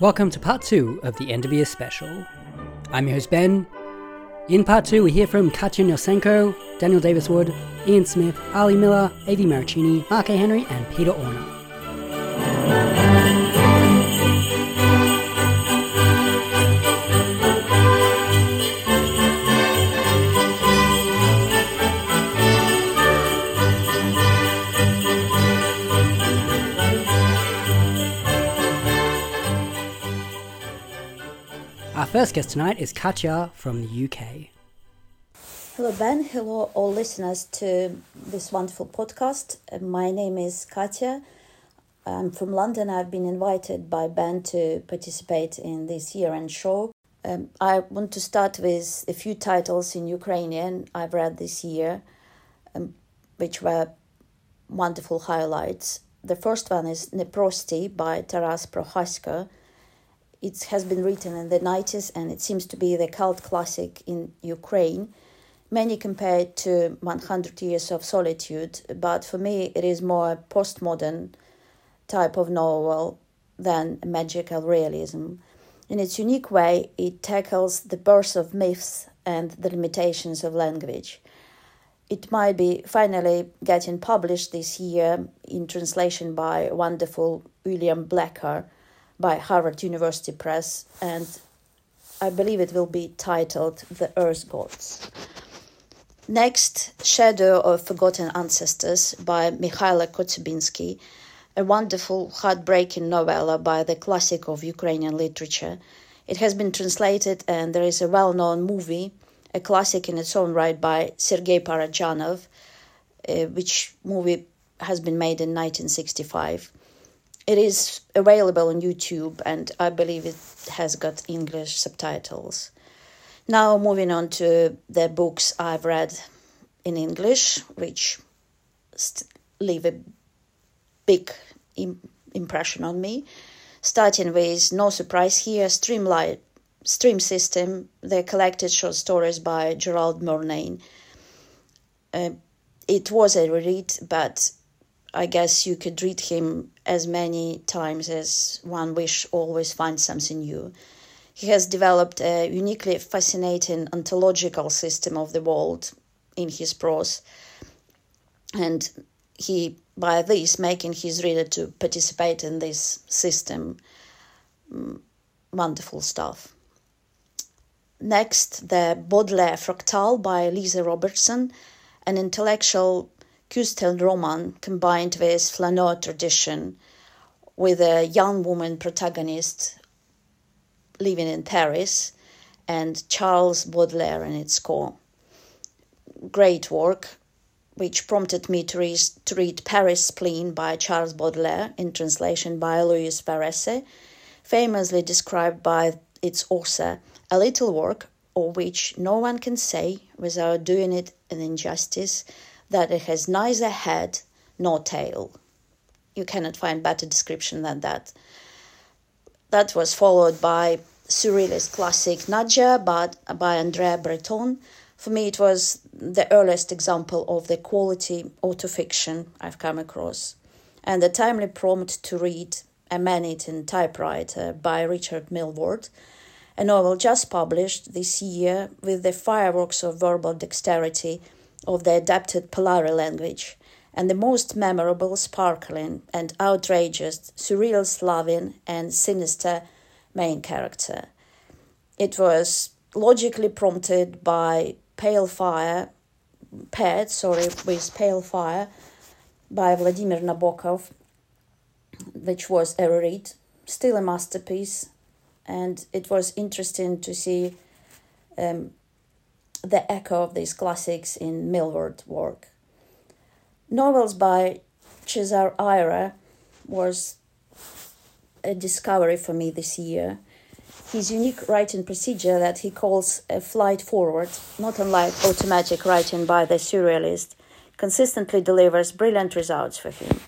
Welcome to part two of the End of Year special. I'm your host Ben. In part two, we hear from Katya Nosenko, Daniel Davis Wood, Ian Smith, Ali Miller, Avi Maricini, Mark A. Henry, and Peter Orner. First guest tonight is Katya from the UK. Hello, Ben. Hello, all listeners to this wonderful podcast. Uh, My name is Katya. I'm from London. I've been invited by Ben to participate in this year end show. Um, I want to start with a few titles in Ukrainian I've read this year, um, which were wonderful highlights. The first one is Neprosti by Taras Prokhasko. It has been written in the 90s and it seems to be the cult classic in Ukraine. Many compare it to 100 Years of Solitude, but for me it is more a postmodern type of novel than magical realism. In its unique way, it tackles the birth of myths and the limitations of language. It might be finally getting published this year in translation by wonderful Uilleam Blacker by Harvard University Press, and I believe it will be titled The Earth Gods. Next, Shadow of Forgotten Ancestors by Mykhailo Kotsiubynsky, a wonderful, heartbreaking novella by the classic of Ukrainian literature. It has been translated, and there is a well known movie, a classic in its own right by Sergei Paradjanov, uh, which movie has been made in 1965. It is available on YouTube, and I believe it has got English subtitles. Now, moving on to the books I've read in English, which st- leave a big Im- impression on me. Starting with No Surprise Here, Streamlight, Stream System, the collected short stories by Gerald Murnane. Uh, it was a read, but I guess you could read him as many times as one wish always finds something new. He has developed a uniquely fascinating ontological system of the world in his prose, and he, by this, making his reader to participate in this system. Mm, wonderful stuff. Next, the Baudelaire Fractal by Lisa Robertson, an intellectual Künstlerroman combined with flaneur tradition, with a young woman protagonist living in Paris and Charles Baudelaire in its core. Great work, which prompted me to read, to read Paris Spleen by Charles Baudelaire in translation by Louise Varese, famously described by its author, a little work of which no one can say, without doing it an injustice, that it has neither head nor tail. You cannot find better description than that. That was followed by surrealist classic Nadja by, by Andre Breton. For me, it was the earliest example of the quality autofiction I've come across, and the timely prompt to read A Man-Eating Typewriter by Richard Milward, a novel just published this year with the fireworks of verbal dexterity of the adapted Polari language, and the most memorable, sparkling, and outrageous, surreal Slavian and sinister main character. It was logically prompted by Pale Fire, paired, sorry, with Pale Fire by Vladimir Nabokov, which was a read, still a masterpiece, and it was interesting to see um, the echo of these classics in Millward's work. Novels by Cesar Aira was a discovery for me this year. His unique writing procedure that he calls a flight forward, not unlike automatic writing by the surrealist, consistently delivers brilliant results for him.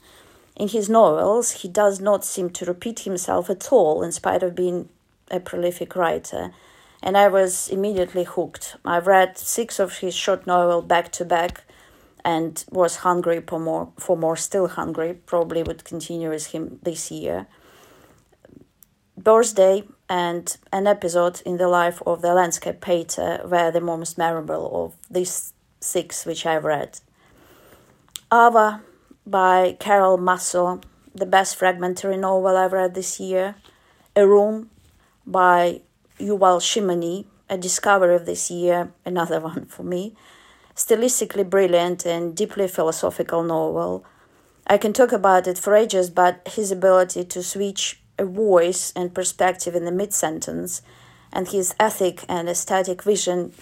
In his novels, he does not seem to repeat himself at all, in spite of being a prolific writer, and I was immediately hooked. I've read six of his short novels back to back, and was hungry for more, for more still hungry, probably would continue with him this year. Birthday and an episode in the life of the landscape painter were the most memorable of these six which I've read. Ava by Carol Maso, the best fragmentary novel I've read this year. A Room by Yuval Shimoni, a discovery of this year, another one for me. Stylistically brilliant and deeply philosophical novel. I can talk about it for ages, but his ability to switch a voice and perspective in the mid sentence and his ethic and aesthetic vision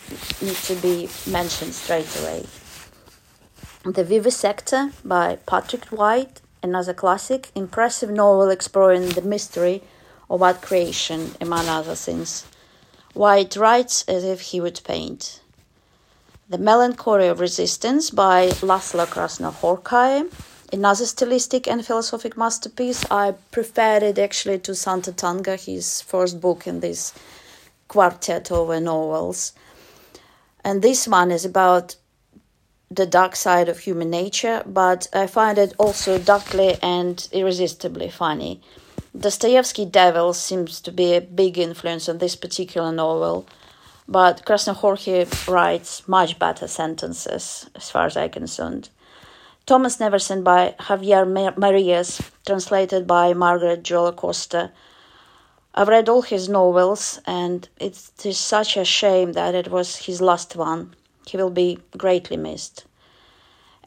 need to be mentioned straight away. The Vivisector by Patrick White, another classic, impressive novel exploring the mystery art creation, among other things. White writes as if he would paint. The Melancholy of Resistance by Laszlo Krasznahorkai, another stylistic and philosophic masterpiece. I preferred it actually to Satantango, his first book in this quartet of novels. And this one is about the dark side of human nature, but I find it also darkly and irresistibly funny. Dostoevsky Devil seems to be a big influence on this particular novel, but Krasznahorkai writes much better sentences, as far as I'm concerned. Thomas Neverson by Javier Marias, translated by Margaret Jull Costa. I've read all his novels, and it is such a shame that it was his last one. He will be greatly missed.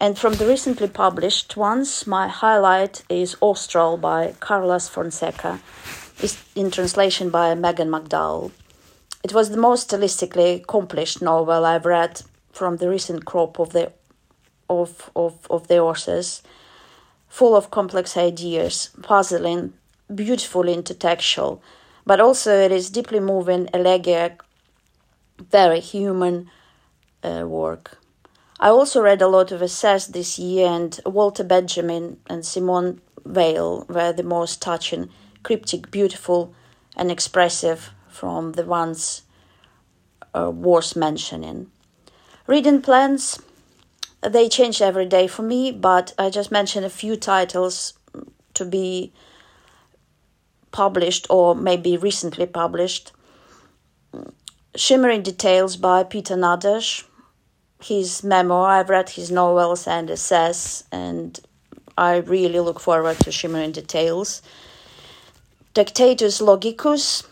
And from the recently published ones, my highlight is Austral by Carlos Fonseca, in translation by Megan McDowell. It was the most stylistically accomplished novel I've read from the recent crop of the of, of, of the authors, full of complex ideas, puzzling, beautifully intertextual, but also it is deeply moving, elegiac, very human uh, work. I also read a lot of essays this year, and Walter Benjamin and Simone Weil were the most touching, cryptic, beautiful, and expressive from the ones uh, worth mentioning. Reading plans, they change every day for me, but I just mentioned a few titles to be published or maybe recently published. Shimmering Details by Peter Nadas, his memoir. I've read his novels and essays, and I really look forward to Shimmering Details. Tractatus Logicus,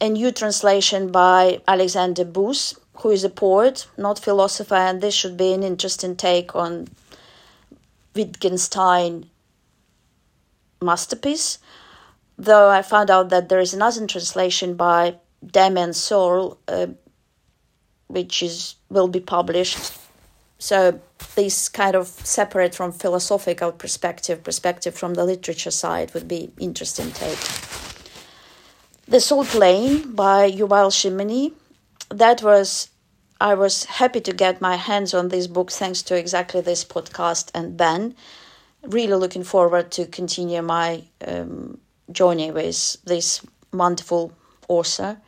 a new translation by Alexander Booth, who is a poet, not philosopher, and this should be an interesting take on Wittgenstein masterpiece. Though I found out that there is another translation by Damian Searle, uh, which is will be published. So this kind of separate from philosophical perspective, perspective from the literature side would be interesting take. The Salt Line by Yuval Shimoni. That was I was happy to get my hands on this book thanks to exactly this podcast and Ben. Really looking forward to continue my um, journey with this wonderful author.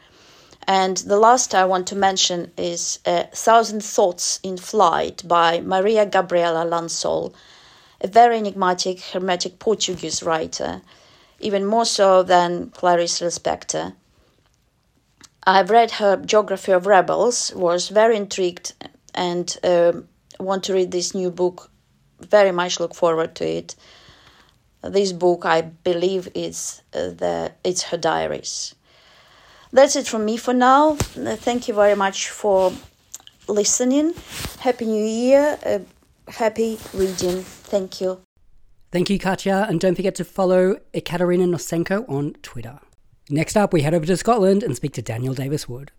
And the last I want to mention is A Thousand Thoughts in Flight by Maria Gabriela Llansol, a very enigmatic, hermetic Portuguese writer, even more so than Clarice Lispector. I've read her Geography of Rebels, was very intrigued, and uh, want to read this new book. Very much look forward to it. This book, I believe, is uh, the it's her diaries. That's it from me for now. Uh, thank you very much for listening. Happy New Year. Uh, happy reading. Thank you. Thank you, Katya. And don't forget to follow Ekaterina Nosenko on Twitter. Next up, we head over to Scotland and speak to Daniel Davis Wood.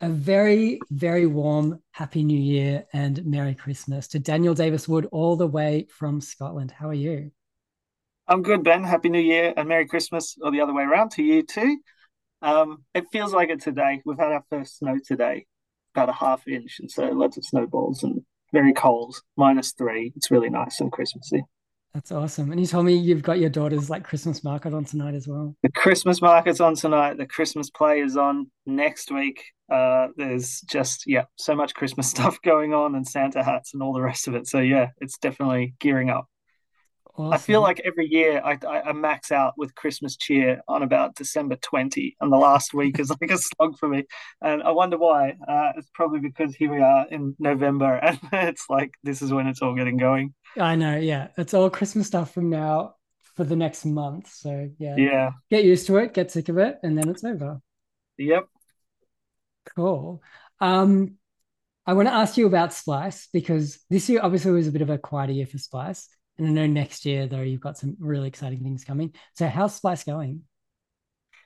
A very, very warm Happy New Year and Merry Christmas to Daniel Davis Wood, all the way from Scotland. How are you? I'm good, Ben. Happy New Year and Merry Christmas, or the other way around to you too. Um, it feels like it today. We've had our first snow today, about a half inch, and so lots of snowballs and very cold, minus three. It's really nice and Christmassy. That's awesome. And you told me you've got your daughter's like Christmas market on tonight as well. The Christmas market's on tonight. The Christmas play is on next week. Uh, there's just yeah, so much Christmas stuff going on and Santa hats and all the rest of it. So yeah, it's definitely gearing up. Awesome. I feel like every year I, I, I, max out with Christmas cheer on about December 20, and the last week is like a slog for me. And I wonder why. Uh, it's probably because here we are in November, and it's like this is when it's all getting going. I know, yeah. It's all Christmas stuff from now for the next month. So yeah. Yeah. Get used to it, get sick of it, and then it's over. Yep. Cool. Um, I want to ask you about Splice because this year obviously was a bit of a quieter year for Splice. And I know next year though you've got some really exciting things coming. So how's Splice going?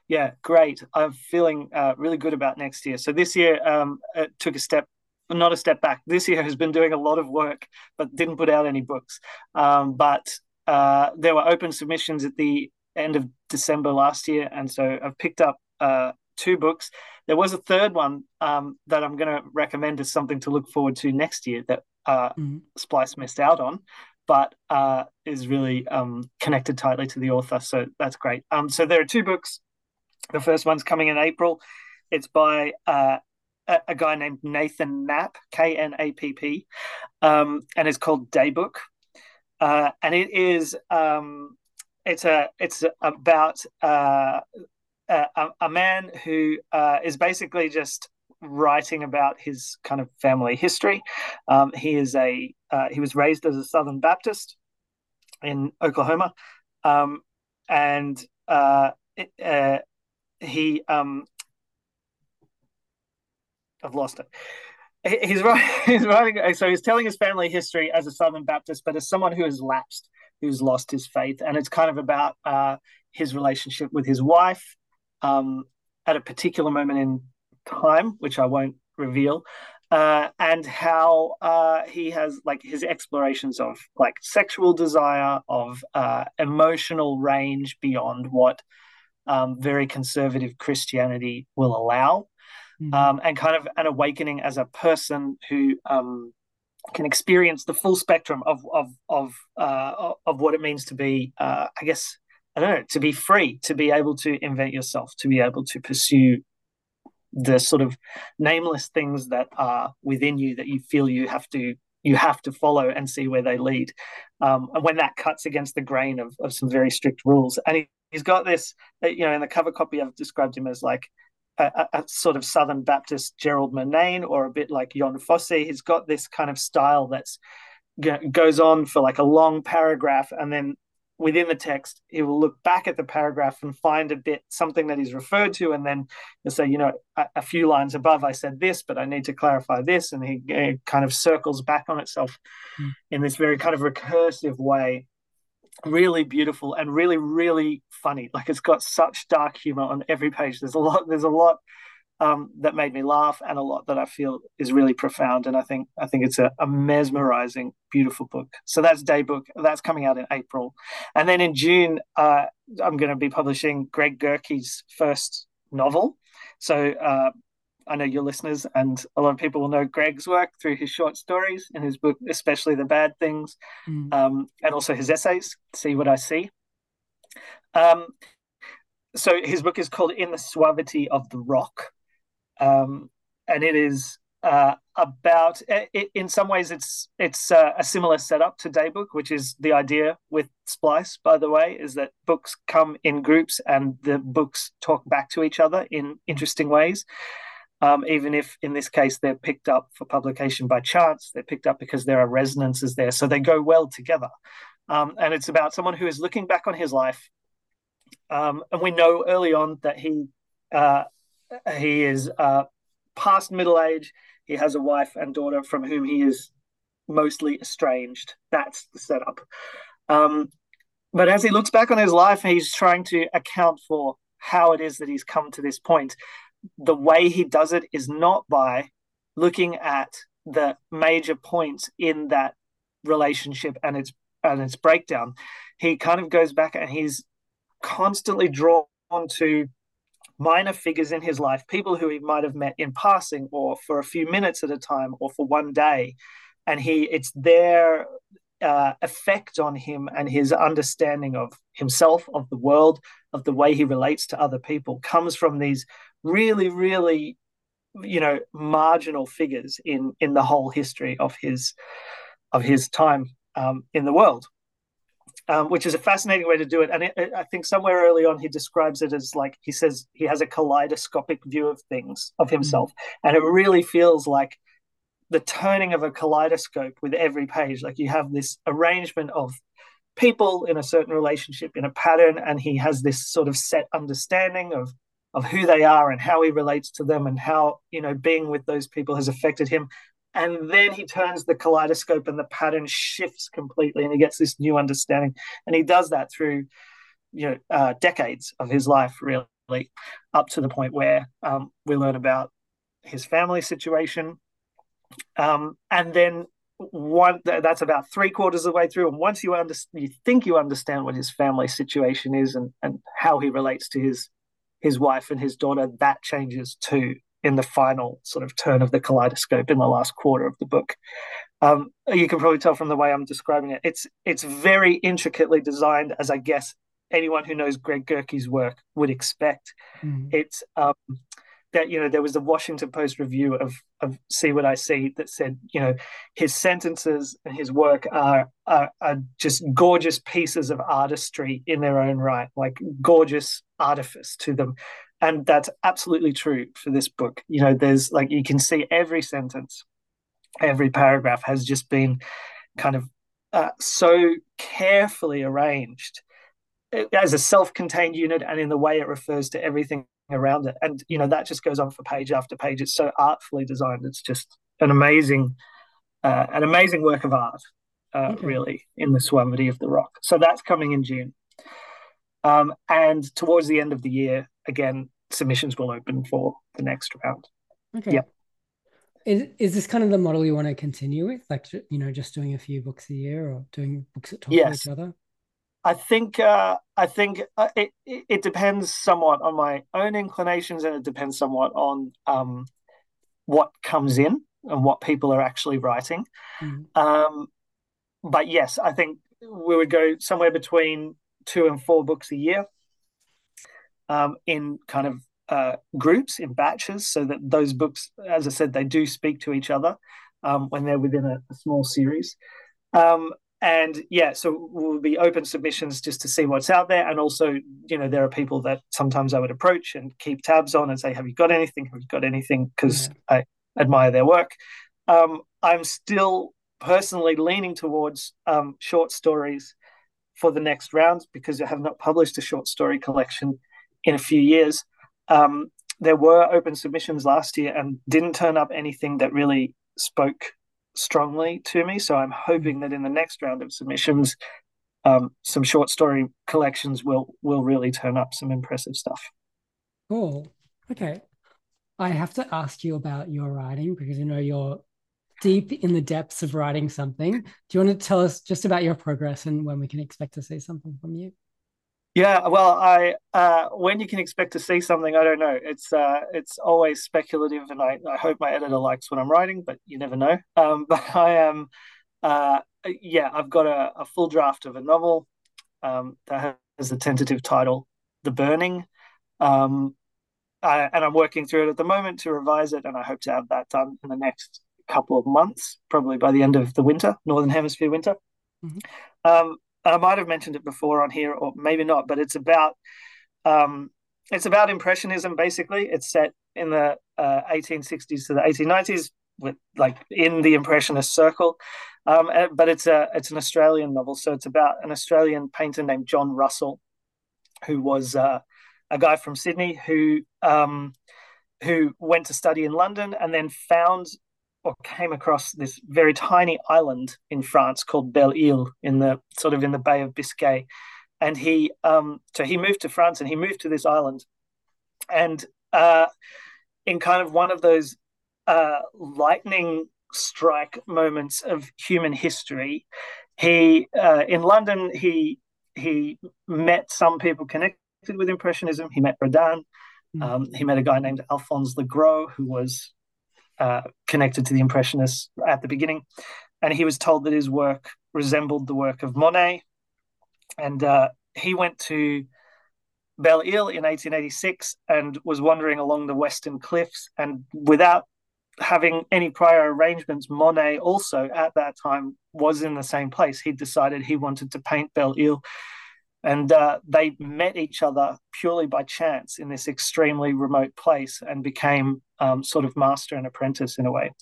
Yeah, great. I'm feeling uh, really good about next year. So this year um, it took a step not a step back. This year has been doing a lot of work, but didn't put out any books. Um, but uh, there were open submissions at the end of December last year, and so I've picked up uh, two books. There was a third one um, that I'm going to recommend as something to look forward to next year that uh, mm-hmm. Splice missed out on, but uh, is really um, connected tightly to the author. So that's great. Um, so there are two books. The first one's coming in April. It's by uh, a, a guy named Nathan Knapp, K N A P P, um, and it's called Daybook, uh, and it is um, it's a it's about uh, a, a, man who uh, is basically just writing about his kind of family history. Um, he is a uh, he was raised as a Southern Baptist in Oklahoma, um, and uh, uh, he um, I've lost it. He's writing, he's writing. So he's telling his family history as a Southern Baptist, but as someone who has lapsed, who's lost his faith, and it's kind of about uh, his relationship with his wife um, at a particular moment in time, which I won't reveal, uh, and how uh, he has like his explorations of like sexual desire, of uh, emotional range beyond what um, very conservative Christianity will allow mm-hmm. um, and kind of an awakening as a person who um, can experience the full spectrum of of of uh, of what it means to be, uh, I guess, I don't know, to be free, to be able to invent yourself, to be able to pursue the sort of nameless things that are within you that you feel you have to you have to follow and see where they lead. Um, and when that cuts against the grain of, of some very strict rules, and he, has got this, you know, in the cover copy, I've described him as like a, a, sort of Southern Baptist Gerald Murnane or a bit like Jon Fosse. He's got this kind of style that's goes on for like a long paragraph and then within the text he will look back at the paragraph and find a bit something that he's referred to and then he'll say you know a, a few lines above i said this but i need to clarify this and he, he kind of circles back on itself mm. in this very kind of recursive way. Really beautiful and really really funny. Like it's got such dark humor on every page. There's a lot there's a lot um, that made me laugh and a lot that i feel is really profound and i think i think it's a, a mesmerizing beautiful book so that's daybook that's coming out in april and then in june uh, i'm going to be publishing greg gerke's first novel so uh, I know your listeners and a lot of people will know Greg's work through his short stories in his book, especially The Bad Things, mm. um, and also his essays, See What I See. Um, so his book is called In the Suavity of the Rock. Um, and it is uh, about, it, in some ways, it's it's uh, a similar setup to Daybook, which is the idea with Splice, by the way, is that books come in groups and the books talk back to each other in interesting ways um, even if in this case they're picked up for publication by chance, they're picked up because there are resonances there. So they go well together. Um, and it's about someone who is looking back on his life. Um, and we know early on that he uh, he is uh, past middle age. He has a wife and daughter from whom he is mostly estranged. That's the setup. Um, but as he looks back on his life, he's trying to account for how it is that he's come to this point the way he does it is not by looking at the major points in that relationship and its and its breakdown. He kind of goes back and he's constantly drawn to minor figures in his life, people who he might have met in passing or for a few minutes at a time or for one day. And he it's their uh, effect on him and his understanding of himself, of the world, of the way he relates to other people comes from these really, really, you know, marginal figures in in the whole history of his of his time um, in the world. Um, which is a fascinating way to do it. And it, it, I think somewhere early on he describes it as like he says he has a kaleidoscopic view of things of himself, mm-hmm. and it really feels like the turning of a kaleidoscope with every page. Like you have this arrangement of people in a certain relationship in a pattern, and he has this sort of set understanding of of who they are and how he relates to them and how you know being with those people has affected him and then he turns the kaleidoscope and the pattern shifts completely and he gets this new understanding and he does that through you know uh, decades of his life really up to the point where um, we learn about his family situation um, and then one that's about three quarters of the way through. And once you understand, you think you understand what his family situation is and, and how he relates to his his wife and his daughter, that changes too in the final sort of turn of the kaleidoscope in the last quarter of the book. Um, you can probably tell from the way I'm describing it. It's it's very intricately designed, as I guess anyone who knows Greg Gerke's work would expect. Mm. It's um, that you know there was a Washington Post review of of See What I See that said you know his sentences and his work are, are are, just gorgeous pieces of artistry in their own right, like gorgeous artifice to them, and that's absolutely true for this book. You know, there's like you can see every sentence, every paragraph has just been kind of uh, so carefully arranged uh, as a self-contained unit and in the way it refers to everything around it. And you know that just goes on for page after page. It's so artfully designed. It's just an amazing, uh, an amazing work of art, uh, okay. really, in the suavity of the rock. So that's coming in June. Um, and towards the end of the year, again, submissions will open for the next round. Okay. Yep. Is is this kind of the model you want to continue with, like you know, just doing a few books a year or doing books that talk yes. to each other? I think uh, I think uh, it, it depends somewhat on my own inclinations, and it depends somewhat on um, what comes in and what people are actually writing. Mm. Um, but yes, I think we would go somewhere between two and four books a year um, in kind of uh, groups in batches, so that those books, as I said, they do speak to each other um, when they're within a, a small series. Um, and yeah so we'll be open submissions just to see what's out there and also you know there are people that sometimes i would approach and keep tabs on and say have you got anything have you got anything because yeah. i admire their work um, i'm still personally leaning towards um, short stories for the next round because i have not published a short story collection in a few years um, there were open submissions last year and didn't turn up anything that really spoke strongly to me. So I'm hoping that in the next round of submissions, um, some short story collections will will really turn up some impressive stuff. Cool. Okay. I have to ask you about your writing because you know you're deep in the depths of writing something. Do you want to tell us just about your progress and when we can expect to see something from you? Yeah, well, I uh, when you can expect to see something, I don't know. It's uh, it's always speculative, and I, I hope my editor likes what I'm writing, but you never know. Um, but I am, uh, yeah, I've got a, a full draft of a novel um, that has the tentative title, "The Burning," um, I, and I'm working through it at the moment to revise it, and I hope to have that done in the next couple of months, probably by the end of the winter, Northern Hemisphere winter. Mm-hmm. Um, I might have mentioned it before on here, or maybe not, but it's about um, it's about impressionism. Basically, it's set in the uh, 1860s to the 1890s, with like in the impressionist circle. Um, eh, but it's a it's an Australian novel, so it's about an Australian painter named John Russell, who was uh, a guy from Sydney who um, who went to study in London and then found or came across this very tiny island in France called Belle Ile in the sort of in the Bay of Biscay, and he um, so he moved to France and he moved to this island, and uh, in kind of one of those uh, lightning strike moments of human history, he uh, in London he he met some people connected with Impressionism. He met Rodin. Mm. Um, he met a guy named Alphonse Legros, who was uh, connected to the Impressionists at the beginning. and he was told that his work resembled the work of Monet. And uh, he went to Belle Ile in 1886 and was wandering along the western cliffs. And without having any prior arrangements, Monet also at that time was in the same place. He decided he wanted to paint Belle Ile. And uh, they met each other purely by chance in this extremely remote place and became um, sort of master and apprentice in a way.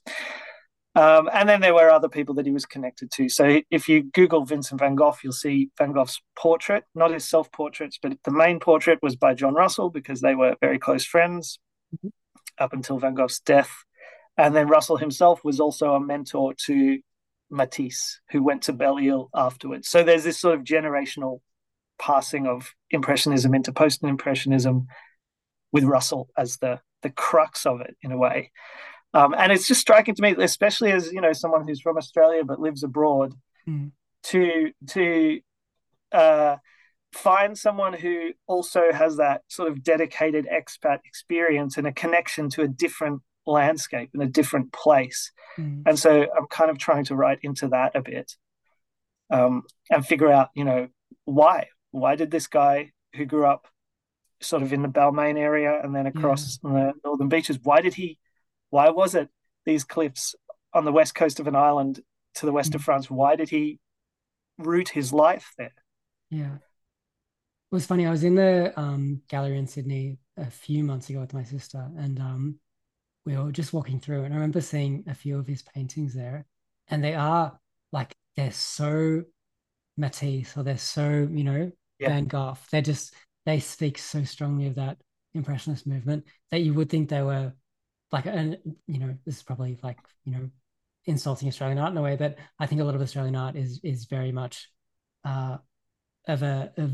Um, and then there were other people that he was connected to. So if you Google Vincent van Gogh, you'll see Van Gogh's portrait, not his self portraits, but the main portrait was by John Russell because they were very close friends mm-hmm. up until Van Gogh's death. And then Russell himself was also a mentor to Matisse, who went to Belle Ile afterwards. So there's this sort of generational passing of Impressionism into post Impressionism with Russell as the the crux of it in a way. Um, and it's just striking to me, especially as you know someone who's from Australia but lives abroad, mm. to to uh, find someone who also has that sort of dedicated expat experience and a connection to a different landscape and a different place. Mm. And so I'm kind of trying to write into that a bit um, and figure out, you know, why? Why did this guy who grew up sort of in the Balmain area and then across yeah. the northern beaches, why did he why was it these cliffs on the west coast of an island to the west mm. of France? Why did he root his life there? Yeah. It was funny. I was in the um, gallery in Sydney a few months ago with my sister, and um, we were just walking through, and I remember seeing a few of his paintings there, and they are like they're so Matisse or they're so you know yeah. Van Gogh. They're just they speak so strongly of that impressionist movement that you would think they were like and you know this is probably like you know insulting Australian art in a way, but I think a lot of Australian art is is very much uh, of a of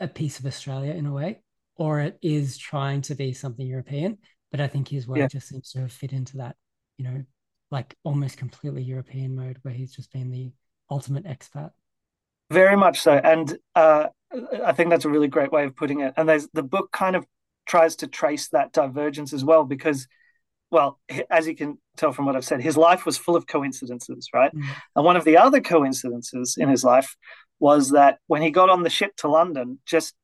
a piece of Australia in a way, or it is trying to be something European. But I think his work yeah. just seems to have fit into that, you know, like almost completely European mode where he's just been the ultimate expat. Very much so, and uh, I think that's a really great way of putting it. And there's the book kind of tries to trace that divergence as well because well as you can tell from what i've said his life was full of coincidences right mm. and one of the other coincidences in his life was that when he got on the ship to london just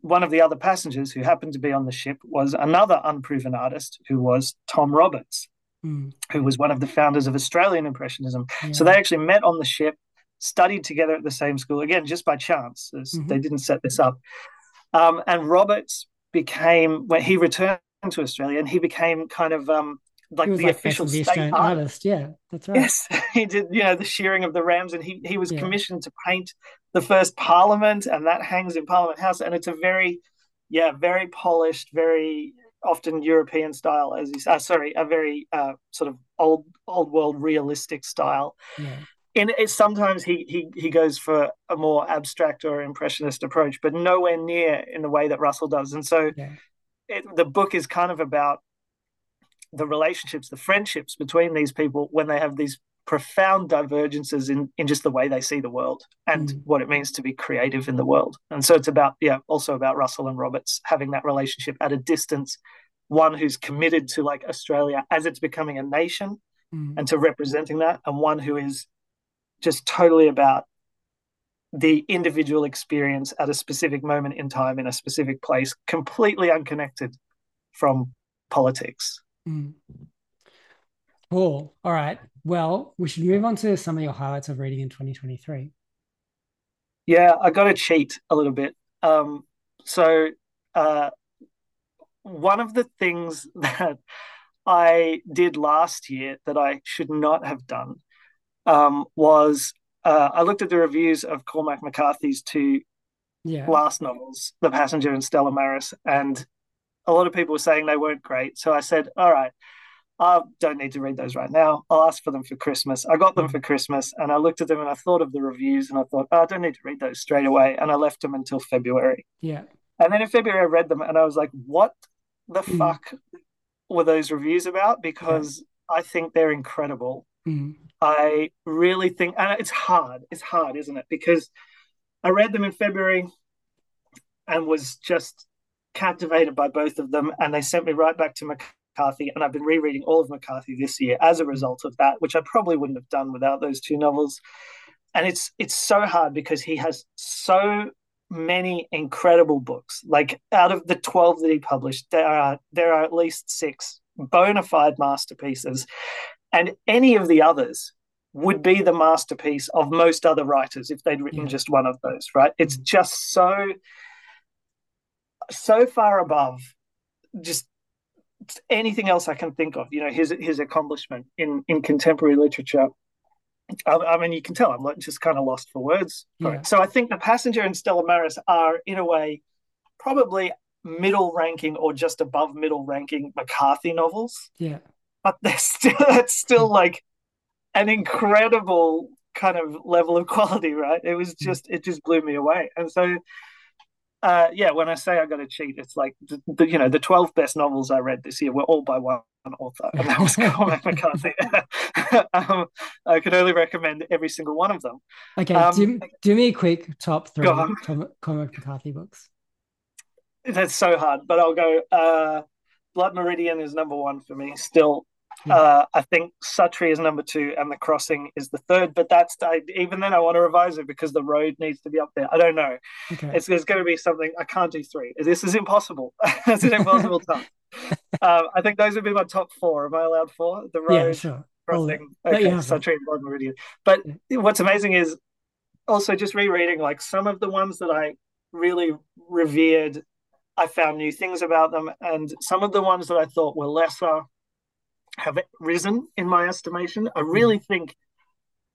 one of the other passengers who happened to be on the ship was another unproven artist who was tom roberts mm. who was one of the founders of australian impressionism yeah. so they actually met on the ship studied together at the same school again just by chance mm-hmm. they didn't set this up um, and roberts became when he returned to Australia and he became kind of um, like the like official state artist. Yeah, that's right. Yes, he did. You know, the shearing of the rams, and he he was yeah. commissioned to paint the first Parliament, and that hangs in Parliament House, and it's a very, yeah, very polished, very often European style, as you uh, sorry, a very uh, sort of old old world realistic style. Yeah in it, sometimes he, he he goes for a more abstract or impressionist approach, but nowhere near in the way that Russell does. And so, yeah. it, the book is kind of about the relationships, the friendships between these people when they have these profound divergences in in just the way they see the world and mm. what it means to be creative in the world. And so it's about yeah, also about Russell and Roberts having that relationship at a distance, one who's committed to like Australia as it's becoming a nation mm. and to representing that, and one who is just totally about the individual experience at a specific moment in time in a specific place, completely unconnected from politics. Mm. Cool. All right. Well, we should move on to some of your highlights of reading in 2023. Yeah, I got to cheat a little bit. Um, so, uh, one of the things that I did last year that I should not have done um, was uh, I looked at the reviews of Cormac McCarthy's two yeah. last novels, The Passenger and Stella Maris, and a lot of people were saying they weren't great. So I said, all right, I don't need to read those right now. I'll ask for them for Christmas. I got them mm. for Christmas and I looked at them and I thought of the reviews and I thought, oh, I don't need to read those straight away. And I left them until February. Yeah. And then in February, I read them and I was like, what the mm. fuck were those reviews about? Because yeah. I think they're incredible. Mm. I really think, and it's hard. It's hard, isn't it? Because I read them in February and was just captivated by both of them. And they sent me right back to McCarthy, and I've been rereading all of McCarthy this year as a result of that, which I probably wouldn't have done without those two novels. And it's it's so hard because he has so many incredible books. Like out of the 12 that he published, there are there are at least six bona fide masterpieces. And any of the others would be the masterpiece of most other writers if they'd written yeah. just one of those, right? It's mm. just so so far above just anything else I can think of. You know, his his accomplishment in in contemporary literature. I, I mean, you can tell I'm like just kind of lost for words. Yeah. So I think The Passenger and Stella Maris are, in a way, probably middle ranking or just above middle ranking McCarthy novels. Yeah, but they're still that's still like an incredible kind of level of quality, right? It was mm. just it just blew me away, and so uh, yeah, when I say I got to cheat, it's like the, the, you know the twelve best novels I read this year were all by one author, and that was Cormac McCarthy. um, I could only recommend every single one of them. Okay, um, do, do me a quick top three Cormac McCarthy books. That's so hard, but I'll go. Uh, Blood Meridian is number one for me. Still, Hmm. Uh, I think Suttree is number two and The Crossing is the third. But that's I, even then I want to revise it because the road needs to be up there. I don't know. Okay. It's, it's going to be something I can't do three. This is impossible. it's an impossible task. um, I think those would be my top four. Am I allowed four? The road. Yeah, sure. Crossing, okay, yeah, Suttree and Meridian. But yeah. what's amazing is also just rereading like some of the ones that I really revered. I found new things about them, and some of the ones that I thought were lesser have risen in my estimation. I really mm-hmm. think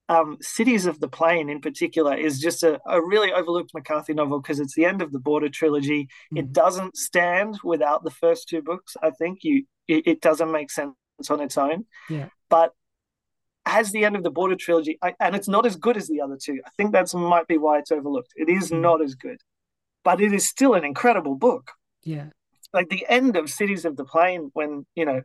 um, Cities of the Plain, in particular, is just a, a really overlooked McCarthy novel because it's the end of the Border trilogy. Mm. It doesn't stand without the first two books. I think you it, it doesn't make sense on its own. Yeah. But as the end of the Border trilogy, I, and it's not as good as the other two. I think that might be why it's overlooked. It is mm. not as good, but it is still an incredible book. Yeah. Like the end of Cities of the Plain, when you know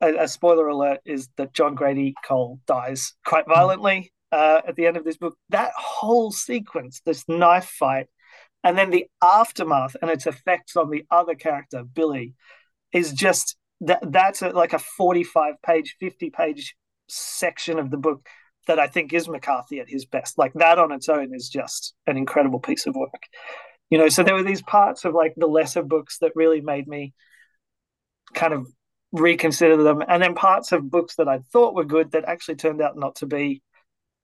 a, a, spoiler alert is that John Grady Cole dies quite violently uh, at the end of this book. That whole sequence, this knife fight, and then the aftermath and its effects on the other character, Billy, is just that. That's a, like a forty-five page, fifty page section of the book that I think is McCarthy at his best. Like that on its own is just an incredible piece of work. You know, so there were these parts of like the lesser books that really made me kind of reconsider them. And then parts of books that I thought were good that actually turned out not to be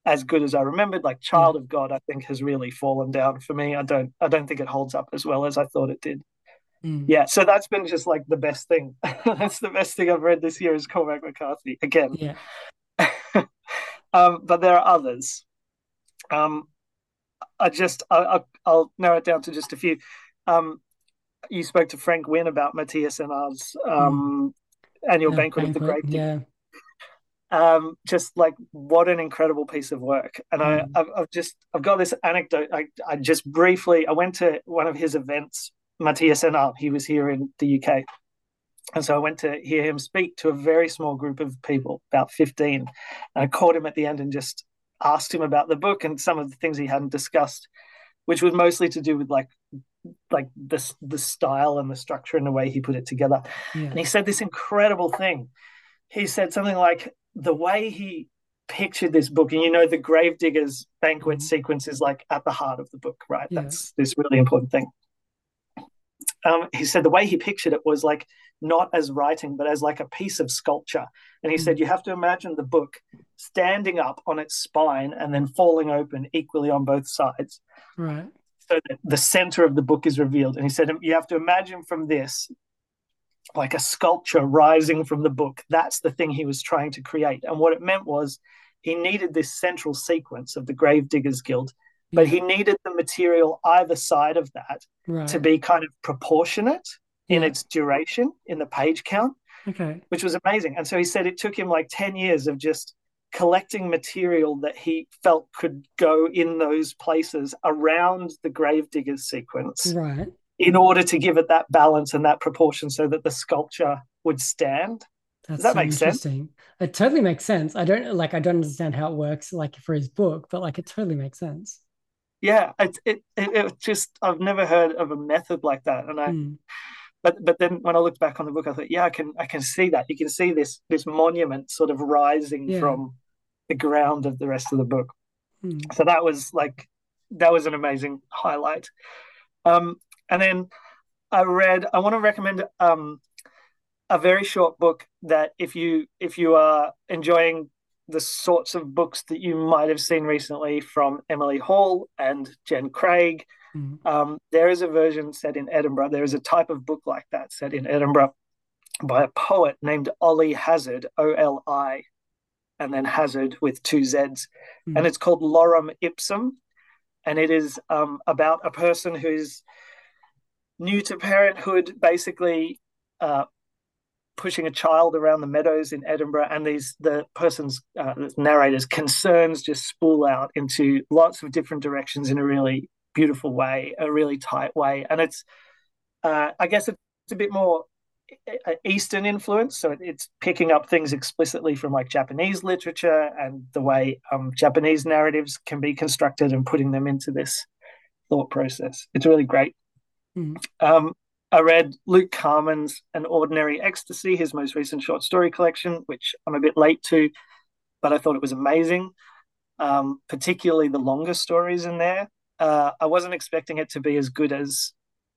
as good as I remembered, like Child of God, I think has really fallen down for me. I don't I don't think it holds up as well as I thought it did. Mm. Yeah, so that's been just like the best thing. that's the best thing I've read this year is Cormac McCarthy again. Yeah. um, but there are others. Um, I just I, will narrow it down to just a few. Um, you spoke to Frank Wynne about Mathias Enard's um, annual yeah, banquet, banquet, of the great. Yeah. Um, just like what an incredible piece of work. And mm. I, I've, I've, just I've got this anecdote. I, I just briefly I went to one of his events. Mathias Enard, he was here in the UK, and so I went to hear him speak to a very small group of people, about fifteen. And I caught him at the end and just asked him about the book and some of the things he hadn't discussed, which was mostly to do with like like the the style and the structure and the way he put it together. Yeah. And he said this incredible thing. He said something like the way he pictured this book, and you know, the Gravediggers banquet mm-hmm. sequence is like at the heart of the book, right? Yeah. That's this really important thing. Um, he said the way he pictured it was like not as writing, but as like a piece of sculpture. And he mm-hmm. said you have to imagine the book standing up on its spine and then falling open equally on both sides. Right so that the center of the book is revealed. And he said, you have to imagine from this like a sculpture rising from the book. That's the thing he was trying to create. And what it meant was he needed this central sequence of the Gravediggers Guild, but he needed the material either side of that right. to be kind of proportionate in yeah. its duration, in the page count. Okay. Which was amazing. And so he said it took him like 10 years of just collecting material that he felt could go in those places around the gravediggers sequence right in order to give it that balance and that proportion so that the sculpture would stand That's Does that so make sense it totally makes sense i don't like i don't understand how it works like for his book but like it totally makes sense yeah it it, it, it just i've never heard of a method like that and i mm. but but then when I looked back on the book, I thought, yeah, I can I can see that. You can see this this monument sort of rising yeah. from the ground of the rest of the book. Hmm. So that was like that was an amazing highlight. Um, and then I read. I want to recommend um, a very short book that if you if you are enjoying the sorts of books that you might have seen recently from Emily Hall and Jen Craig Mm-hmm. Um, there is a version set in Edinburgh. There is a type of book like that set in Edinburgh by a poet named Oli Hazzard, O L I, and then Hazzard with two Z's. Mm-hmm. And it's called Lorem Ipsum. And it is um, about a person who's new to parenthood, basically uh, pushing a child around the meadows in Edinburgh, and these the person's uh, narrator's concerns just spool out into lots of different directions in a really beautiful way, a really tight way, and it's uh, I guess it's a bit more Eastern influence, so it's picking up things explicitly from like Japanese literature and the way um, Japanese narratives can be constructed and putting them into this thought process. It's really great. Mm. Um, I read Luke Carman's An Ordinary Ecstasy, his most recent short story collection, which I'm a bit late to, but I thought it was amazing. Um, particularly the longer stories in there. Uh, I wasn't expecting it to be as good as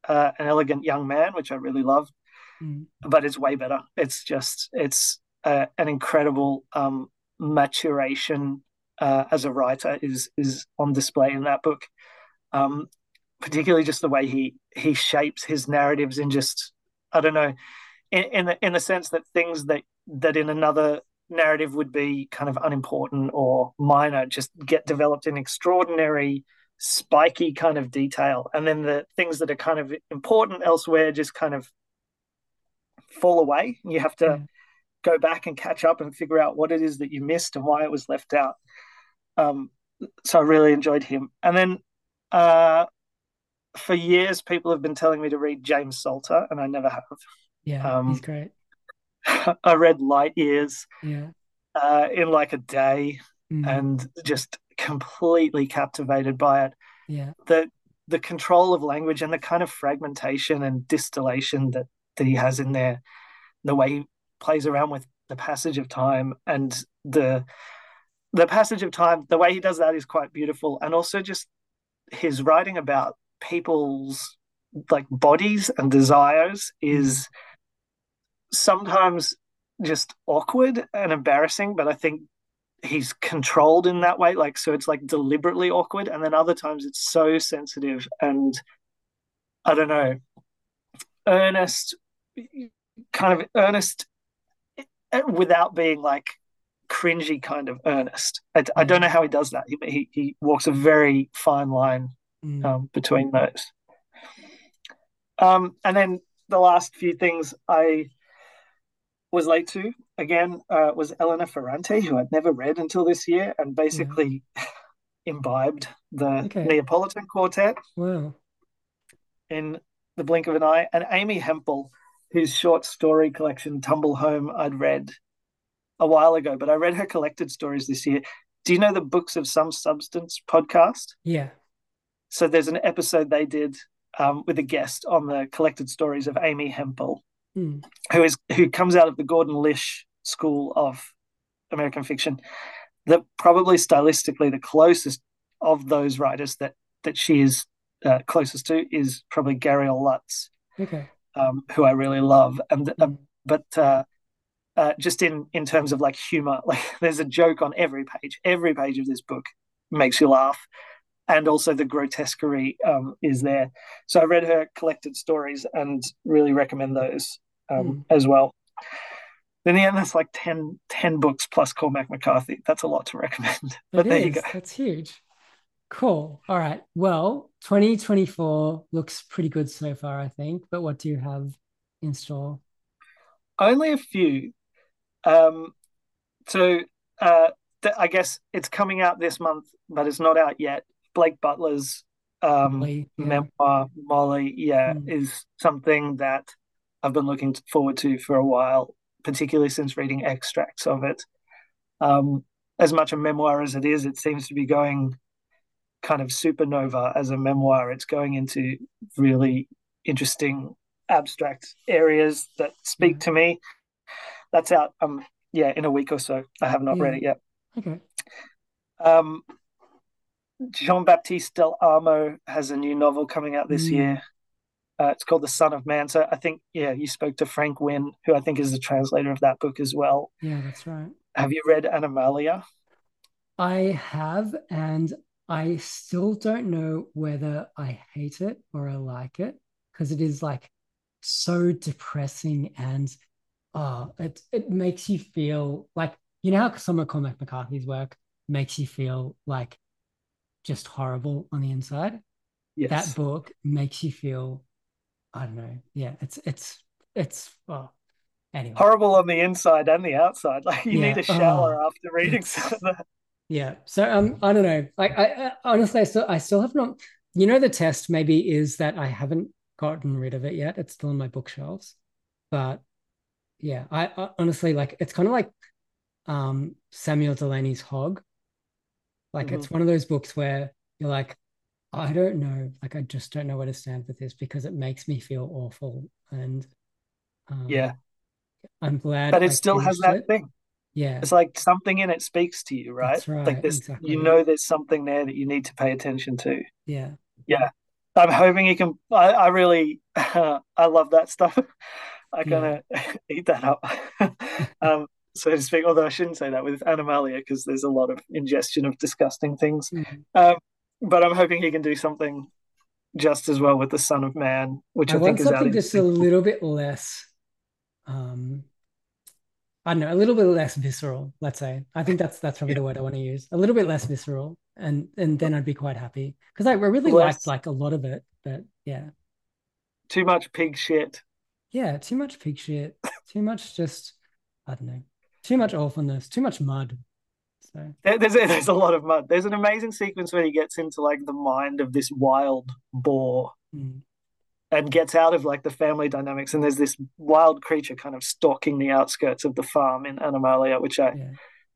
uh, an elegant young man, which I really loved, mm. but it's way better. It's just it's uh, an incredible um, maturation uh, as a writer is is on display in that book. Um, particularly just the way he he shapes his narratives in just I don't know in in the, in the sense that things that that in another narrative would be kind of unimportant or minor just get developed in extraordinary spiky kind of detail and then the things that are kind of important elsewhere just kind of fall away you have to mm. go back and catch up and figure out what it is that you missed and why it was left out um, so i really enjoyed him and then uh, for years people have been telling me to read james salter and i never have yeah um, he's great i read light years yeah uh, in like a day mm. and just completely captivated by it. Yeah. The the control of language and the kind of fragmentation and distillation that, that he has in there, the way he plays around with the passage of time and the the passage of time, the way he does that is quite beautiful. And also just his writing about people's like bodies and desires is mm. sometimes just awkward and embarrassing, but I think he's controlled in that way like so it's like deliberately awkward and then other times it's so sensitive and i don't know earnest kind of earnest eh, without being like cringy kind of earnest i, I don't know how he does that he, he, he walks a very fine line mm. um, between those um, and then the last few things i was late to again uh, was Elena Ferrante, who I'd never read until this year, and basically yeah. imbibed the okay. Neapolitan Quartet. Wow. In the blink of an eye, and Amy Hempel, whose short story collection Tumble Home I'd read a while ago, but I read her collected stories this year. Do you know the Books of Some Substance podcast? Yeah. So there's an episode they did um, with a guest on the collected stories of Amy Hempel mm. who is who comes out of the Gordon Lish school of American fiction. That probably stylistically the closest of those writers that that she is uh, closest to is probably Gary Lutz, okay, um, who I really love. And mm. but uh, uh, just in in terms of like humor, like there's a joke on every page. Every page of this book makes you laugh, and also the grotesquerie um, is there. So I read her collected stories and really recommend those um, mm. as well. In the end, that's like 10, 10 books plus Cormac McCarthy. That's a lot to recommend. but there you go. That's huge. Cool. All right. Well, 2024 looks pretty good so far, I think. But what do you have in store? Only a few. Um, so uh, th- I guess it's coming out this month, but it's not out yet. Blake Butler's um, Molly, yeah. memoir, Molly, yeah, mm. is something that I've been looking forward to for a while, particularly since reading extracts of it. Um, as much a memoir as it is, it seems to be going kind of supernova as a memoir. It's going into really interesting abstract areas that speak to me. That's out. Um, yeah, in a week or so. I have not Yeah. read it yet. Okay. Um, Jean Baptiste Del Amo has a new novel coming out this Mm. year. Uh, it's called The Son of Man. So I think, yeah, you spoke to Frank Wynne, who I think is the translator of that book as well. Yeah, that's right. Have you read Animalia? I have, and I still don't know whether I hate it or I like it because it is like so depressing and oh, it it makes you feel like you know how some of Cormac McCarthy's work makes you feel like just horrible on the inside. Yes. That book makes you feel, I don't know. Yeah, it's it's it's oh anyway. Horrible on the inside and the outside. Like you Yeah. need a oh, shower Oh, after reading some of that. Yeah. So um, I don't know. Like I, I honestly, I still, I still have not. You know, the test maybe is that I haven't gotten rid of it yet. It's still on my bookshelves, but yeah, I, I honestly like. It's kind of like um Samuel Delany's Hog. Like it's one of those books where you're like, I don't know. Like I just don't know where to stand with this because it makes me feel awful, and um, Yeah. I'm glad. But I it still has that it. thing. Yeah. It's like something in it speaks to you, right? That's right, Like this, exactly. you know, there's something there that you need to pay attention to. Yeah. Yeah, I'm hoping you can. I, I really, I love that stuff. I kind of eat that up, um, so to speak. Although I shouldn't say that with Animalia because there's a lot of ingestion of disgusting things. Mhm. Um, but I'm hoping he can do something just as well with the Son of Man, which I, I think want is something just a little bit less, um, I don't know, a little bit less visceral, let's say. I think that's that's probably the word I want to use. A little bit less visceral, and and then I'd be quite happy because I really liked like a lot of it, but yeah, too much pig shit. yeah, too much pig shit, too much just I don't know, too much awfulness, too much mud. So There's a, there's a lot of mud. There's an amazing sequence where he gets into like the mind of this wild boar mm, and gets out of like the family dynamics, and there's this wild creature kind of stalking the outskirts of the farm in Animalia, which I, yeah,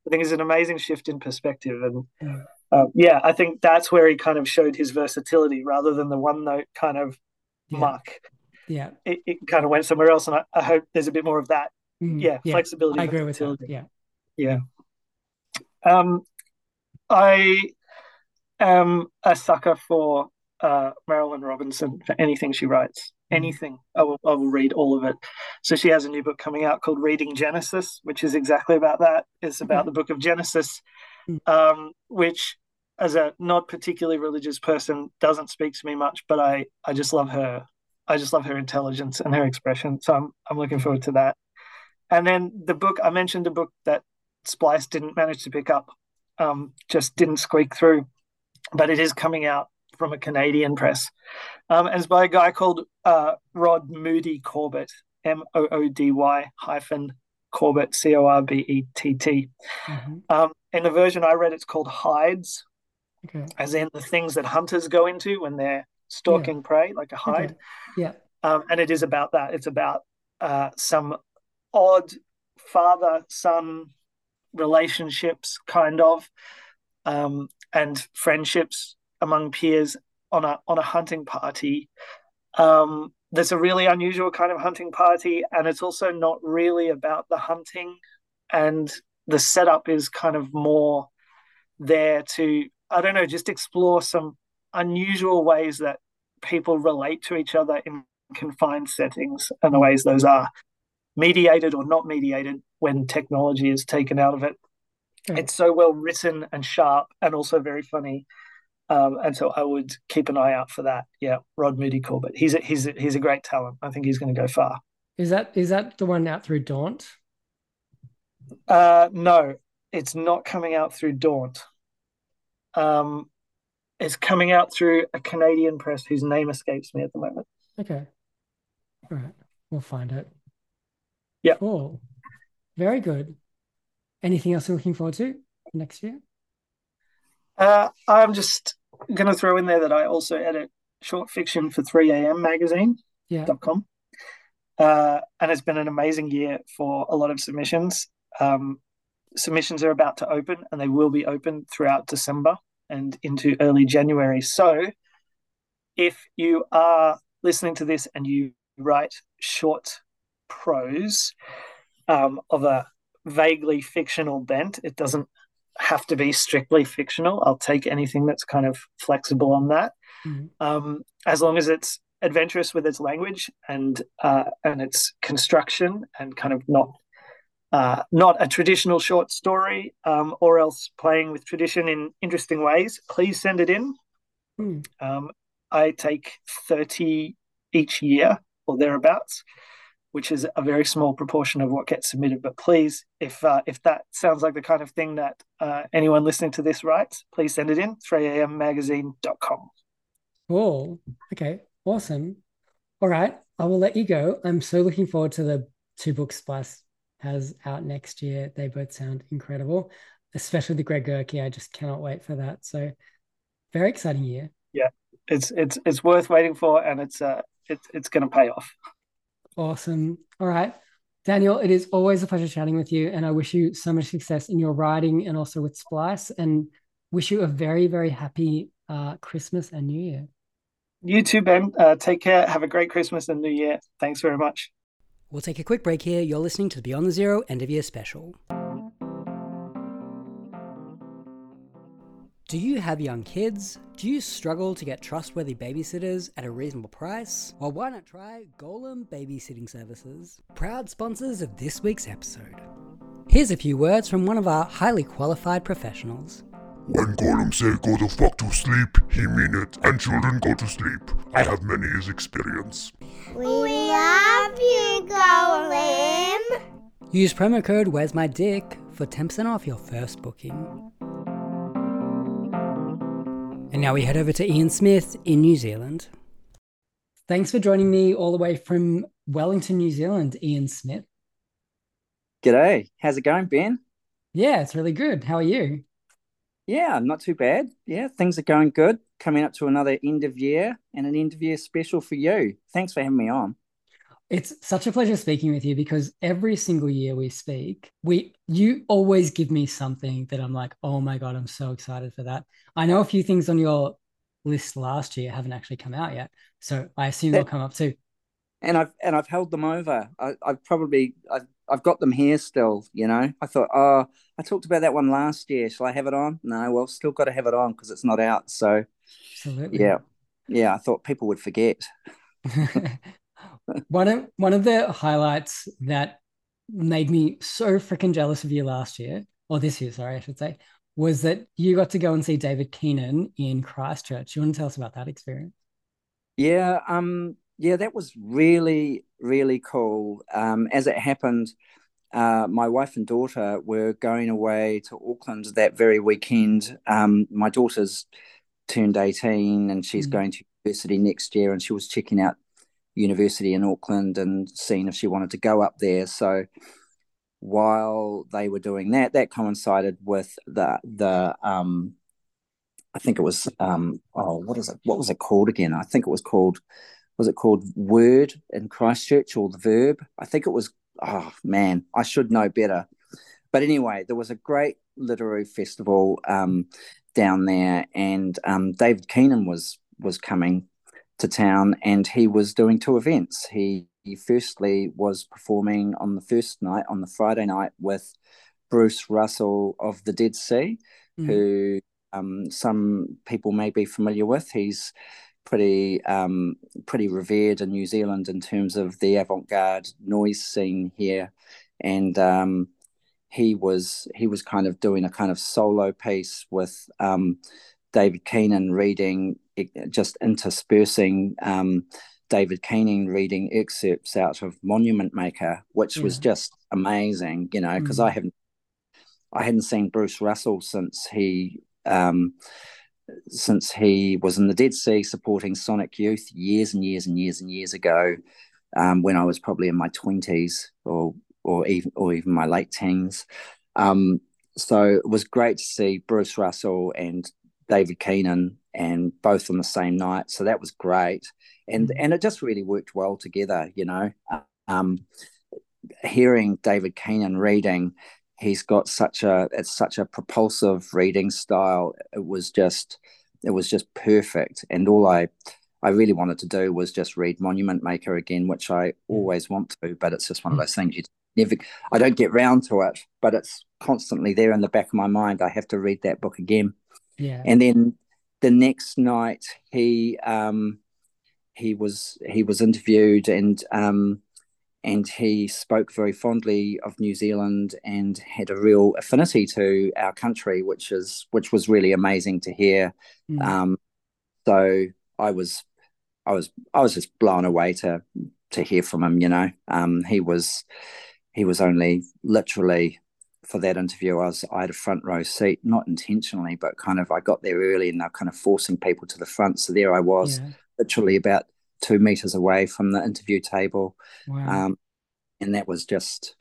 I think is an amazing shift in perspective. And Mm. uh, yeah, I think that's where he kind of showed his versatility rather than the one note kind of Yeah. muck. yeah, It, it kind of went somewhere else, and I, I hope there's a bit more of that. mm, Yeah, flexibility. I agree with that. Yeah, Yeah. Um, I am a sucker for uh, Marilynne Robinson for anything she writes. Mm. Anything. I will, I will read all of it. So she has a new book coming out called Reading Genesis, which is exactly about that. It's about Okay. the book of Genesis, Mm. um, which, as a not particularly religious person, doesn't speak to me much, but I, I just love her. I just love her intelligence and her expression. So I'm, I'm looking forward to that. And then the book, I mentioned a book that Splice didn't manage to pick up, um, just didn't squeak through, but it is coming out from a Canadian press. Um, and it's by a guy called uh, Rod Moody Corbett, M O O D Y hyphen Corbett, C O R B E T T. Mhm. Um, in the version I read, it's called Hides, okay, as in the things that hunters go into when they're stalking prey, like a hide. okay, yeah, Um, and it is about that. It's about uh, some odd father son relationships, kind of, um, and friendships among peers on a on a hunting party. Um, there's a really unusual kind of hunting party, and it's also not really about the hunting. And the setup is kind of more there to I don't know, just explore some unusual ways that people relate to each other in confined settings and the ways those are mediated or not mediated when technology is taken out of it. Okay. It's so well written and sharp and also very funny. Um, and so I would keep an eye out for that. Yeah, Rod Moody Corbett. He's a, he's a, he's a great talent. I think he's going to go far. Is that is that the one out through Daunt? Uh, no, it's not coming out through Daunt. Um, it's coming out through a Canadian press whose name escapes me at the moment. Okay. All right. We'll find it. Yeah. Cool. Very good. Anything else you're looking forward to next year? Uh, I'm just going to throw in there that I also edit short fiction for 3am magazine.com. Yeah. Uh, and it's been an amazing year for a lot of submissions. Um, submissions are about to open and they will be open throughout December and into early January. So if you are listening to this and you write short prose um, of a vaguely fictional bent. It doesn't have to be strictly fictional. I'll take anything that's kind of flexible on that, mm-hmm. um, as long as it's adventurous with its language and uh, and its construction and kind of not uh, not a traditional short story um, or else playing with tradition in interesting ways. Please send it in. Mm. Um, I take thirty each year or thereabouts which is a very small proportion of what gets submitted. But please, if uh, if that sounds like the kind of thing that uh, anyone listening to this writes, please send it in 3ammagazine.com. Cool. Okay. Awesome. All right. I will let you go. I'm so looking forward to the two books Splice has out next year. They both sound incredible, especially the Greg Gerke. I just cannot wait for that. So very exciting year. Yeah, it's it's it's worth waiting for, and it's uh it's it's going to pay off. Awesome. All right. Daniel, it is always a pleasure chatting with you. And I wish you so much success in your writing and also with Splice and wish you a very, very happy uh, Christmas and New Year. You too, Ben. Uh, take care. Have a great Christmas and New Year. Thanks very much. We'll take a quick break here. You're listening to the Beyond the Zero end of year special. Do you have young kids? Do you struggle to get trustworthy babysitters at a reasonable price? Well, why not try Golem Babysitting Services, proud sponsors of this week's episode. Here's a few words from one of our highly qualified professionals. When Golem say go the fuck to sleep, he mean it, and children go to sleep. I have many years experience. We love you, Golem. Use promo code Where's My Dick for 10% off your first booking. And now we head over to Ian Smith in New Zealand. Thanks for joining me all the way from Wellington, New Zealand, Ian Smith. G'day. How's it going, Ben? Yeah, it's really good. How are you? Yeah, not too bad. Yeah, things are going good. Coming up to another end of year and an end of year special for you. Thanks for having me on. It's such a pleasure speaking with you because every single year we speak, we you always give me something that I'm like, oh my god, I'm so excited for that. I know a few things on your list last year haven't actually come out yet, so I assume they'll come up too. And I've and I've held them over. I, I've probably I've I've got them here still. You know, I thought, oh, I talked about that one last year. Shall I have it on? No, well, still got to have it on because it's not out. So, Absolutely. yeah, yeah. I thought people would forget. one of one of the highlights that made me so freaking jealous of you last year, or this year, sorry, I should say, was that you got to go and see David Keenan in Christchurch. You want to tell us about that experience? Yeah, um, yeah, that was really, really cool. Um, as it happened, uh, my wife and daughter were going away to Auckland that very weekend. Um, my daughter's turned 18 and she's mm. going to university next year, and she was checking out university in Auckland and seeing if she wanted to go up there. So while they were doing that, that coincided with the the um, I think it was um, oh what is it what was it called again? I think it was called was it called Word in Christchurch or the Verb? I think it was. Oh man, I should know better. But anyway, there was a great literary festival um, down there, and um, David Keenan was was coming to town and he was doing two events. He, he firstly was performing on the first night, on the Friday night, with Bruce Russell of the Dead C, mm. who um, some people may be familiar with. He's pretty um, pretty revered in New Zealand in terms of the avant-garde noise scene here, and um, he was he was kind of doing a kind of solo piece with um, David Keenan reading just interspersing um, David Keenan reading excerpts out of Monument Maker, which yeah. was just amazing, you know, because mm. I haven't I hadn't seen Bruce Russell since he um, since he was in the Dead C supporting Sonic Youth years and years and years and years ago, um, when I was probably in my twenties or or even or even my late teens. Um, so it was great to see Bruce Russell and David Keenan and both on the same night. So that was great, and mm. and it just really worked well together. You know, um, hearing David Keenan reading, he's got such a it's such a propulsive reading style. It was just it was just perfect, and all I I really wanted to do was just read Monument Maker again, which I always want to, but it's just one of those things you never. I don't get round to it, but it's constantly there in the back of my mind. I have to read that book again. Yeah. And then the next night, he um, he was he was interviewed and um, and he spoke very fondly of New Zealand and had a real affinity to our country, which is which was really amazing to hear. Mm. Um, so I was I was I was just blown away to to hear from him. You know, um, he was he was only literally for that interview. I was I had a front row seat, not intentionally, but kind of I got there early and they're kind of forcing people to the front. So there I was, Yeah. literally about two meters away from the interview table, Wow. um, and that was just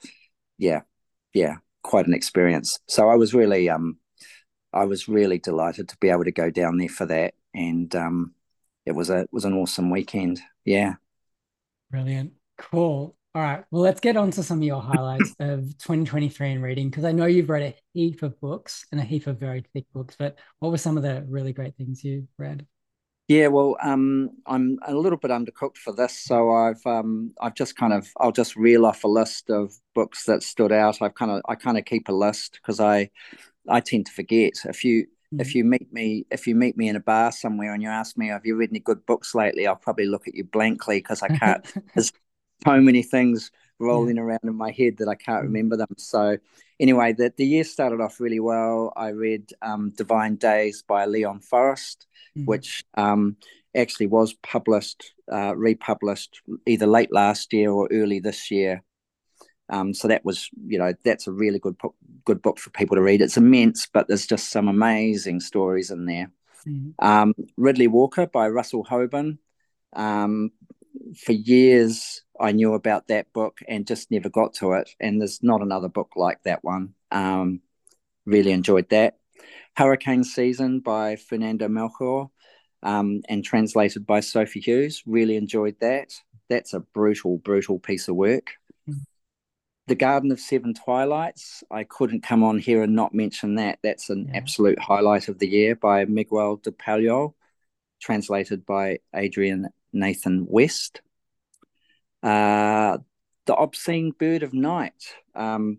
yeah, yeah, quite an experience. So I was really um, I was really delighted to be able to go down there for that, and um, it was a it was an awesome weekend. Yeah. Brilliant. Cool. All right. Well, let's get on to some of your highlights of 2023 in reading because I know you've read a heap of books and a heap of very thick books, but what were some of the really great things you read? Yeah, well, um, I'm a little bit undercooked for this, so I've um, I've just kind of I'll just reel off a list of books that stood out. I've kind of I kind of keep a list because I I tend to forget. If you if you meet me if you meet me in a bar somewhere and you ask me have you read any good books lately, I'll probably look at you blankly because I can't. There's so many things rolling around in my head that I can't remember them. So anyway, the the year started off really well. I read um, Divine Days by Leon Forrest Mhm. which um, actually was published, uh, republished either late last year or early this year. Um, so that was, you know, that's a really good book, good book for people to read. It's immense, but there's just some amazing stories in there. Mhm. Um, Riddley Walker by Russell Hoban. Um, for years, I knew about that book and just never got to it. And there's not another book like that one. Um, really enjoyed that. Hurricane Season by Fernanda Melchor um, and translated by Sophie Hughes. Really enjoyed that. That's a brutal, brutal piece of work. Mhm. The Garden of Seven Twilights. I couldn't come on here and not mention that. That's an Yeah. absolute highlight of the year by Miguel de Palol, translated by Adrian Nathan West. Uh, the Obscene Bird of Night. Um,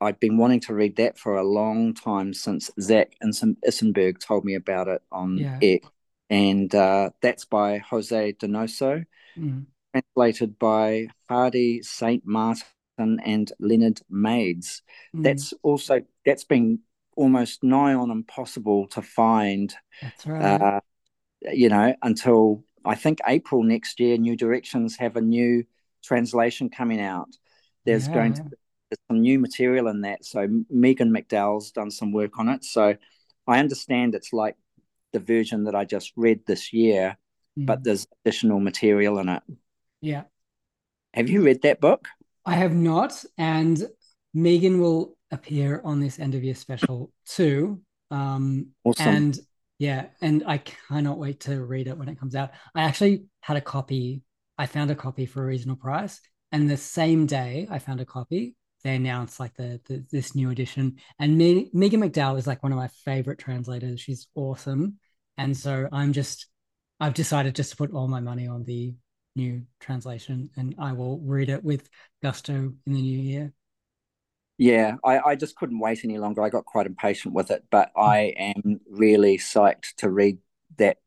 I'd been wanting to read that for a long time since Zach Isenberg told me about it on Yeah. X. And uh, that's by Jose Donoso, Mhm. translated by Hardie St. Martin and Leonard Mades. Mhm. That's also, that's been almost nigh on impossible to find, That's right. uh, you know, until I think April next year, New Directions have a new translation coming out. There's going to be some new material in that. So Megan McDowell's done some work on it. So I understand it's like the version that I just read this year, but Mhm. there's additional material in it. yeah. Have you read that book? I have not, and Megan will appear on this end of year special too. Um, Awesome. and yeah, and I cannot wait to read it when it comes out. I actually had a copy. I found a copy for a reasonable price, and the same day I found a copy, they announced like the, the this new edition. And Me- Megan McDowell is like one of my favorite translators. She's awesome, and so I'm just I've decided just to put all my money on the new translation, and I will read it with gusto in the new year. Yeah, I, I just couldn't wait any longer. I got quite impatient with it, but I am really psyched to read that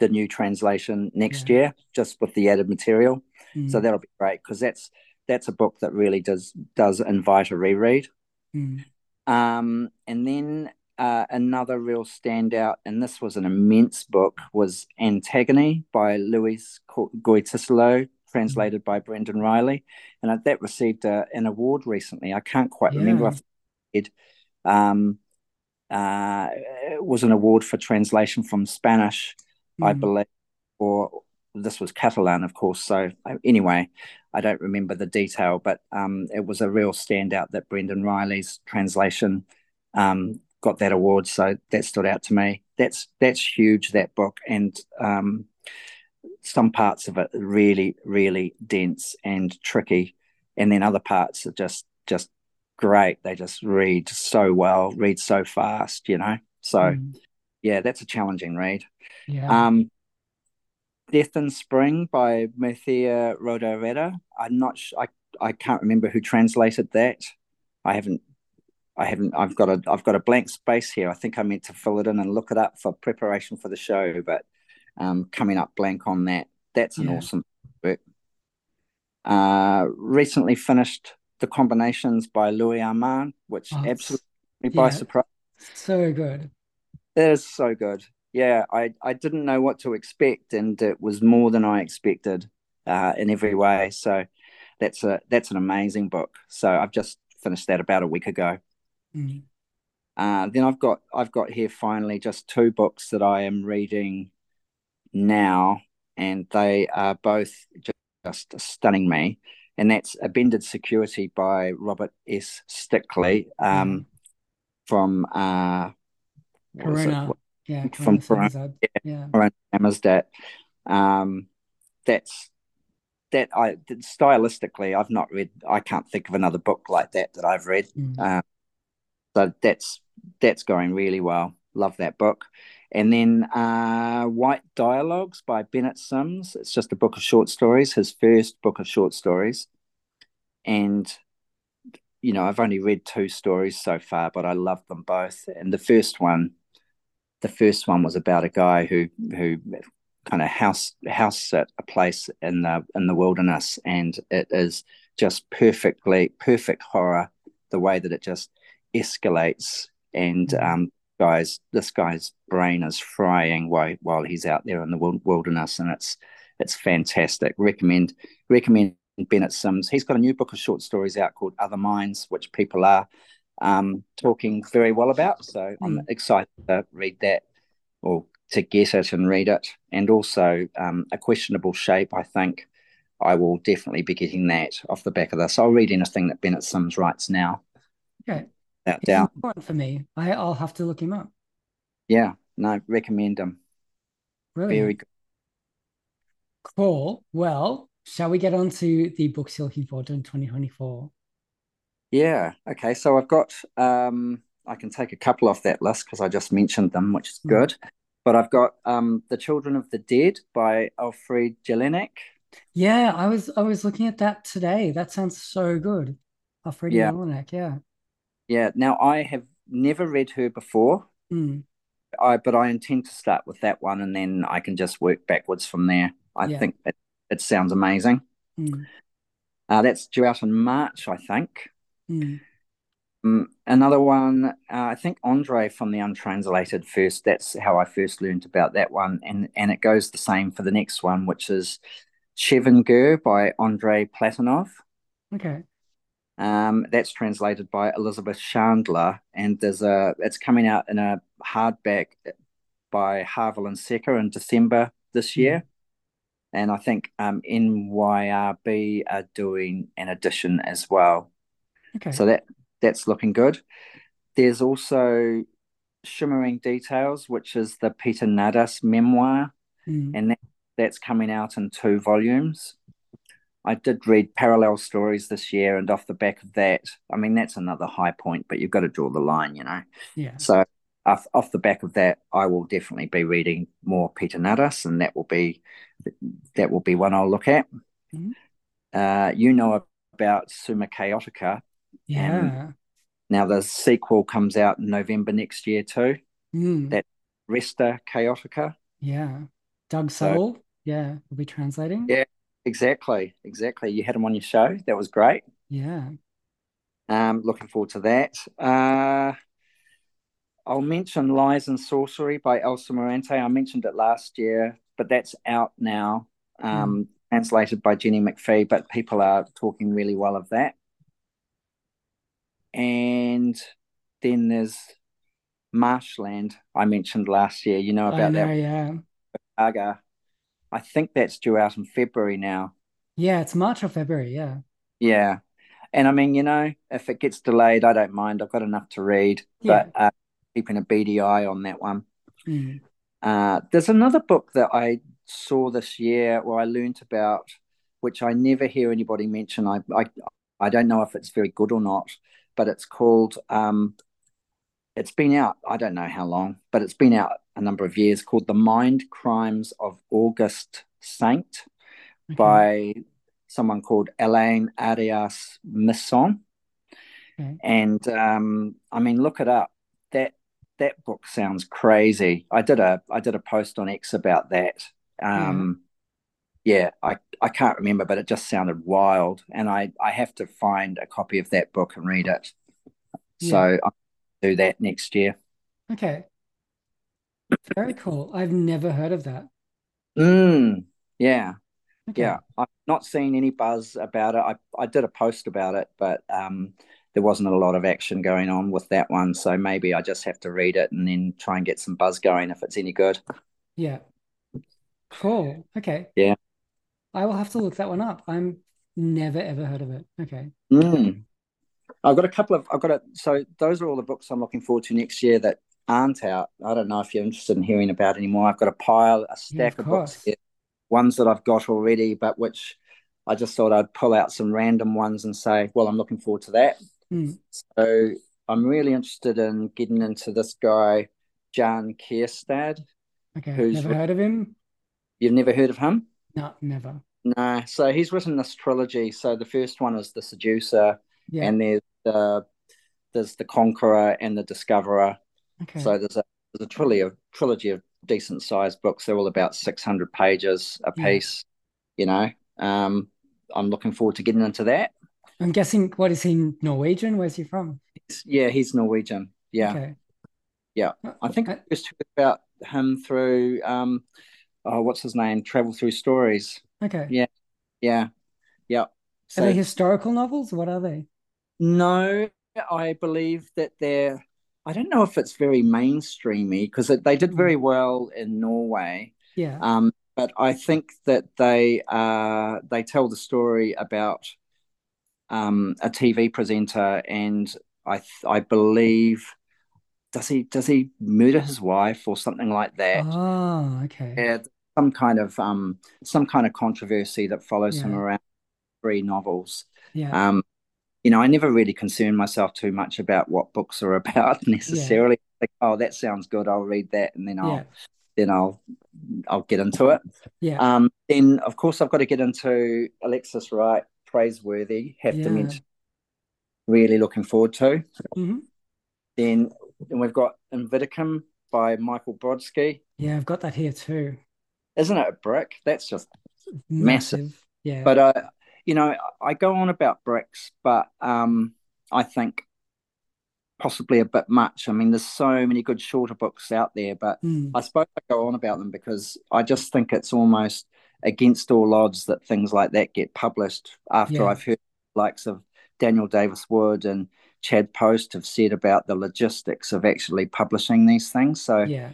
the new translation next Yeah. year, just with the added material. So Mm, that'll be great because that's that's a book that really does does invite a reread. mm, Um, and then uh, another real standout, and this was an immense book, was Antagony by Luis Goytisolo, translated by Brendan Riley, and that received a, an award recently. I can't quite remember Yeah. off the head. Um, uh, it was an award for translation from Spanish, I mm. believe, or this was Catalan, of course. So uh, anyway, I don't remember the detail, but um, it was a real standout that Brendan Riley's translation um, got that award. So that stood out to me. That's that's huge. That book and um, some parts of it are really really dense and tricky, and then other parts are just just great. They just read so well, read so fast. You know. So Mm. yeah, that's a challenging read. Yeah. Um, Death in Spring by Mercè Rodoreda. I'm not. Sh- I I can't remember who translated that. I haven't. I haven't. I've got a. I've got a blank space here. I think I meant to fill it in and look it up for preparation for the show, but um, coming up blank on that. That's an Yeah. awesome book. Uh, recently finished the combinations by Louis Armand, which Oh, absolutely by yeah. surprise. So good. It is so good. Yeah, I, I didn't know what to expect, and it was more than I expected uh, in every way. So that's a that's an amazing book. So I've just finished that about a week ago. Mm. Uh, then I've got I've got here finally just two books that I am reading now, and they are both just, stunning me. And that's A Bended Security by Robert S. Stickley um, from uh, what was it? Corona. Yeah. From Corona Corona. Yeah. around Amistad. Um, that's that I stylistically I've not read. I can't think of another book like that that I've read. Mm. Uh, so that's that's going really well. Love that book. And then uh, White Dialogues by Bennett Sims. It's just a book of short stories, his first book of short stories. And you know, I've only read two stories so far, but I love them both. And the first one, the first one was about a guy who who kind of house house at a place in the in the wilderness, and it is just perfectly perfect horror. The way that it just escalates, and um, guys, this guy's brain is frying while while he's out there in the wil- wilderness, and it's it's fantastic. Recommend recommend Bennett Sims. He's got a new book of short stories out called Other Minds, which people are um, talking very well about. So I'm Mm. excited to read that or to get it and read it. And also um, A Questionable Shape, I think I will definitely be getting that off the back of this. I'll read anything that Bennett Sims writes now, Okay. Without He's doubt. important for me. I, I'll have to look him up. Yeah, no, recommend him. Brilliant. Very good. Cool. Well, shall we get on to the books you're looking forward to in 2024? Yeah. Okay. So I've got um I can take a couple off that list because I just mentioned them, which is Mm. good. But I've got um The Children of the Dead by Elfriede Jelinek. Yeah, I was I was looking at that today. That sounds so good. Elfriede Yeah. Jelinek, yeah. Yeah. Now I have never read her before. Mm, I but I intend to start with that one and then I can just work backwards from there. I Yeah. think it, it sounds amazing. mm, Uh, that's due out in March, I think. mm. Um, another one, uh, I think Andre from the Untranslated first. That's how I first learned about that one, and and it goes the same for the next one, which is Chevengur by Andre Platonov. Okay. Um, that's translated by Elizabeth Chandler, and there's a it's coming out in a hardback by Harvill and Secker in December this year. And I think um, NYRB are doing an edition as well. Okay. So that that's looking good. There's also Shimmering Details, which is the Peter Nadas memoir, Mm, and that, that's coming out in two volumes. I did read Parallel Stories this year, and off the back of that, I mean that's another high point, but you've got to draw the line, you know. yeah. So off, off the back of that, I will definitely be reading more Peter Nadas, and that will be that will be one I'll look at. Mhm. Uh, you know about Summa Chaotica. Yeah. Now the sequel comes out in November next year too. Mm, That Resta Chaotica. yeah. Doug So- yeah, will be translating. Yeah. Exactly, exactly. You had him on your show. That was great. Yeah. Um, looking forward to that. Uh, I'll mention Lies and Sorcery by Elsa Morante. I mentioned it last year, but that's out now, um, translated by Jenny McPhee, but people are talking really well of that. And then there's Marshland, I mentioned last year. You know about know, that yeah. I think that's due out in February now. Yeah, it's March or February, yeah. Yeah. And I mean, you know, if it gets delayed, I don't mind. I've got enough to read, but uh, keeping a beady eye on that one. Mm, Uh, there's another book that I saw this year where I learnt about, which I never hear anybody mention. I, I, I don't know if it's very good or not, but it's called, um, it's been out, I don't know how long, but it's been out a number of years called The Mind Crimes of August Saint Okay. by someone called Elaine Arias Misson. Okay. And um, I mean, look it up. That that book sounds crazy. I did a I did a post on X about that. Um, yeah, I I can't remember, but it just sounded wild, and I I have to find a copy of that book and read it. So I'll do that next year. Okay. Very cool. I've never heard of that. Mm, yeah, Okay. yeah. I've not seen any buzz about it. I I did a post about it, but um, there wasn't a lot of action going on with that one. So maybe I just have to read it and then try and get some buzz going if it's any good. Yeah. Cool. Okay. Yeah. I will have to look that one up. I'm never ever heard of it. Okay. Mm. I've got a couple of I've got a so those are all the books I'm looking forward to next year that aren't out. I don't know if you're interested in hearing about anymore. I've got a pile, a stack of of, books here, ones that I've got already, but which I just thought I'd pull out some random ones and say, well, I'm looking forward to that. Hmm. So I'm really interested in getting into this guy, Jan Kjærstad. Okay. Who's Never heard of him? You've never heard of him? No, never. No. So he's written this trilogy. So the first one is The Seducer, Yeah. and there's the there's the Conqueror and the Discoverer. Okay. So there's a there's a trilogy of trilogy of decent sized books. They're all about 600 pages a Yeah. piece. You know, um, I'm looking forward to getting into that. I'm guessing what is he Norwegian? Where's he from? Yeah, he's Norwegian. Yeah, Okay. Yeah. I think I just heard about him through um, oh, what's his name? Travel Through Stories. Okay. Yeah, yeah, yeah. Are So they historical novels? What are they? no, I believe that they're. I don't know if it's very mainstreamy because they did very well in Norway. Yeah. Um, but I think that they uh, they tell the story about um, a TV presenter, and I th- I believe does he does he murder his wife or something like that? Oh, okay. Yeah, some kind of um some kind of controversy that follows him around three novels. Yeah. Um, you know, I never really concern myself too much about what books are about necessarily. Like, oh, that sounds good. I'll read that, and then I'll Yeah. then I'll I'll get into it. Yeah. Um, then of course I've got to get into Alexis Wright, praiseworthy. Have to mention. Really looking forward to. Mhm. Then then we've got Inviticum by Michael Brodsky. Yeah, I've got that here too. Isn't it a brick? That's just Massive. Massive. Yeah. but uh, you know, I go on about bricks, but um, I think possibly a bit much. I mean, there's so many good shorter books out there, but Mm. I suppose I go on about them because I just think it's almost against all odds that things like that get published after Yeah. I've heard the likes of Daniel Davis Wood and Chad Post have said about the logistics of actually publishing these things. So Yeah.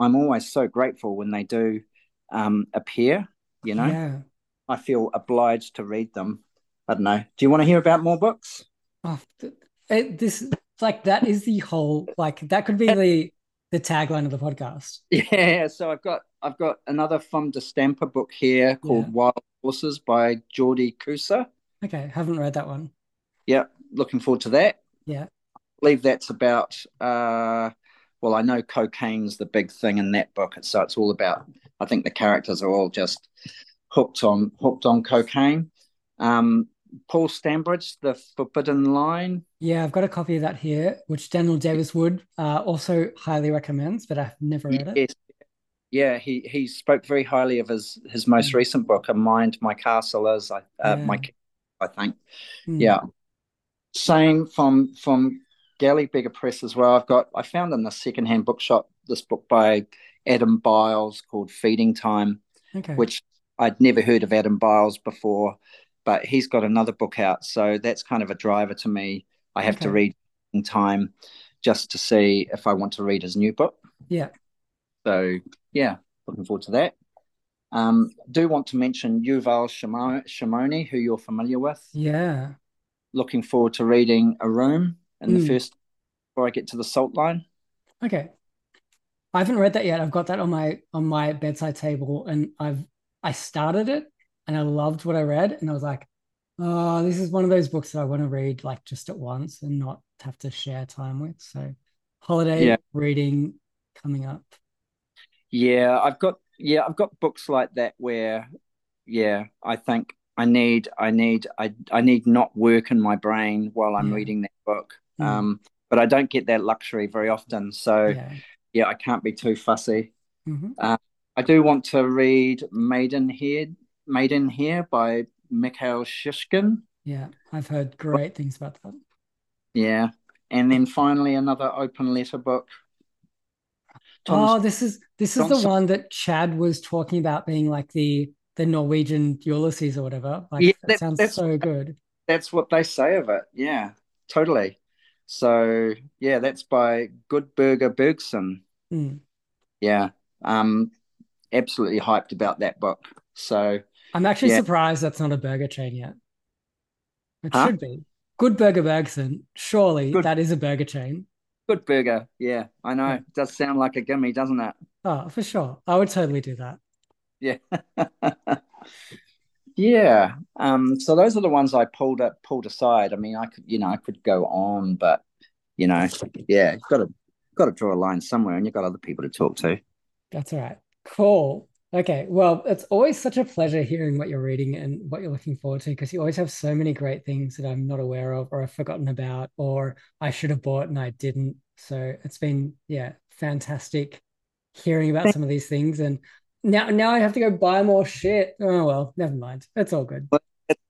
I'm always so grateful when they do um, appear, you know. Yeah. I feel obliged to read them. I don't know. Do you want to hear about more books? Oh, it, this like that is the whole like that could be the the tagline of the podcast. Yeah, so I've got I've got another Fum d'Estampa book here called Yeah. Wild Horses by Jordi Cussà. Okay, haven't read that one. Yeah, looking forward to that. Yeah. I believe that's about uh well, I know cocaine's the big thing in that book. So it's all about I think the characters are all just hooked on hooked on cocaine. Um Paul Stanbridge, The Forbidden Line. Yeah, I've got a copy of that here, which Daniel Davis Wood uh, also highly recommends, but I've never read it. Yes. Yeah, he he spoke very highly of his his most Mm. recent book, A Mind My Castle Is, I uh, Yeah. my I think. Mm. Yeah. Same from from Galley Beggar Press as well. I've got I found in the secondhand bookshop this book by Adam Biles called Feeding Time, Okay. which I'd never heard of Adam Biles before, but he's got another book out. So that's kind of a driver to me. I have to read in time just to see if I want to read his new book. Yeah. So yeah, looking forward to that. Um, do want to mention Yuval Shimo- Shimoni, who you're familiar with. Yeah. Looking forward to reading A Room in Mm. the first before I get to the Salt Line. Okay. I haven't read that yet. I've got that on my on my bedside table and I've I started it and I loved what I read and I was like, oh, this is one of those books that I want to read like just at once and not have to share time with. So holiday Yeah. reading coming up. Yeah, I've got yeah, I've got books like that where, yeah, I think I need, I need, I, I need not work in my brain while I'm Yeah. reading that book. Mm. Um, but I don't get that luxury very often. So Yeah. yeah, I can't be too fussy. hmm I do want to read Maidenhair, Maiden Here by Mikhail Shishkin. Yeah. I've heard great things about that. Yeah. And then finally another open letter book. Oh, this is this is the one that Chad was talking about being like the the Norwegian Ulysses or whatever. Like Yeah, that that- sounds so good. that's what they say of it. Yeah, totally. So yeah, that's by Guðbergur Bergsson. Mm. Yeah. Um absolutely hyped about that book. So I'm actually Yeah. surprised that's not a burger chain yet. It Huh? should be. Good Burger Bergson. Surely Good- that is a burger chain. good burger. Yeah, I know. Yeah. It does sound like a gimme, doesn't it? Oh, for sure. I would totally do that. Yeah. Yeah. Um, so those are the ones I pulled up pulled aside. I mean, I could, you know, I could go on, but you know, yeah, you've got to got to draw a line somewhere and you've got other people to talk to. That's all right. Cool. Okay. Well, it's always such a pleasure hearing what you're reading and what you're looking forward to because you always have so many great things that I'm not aware of or I've forgotten about or I should have bought and I didn't. So it's been, yeah, fantastic hearing about some of these things. And now now I have to go buy more shit. Oh well, never mind. It's all good.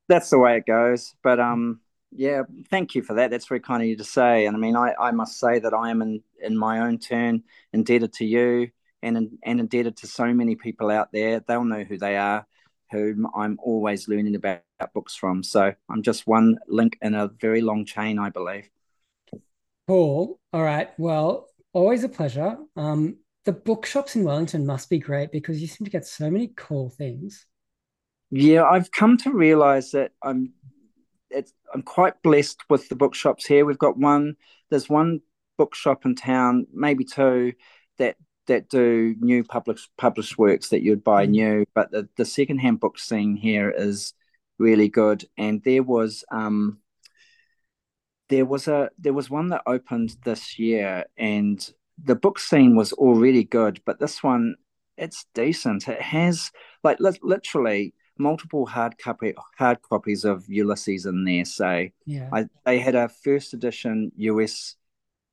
That's the way it goes. But um, yeah, thank you for that. That's very kind of you to say. And I mean, I, I must say that I am in, in my own turn indebted to you and and indebted to so many people out there. They'll know who they are, whom I'm always learning about books from. So I'm just one link in a very long chain, I believe. Cool. All right. Well, always a pleasure. Um, the bookshops in Wellington must be great because you seem to get so many cool things. Yeah, I've come to realize that I'm it's I'm quite blessed with the bookshops here. We've got one there's one bookshop in town, maybe two, that that do new published published works that you'd buy Mm. new, but the, the secondhand book scene here is really good. And there was um there was a there was one that opened this year and the book scene was already good, but this one it's decent. It has like li- literally multiple hard copy hard copies of Ulysses in there. So Yeah. I they had a first edition US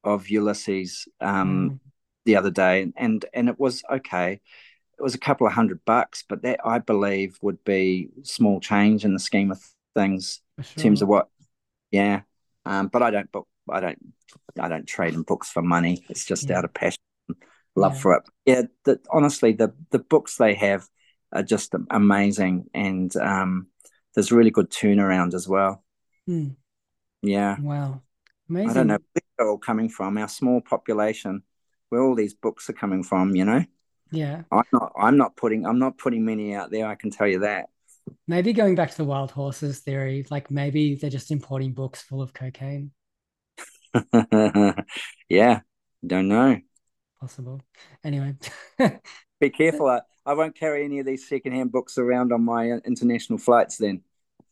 of Ulysses um Mm. The other day and, and and it was okay. It was a couple of hundred bucks, but that I believe would be small change in the scheme of things For in terms of what yeah. Um but I don't book I don't I don't trade in books for money. It's just Yeah. out of passion, love Yeah. for it. Yeah, the, honestly, the the books they have are just amazing, and um, there's really good turnaround as well. Mm. Yeah, Wow. Amazing. I don't know where they're all coming from. Our small population, where all these books are coming from. You know, Yeah. I'm not I'm not putting I'm not putting many out there. I can tell you that. Maybe going back to the wild horses theory, like maybe they're just importing books full of cocaine. yeah, don't know. Possible. Anyway. Be careful. I, I won't carry any of these secondhand books around on my uh, international flights. Then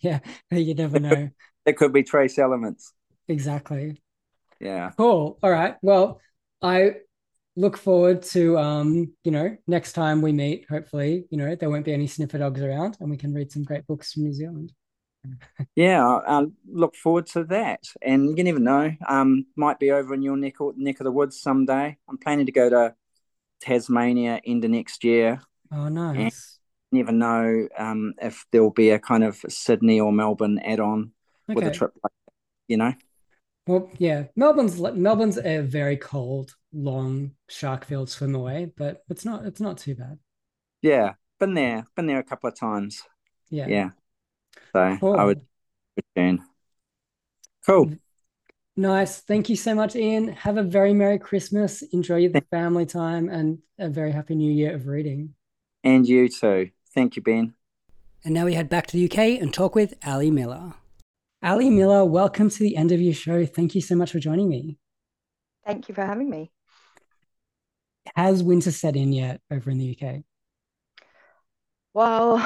Yeah, you never know. there could be trace elements. Exactly. Yeah. Cool. All right. Well, I look forward to um, you know, next time we meet, hopefully, you know, there won't be any sniffer dogs around and we can read some great books from New Zealand. Yeah, I, I look forward to that. And you never know, um, might be over in your neck, or, neck of the woods someday. I'm planning to go to Tasmania end of next year. Oh, nice. Never know um, if there'll be a kind of Sydney or Melbourne add-on with a trip like that, you know? Well, yeah, Melbourne's Melbourne's a very cold, long shark-filled swim away, but it's not it's not too bad. Yeah, been there, been there a couple of times. Yeah. Yeah. So I would return. Cool. Nice. Thank you so much, Ian. Have a very Merry Christmas. Enjoy the family time and a very happy new year of reading. And you too. Thank you, Ben. And now we head back to the UK and talk with Ali Miller. Ali Miller, welcome to the end of your show. Thank you so much for joining me. Thank you for having me. Has winter set in yet over in the UK? Well,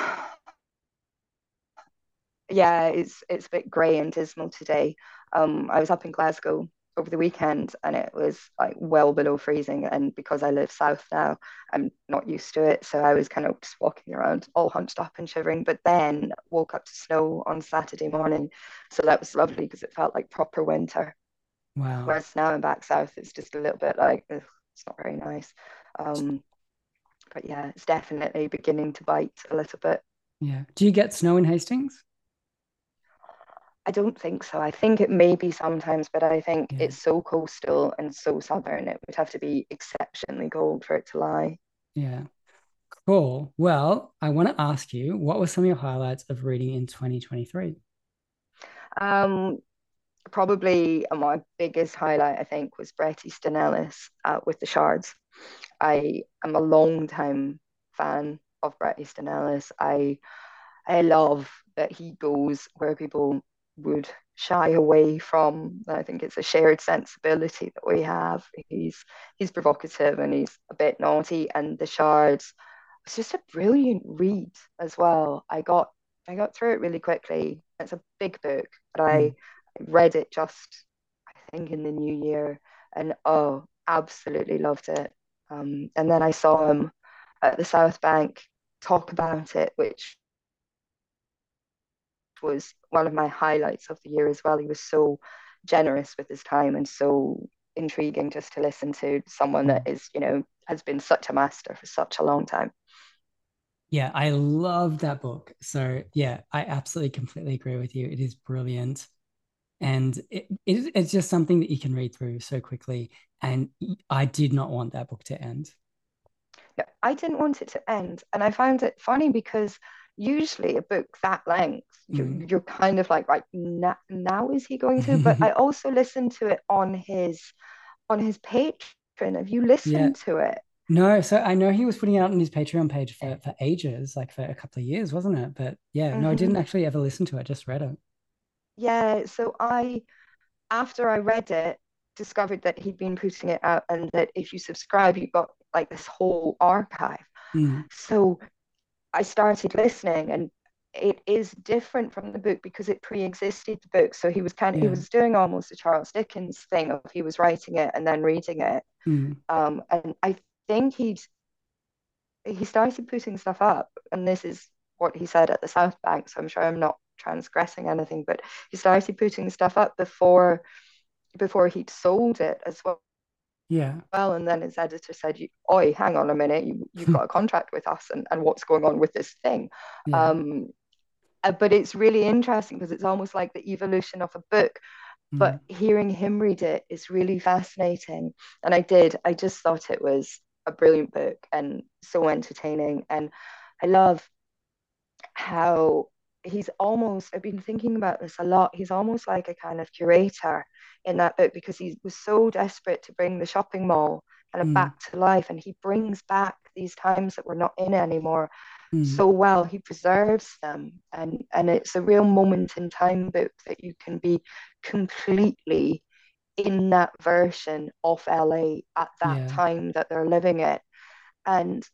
yeah, it's it's a bit grey and dismal today. Um, I was up in Glasgow over the weekend and it was like well below freezing. And because I live south now, I'm not used to it. So I was kind of just walking around all hunched up and shivering. But then woke up to snow on Saturday morning. So that was lovely because it felt like proper winter. Wow. Whereas now I'm back south, it's just a little bit like ugh, it's not very nice. Um, but yeah, it's definitely beginning to bite a little bit. Yeah. Do you get snow in Hastings? I don't think so. I think it may be sometimes, but I think Yeah. it's so coastal and so southern, it would have to be exceptionally cold for it to lie. Yeah. Cool. Well, I want to ask you, what were some of your highlights of reading in 2023? Um, probably my biggest highlight, I think, was Bret Easton Ellis uh, with the Shards. I am a long time fan of Bret Easton Ellis. I I love that he goes where people would shy away from. I think it's a shared sensibility that we have. He's he's provocative and he's a bit naughty, and the Shards. It's just a brilliant read as well. I got I got through it really quickly. It's a big book, but I read it just I think in the new year, and oh, absolutely loved it. Um, and then I saw him at the South Bank talk about it, which was one of my highlights of the year as well. He was so generous with his time and so intriguing just to listen to someone that is, you know, has been such a master for such a long time. Yeah, I love that book. So, yeah, I absolutely completely agree with you. It is brilliant. And it, it, it's just something that you can read through so quickly. And I did not want that book to end. Yeah, I didn't want it to end. And I found it funny because usually a book that length, you're, Mm. you're kind of like, right, now, now is he going to? But I also listened to it on his on his Patreon. Have you listened to it? No, so I know he was putting it out on his Patreon page for, for ages, like for a couple of years, wasn't it? But yeah, no, I didn't Mhm. actually ever listen to it, just read it. Yeah, so I, after I read it, discovered that he'd been putting it out and that if you subscribe, you got like this whole archive. Mm, So I started listening and it is different from the book because it pre-existed the book. So he was kind of he was doing almost a Charles Dickens thing of he was writing it and then reading it. mm, Um, and I think he'd he started putting stuff up, and this is what he said at the South Bank, so I'm sure I'm not transgressing anything, but he started putting stuff up before before he'd sold it as well. Yeah. Well, and then his editor said, "You- "Oi, hang on a minute, you, you've got a contract with us, and, and what's going on with this thing?" Yeah. Um, uh, but it's really interesting because it's almost like the evolution of a book. But Mm, hearing him read it is really fascinating. And I did, I just thought it was a brilliant book and so entertaining. And I love how he's almost, I've been thinking about this a lot. He's almost like a kind of curator in that book because he was so desperate to bring the shopping mall kind of Mm. back to life. And he brings back these times that we're not in anymore mm, so well. He preserves them, and and it's a real moment in time book that you can be completely in that version of LA at that Yeah. time that they're living it. And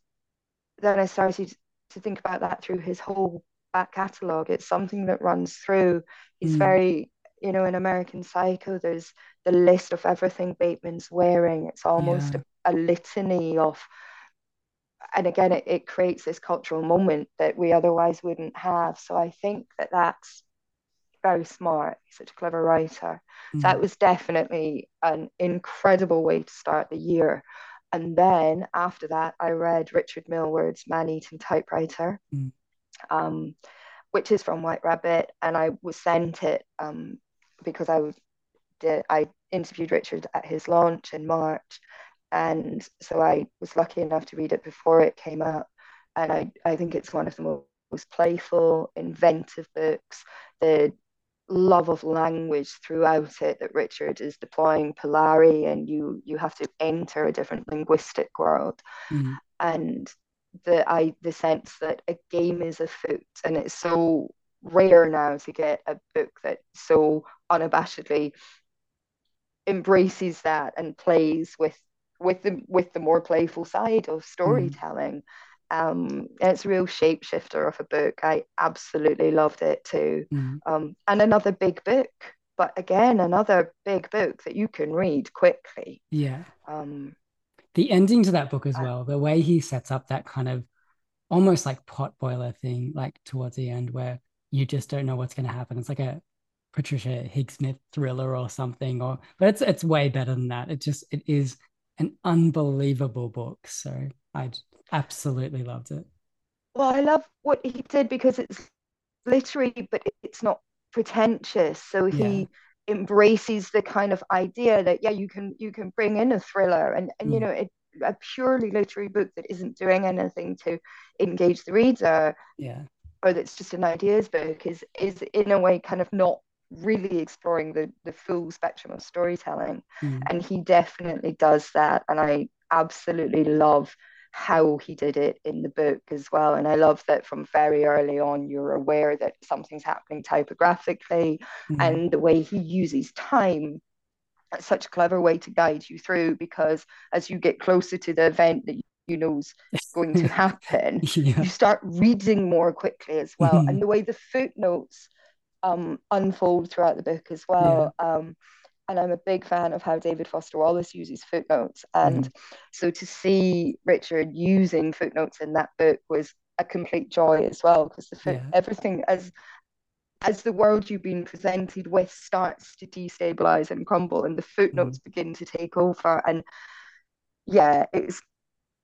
then I started to think about that through his whole back catalogue. It's something that runs through. He's Mm. very, you know, in American Psycho, there's the list of everything Bateman's wearing. It's almost Yeah. a, a litany of and again it, it creates this cultural moment that we otherwise wouldn't have so i think that that's very smart he's such a clever writer mm. that was definitely an incredible way to start the year and then after that i read richard millward's man-eating typewriter Mm. Um, which is from white rabbit and i was sent it um, because i did I interviewed Richard at his launch in March, and so I was lucky enough to read it before it came out, and I I think it's one of the most, playful, inventive books. The love of language throughout it that Richard is deploying Polari, and you you have to enter a different linguistic world, Mm. and the I the sense that a game is afoot, and it's so rare now to get a book that so unabashedly embraces that and plays with with the with the more playful side of storytelling. Um, and it's a real shapeshifter of a book. I absolutely loved it too. Mm. Um, and another big book but again, another big book that you can read quickly. Yeah. Um, the ending to that book as uh, well, the way he sets up that kind of almost like pot boiler thing, like towards the end, where you just don't know what's going to happen. It's like a Patricia Highsmith thriller or something, or but it's it's way better than that. It just it is an unbelievable book. So I absolutely loved it. Well, I love what he did because it's literary, but it's not pretentious. So he yeah. Embraces the kind of idea that yeah, you can you can bring in a thriller and and mm. you know it a purely literary book that isn't doing anything to engage the reader. Yeah. Or that's just an ideas book is is in a way kind of not really exploring the the full spectrum of storytelling. Mm. And he definitely does that. And I absolutely love how he did it in the book as well. And I love that from very early on, you're aware that something's happening typographically mm-hmm. and the way he uses time. That's such a clever way to guide you through because as you get closer to the event that you know is going to happen, yeah. you start reading more quickly as well. Mm-hmm. And the way the footnotes um, unfold throughout the book as well. Yeah. Um, and I'm a big fan of how David Foster Wallace uses footnotes. And mm-hmm. so to see Richard using footnotes in that book was a complete joy as well, because foot, yeah. everything as as the world you've been presented with starts to destabilize and crumble, and the footnotes mm-hmm. begin to take over. And yeah, it's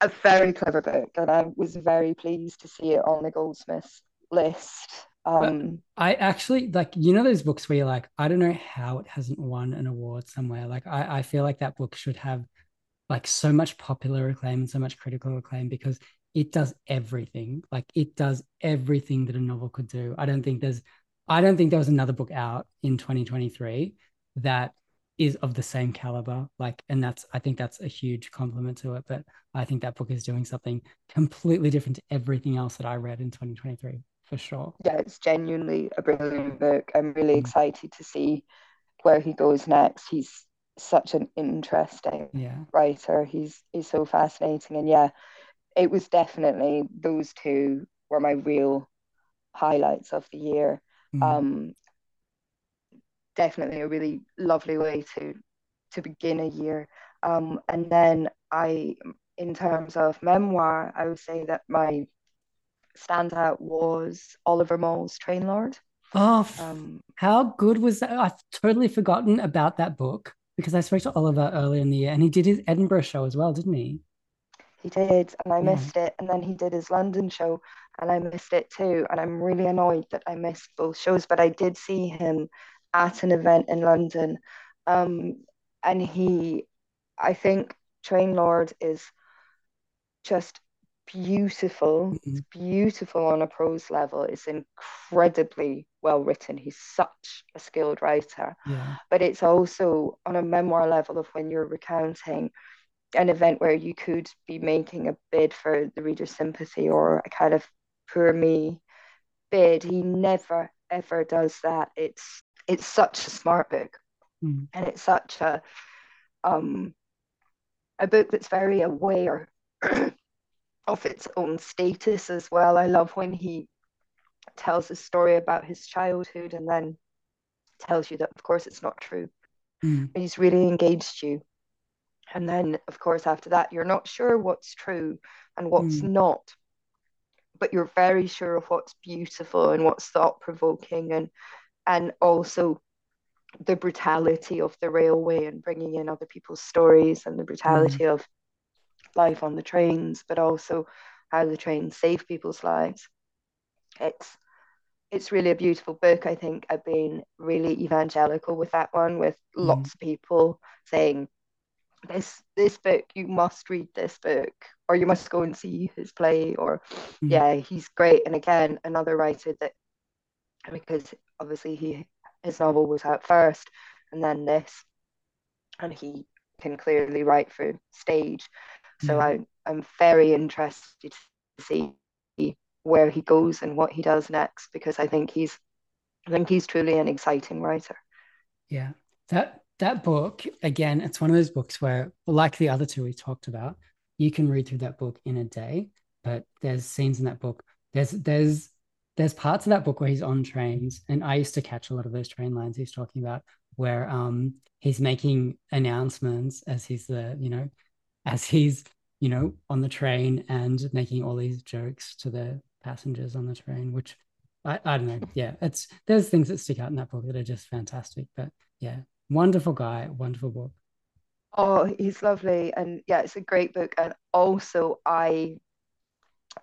a very clever book, and I was very pleased to see it on the Goldsmiths list. Um, I actually like you know those books where you're like, I don't know how it hasn't won an award somewhere. Like I, I feel like that book should have like so much popular acclaim and so much critical acclaim because it does everything. Like it does everything that a novel could do. I don't think there's I don't think there was another book out in 2023 that is of the same caliber. Like, and that's I think that's a huge compliment to it. But I think that book is doing something completely different to everything else that I read in 2023 for sure. Yeah, it's genuinely a brilliant book. I'm really mm. excited to see where he goes next. He's such an interesting yeah. writer. He's he's so fascinating, and yeah, it was definitely those two were my real highlights of the year. Mm. Um, definitely a really lovely way to to begin a year. Um, and then I, in terms of memoir, I would say that my standout was Oliver Moll's Trainlord. Oh, um, how good was that? I've totally forgotten about that book because I spoke to Oliver earlier in the year and he did his Edinburgh show as well, didn't he? He did, and I yeah. missed it. And then he did his London show, and I missed it too. And I'm really annoyed that I missed both shows, but I did see him at an event in London. Um, and he, I think Trainlord is just beautiful. Mm-hmm. It's beautiful on a prose level. It's incredibly well written. He's such a skilled writer. Yeah. But it's also on a memoir level of when you're recounting an event where you could be making a bid for the reader's sympathy or a kind of poor me bid. He never ever does that. It's it's such a smart book. Mm. And it's such a um a book that's very aware of its own status as well. I love when he tells a story about his childhood and then tells you that, of course, it's not true. Mm. He's really engaged you. And then, of course, after that, you're not sure what's true and what's mm. not, but you're very sure of what's beautiful and what's thought provoking and and also the brutality of the railway and bringing in other people's stories and the brutality mm. of life on the trains, but also how the trains save people's lives. It's it's really a beautiful book. I think I've been really evangelical with that one, with mm. lots of people saying, "This this book, you must read this book, or you must go and see his play." Or, mm. yeah, he's great. And again, another writer that because obviously he his novel was out first, and then this, and he can clearly write for stage. So I, I'm very interested to see where he goes and what he does next because I think he's I think he's truly an exciting writer. Yeah. That that book, again, it's one of those books where, like the other two we talked about, you can read through that book in a day, but there's scenes in that book. There's there's there's parts of that book where he's on trains, and I used to catch a lot of those train lines he's talking about, where um he's making announcements as he's the you know, as he's you know on the train and making all these jokes to the passengers on the train, which I, I don't know. Yeah, it's there's things that stick out in that book that are just fantastic. But yeah, wonderful guy, wonderful book. Oh, he's lovely, and yeah, it's a great book. And also, I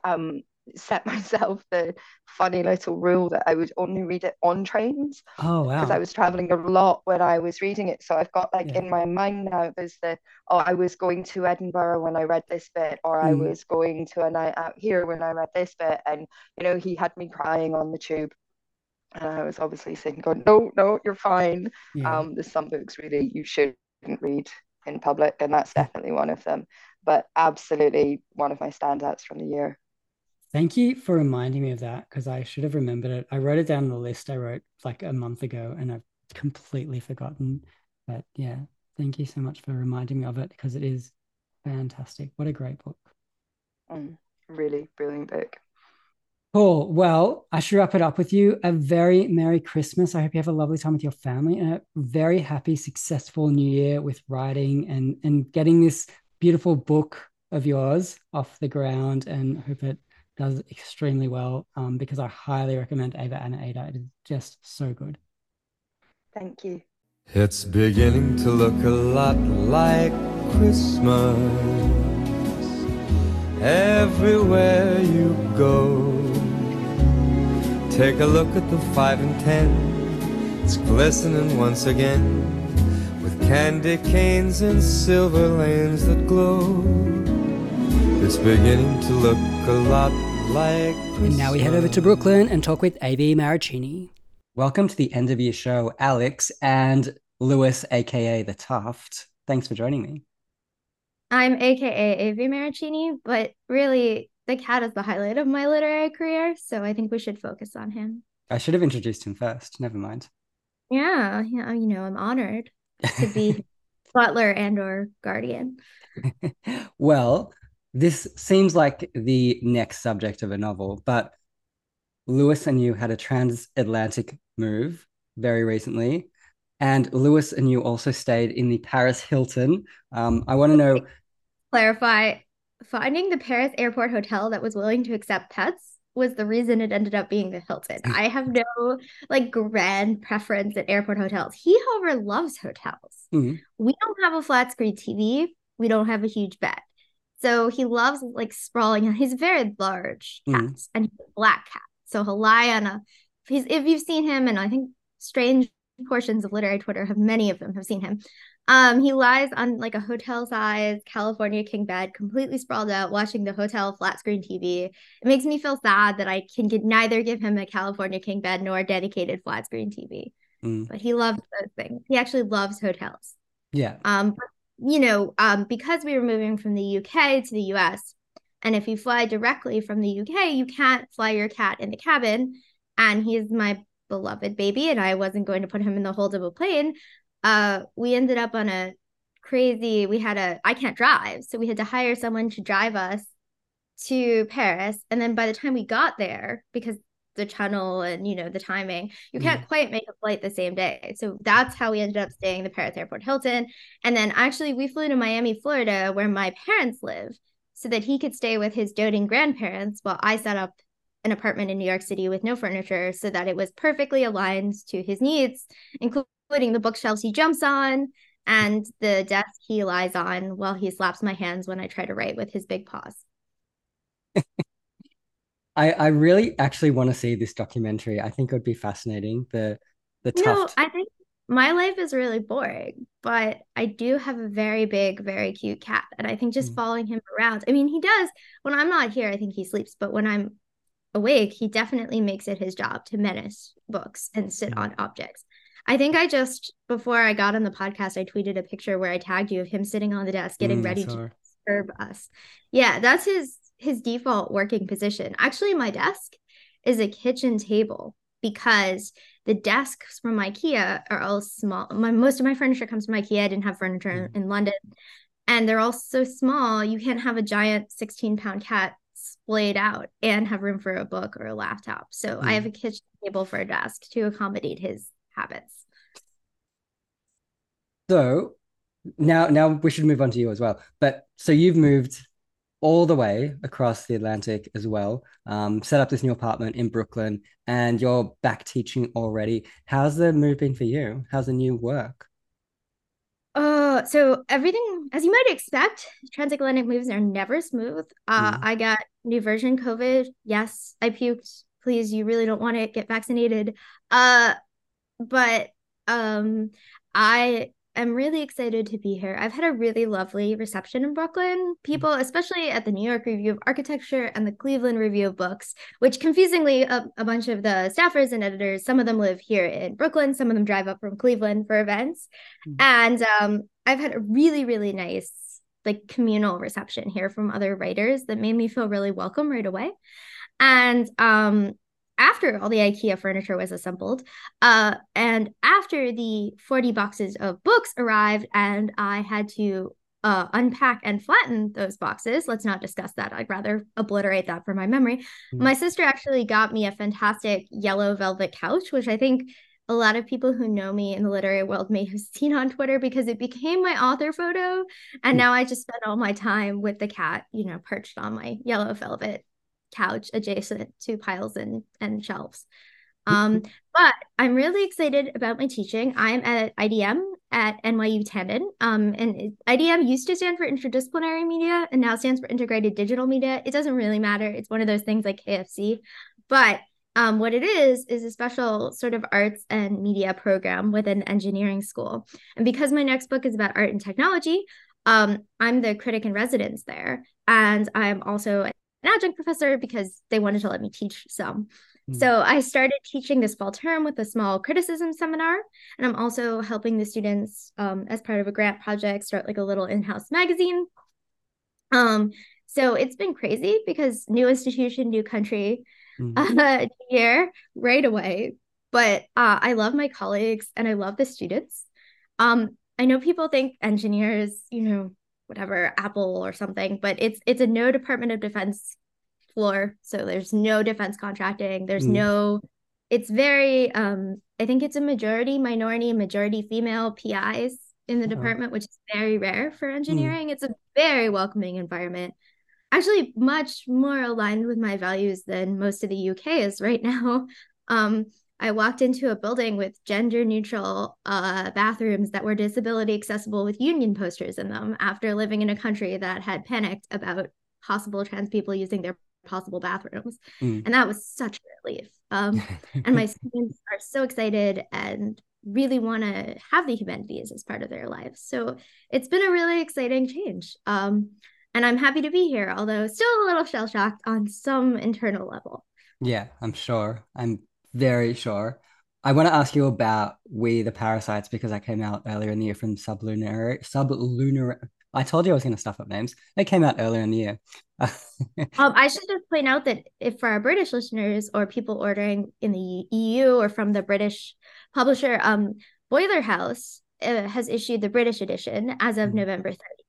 um set myself the funny little rule that I would only read it on trains. Oh wow! Because I was traveling a lot when I was reading it, so I've got like Yeah. in my mind now. There's the oh, I was going to Edinburgh when I read this bit, or I Mm. was going to a night out here when I read this bit, and you know he had me crying on the tube. And I was obviously saying, "Going, no, no, you're fine." Yeah. Um, there's some books really you shouldn't read in public, and that's definitely one of them. But absolutely one of my standouts from the year. Thank you for reminding me of that because I should have remembered it. I wrote it down on the list I wrote like a month ago and I've completely forgotten. But yeah, thank you so much for reminding me of it because it is fantastic. What a great book. Mm, really brilliant book. Cool. Well, I should wrap it up with you. A very Merry Christmas. I hope you have a lovely time with your family and a very happy, successful new year with writing and and getting this beautiful book of yours off the ground and hope it does extremely well. Um, because I highly recommend Ava and Ada. It is just so good. Thank you. It's beginning to look a lot like Christmas everywhere you go. Take a look at the five and ten, it's glistening once again with candy canes and silver lanes that glow. It's beginning to look a lot like And now we head over to Brooklyn and talk with A.V. Marraccini. Welcome to the end of your show, Alex and Lewis, aka the Tuft. Thanks for joining me. I'm AKA AV Marraccini, but really the cat is the highlight of my literary career, so I think we should focus on him. I should have introduced him first. Never mind. Yeah, yeah, you know, I'm honored to be butler and or guardian. well, this seems like the next subject of a novel, but Lewis and you had a transatlantic move very recently, and Lewis and you also stayed in the Paris Hilton. Um, I want to know. Clarify, finding the Paris airport hotel that was willing to accept pets was the reason it ended up being the Hilton. I have no like grand preference at airport hotels. He, however, loves hotels. Mhm. We don't have a flat screen TV. We don't have a huge bed. So he loves like sprawling. He's a very large cat Mhm. and he's a black cat. So he'll lie on a he's if you've seen him, and I think strange portions of literary Twitter have many of them have seen him. Um, he lies on like a hotel size California king bed, completely sprawled out, watching the hotel flat screen TV. It makes me feel sad that I can get, neither give him a California king bed nor a dedicated flat screen TV. Mm, But he loves those things. He actually loves hotels. yeah. Um, you know, um, because we were moving from the UK to the US, and if you fly directly from the UK, you can't fly your cat in the cabin. And he's my beloved baby, and I wasn't going to put him in the hold of a plane. Uh, we ended up on a crazy. We had a. I can't drive, so we had to hire someone to drive us to Paris. And then by the time we got there, because the tunnel and you know the timing, you mm-hmm. can't quite make a flight the same day. So that's how we ended up staying in the Paris Airport Hilton. And then actually, we flew to Miami, Florida, where my parents live, so that he could stay with his doting grandparents while I set up an apartment in New York City with no furniture so that it was perfectly aligned to his needs, including the bookshelves he jumps on and the desk he lies on while he slaps my hands when I try to write with his big paws. I, I really actually want to see this documentary. I think it would be fascinating. The the You know, I think my life is really boring, but I do have a very big, very cute cat. And I think just Mm. following him around, I mean, he does, when I'm not here, I think he sleeps, but when I'm awake, he definitely makes it his job to menace books and sit Mm. on objects. I think I just, before I got on the podcast, I tweeted a picture where I tagged you of him sitting on the desk getting Mm, ready to serve us. Yeah, that's his his default working position. Actually, my desk is a kitchen table because the desks from IKEA are all small. My most of my furniture comes from IKEA. I didn't have furniture in London. And they're all so small, you can't have a giant 16 pound cat splayed out and have room for a book or a laptop. So mm. I have a kitchen table for a desk to accommodate his habits. So now now we should move on to you as well. But so you've moved all the way across the Atlantic as well, um, set up this new apartment in Brooklyn, and you're back teaching already. How's the move been for you? How's the new work? Uh, so everything, as you might expect, transatlantic moves are never smooth. Uh, mm. I got new version COVID. Yes, I puked. Please, you really don't want to get vaccinated. Uh, but um, I am really excited to be here. I've had a really lovely reception in Brooklyn. Mm-hmm. People, especially at the New York Review of Architecture and the Cleveland Review of Books, which confusingly, a, a bunch of the staffers and editors, some of them live here in Brooklyn, some of them drive up from Cleveland for events. Mm-hmm. And um, I've had a really, really nice like communal reception here from other writers that made me feel really welcome right away. And um, after all the IKEA furniture was assembled, uh, and after the 40 boxes of books arrived, and I had to uh, unpack and flatten those boxes. Let's not discuss that. I'd rather obliterate that from my memory. Mm-hmm. My sister actually got me a fantastic yellow velvet couch, which I think a lot of people who know me in the literary world may have seen on Twitter because it became my author photo. And mm. now I just spend all my time with the cat, you know, perched on my yellow velvet couch adjacent to piles and, and shelves. Um, but I'm really excited about my teaching. I'm at IDM at NYU Tandon. Um, and IDM used to stand for interdisciplinary media and now stands for integrated digital media. It doesn't really matter. It's one of those things like KFC. But um, what it is is a special sort of arts and media program within engineering school. And because my next book is about art and technology, um, I'm the critic in residence there. And I'm also an adjunct professor because they wanted to let me teach some. Mm. So I started teaching this fall term with a small criticism seminar, and I'm also helping the students um, as part of a grant project start like a little in-house magazine. Um, so it's been crazy because new institution, new country, mm. uh, year right away. But uh, I love my colleagues and I love the students. Um, I know people think engineers, you know, whatever Apple or something, but it's it's a no Department of Defense floor, so there's no defense contracting. There's mm. no. It's very. Um, I think it's a majority minority, majority female PIs in the uh-huh. department, which is very rare for mm. engineering. Mm. It's a very welcoming environment. Actually, much more aligned with my values than most of the UK is right now. Um, I walked into a building with gender neutral uh, bathrooms that were disability accessible with union posters in them after living in a country that had panicked about possible trans people using their possible bathrooms. Mm. And that was such a relief. Um, and my students are so excited and really want to have the humanities as part of their lives. So it's been a really exciting change. Um, and I'm happy to be here, although still a little shell shocked on some internal level. Yeah, I'm sure. I'm very sure. I want to ask you about We the Parasites because I came out earlier in the year from Sublunar Sublunar. I told you I was going to stuff up names. They came out earlier in the year. um, I should just point out that if for our British listeners or people ordering in the EU or from the British publisher, um, Boiler House uh, has issued the British edition as of mm-hmm. November 30th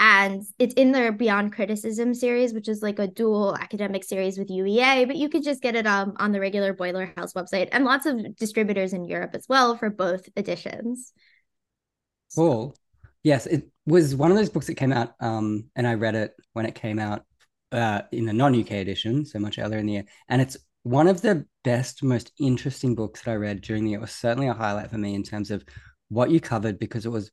and it's in their beyond criticism series which is like a dual academic series with uea but you could just get it um, on the regular boiler house website and lots of distributors in europe as well for both editions. Cool. Yes it was one of those books that came out um, and i read it when it came out uh, in the non-uk edition so much earlier in the year. And it's one of the best most interesting books that i read during the year. It was certainly a highlight for me in terms of what you covered because it was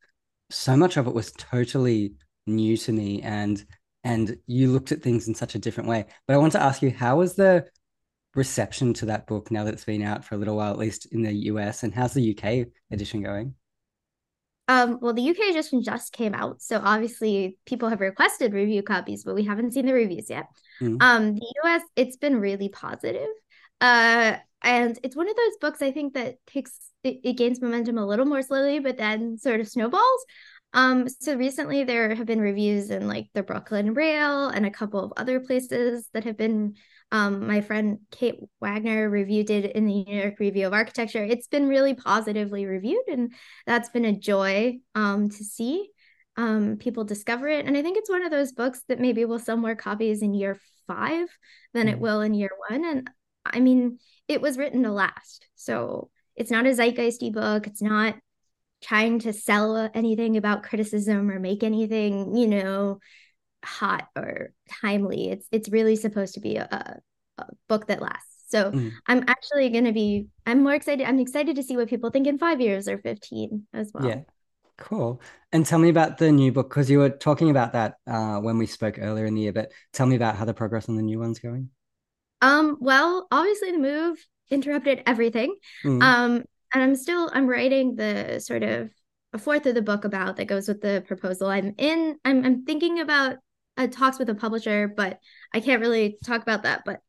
so much of it was totally new to me and and you looked at things in such a different way. But I want to ask you, how was the reception to that book now that it's been out for a little while, at least in the US, and how's the UK edition going? Um, well, the UK edition just came out, so obviously people have requested review copies, but we haven't seen the reviews yet. Mm. Um, the US, it's been really positive. Uh, and it's one of those books I think that takes it, it gains momentum a little more slowly, but then sort of snowballs. Um, so recently there have been reviews in like the Brooklyn Rail and a couple of other places that have been um, my friend Kate Wagner reviewed it in the New York Review of Architecture. It's been really positively reviewed, and that's been a joy um, to see. um, people discover it. And I think it's one of those books that maybe will sell more copies in year five than it Mm. will in year one. And I mean, it was written to last. So it's not a zeitgeisty book. It's not trying to sell anything about criticism or make anything, you know, hot or timely. It's it's really supposed to be a, a book that lasts. So Mm. I'm actually going to be I'm more excited. I'm excited to see what people think in 5 years or 15 as well. Yeah. Cool. And tell me about the new book because you were talking about that uh, when we spoke earlier in the year, but tell me about how the progress on the new one's going. Um, well, obviously the move interrupted everything. Mm. Um, and I'm still I'm writing the sort of a fourth of the book about that goes with the proposal. I'm in I'm I'm thinking about uh, talks with a publisher, but I can't really talk about that but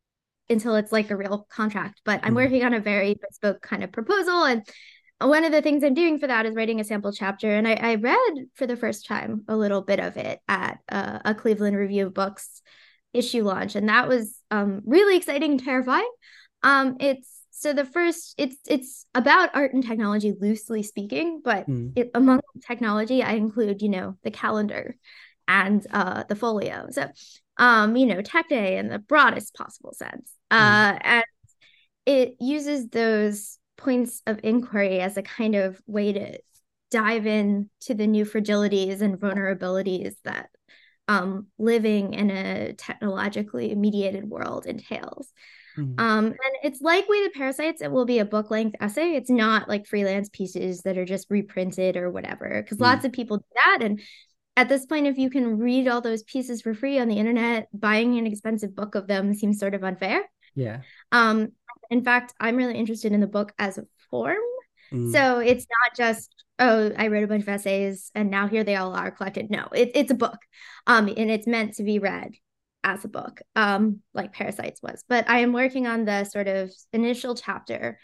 until it's like a real contract. But I'm Mm. working on a very bespoke kind of proposal and one of the things I'm doing for that is writing a sample chapter. And I, I read for the first time a little bit of it at uh, a Cleveland Review of Books issue launch. And that was um, really exciting and terrifying. Um, it's so the first it's it's about art and technology loosely speaking, but Mm. it, among technology, I include, you know, the calendar and uh, the folio. So, um, you know, tech day in the broadest possible sense. Uh, and it uses those points of inquiry as a kind of way to dive in to the new fragilities and vulnerabilities that um, living in a technologically mediated world entails. Mm. Um, and it's like We the Parasites, it will be a book length essay. It's not like freelance pieces that are just reprinted or whatever, because Mm. lots of people do that. And at this point, if you can read all those pieces for free on the internet, buying an expensive book of them seems sort of unfair. Yeah. Um, in fact, I'm really interested in the book as a form. Mm. So it's not just, oh, I wrote a bunch of essays and now here they all are collected. No, it, it's a book. Um, and it's meant to be read as a book, um, like Parasites was. But I am working on the sort of initial chapter,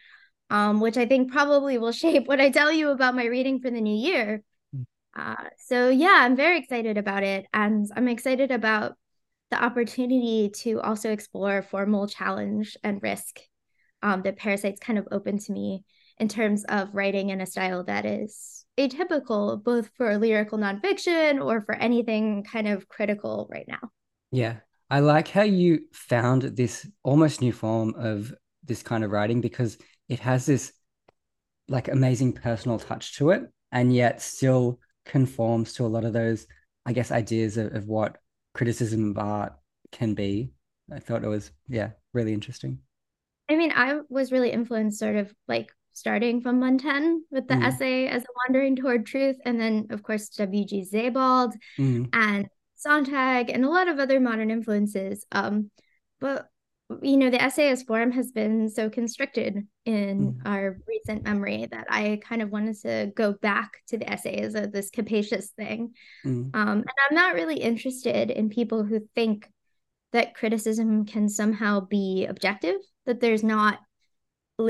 um, which I think probably will shape what I tell you about my reading for the new year. Mm. Uh, so yeah, I'm very excited about it. And I'm excited about the opportunity to also explore formal challenge and risk um, that Parasites kind of opened to me in terms of writing in a style that is atypical, both for lyrical nonfiction or for anything kind of critical right now. Yeah. I like how you found this almost new form of this kind of writing because it has this like amazing personal touch to it and yet still conforms to a lot of those, I guess, ideas of, of what criticism of art can be. I thought it was, yeah, really interesting. I mean, I was really influenced sort of like starting from Montaigne with the Mm. essay as a wandering toward truth, and then of course W.G. Sebald Mm. and Sontag and a lot of other modern influences. Um, but you know, the essay as form has been so constricted in Mm. our recent memory that I kind of wanted to go back to the essay as a, this capacious thing. Mm. Um, and I'm not really interested in people who think that criticism can somehow be objective, that there's not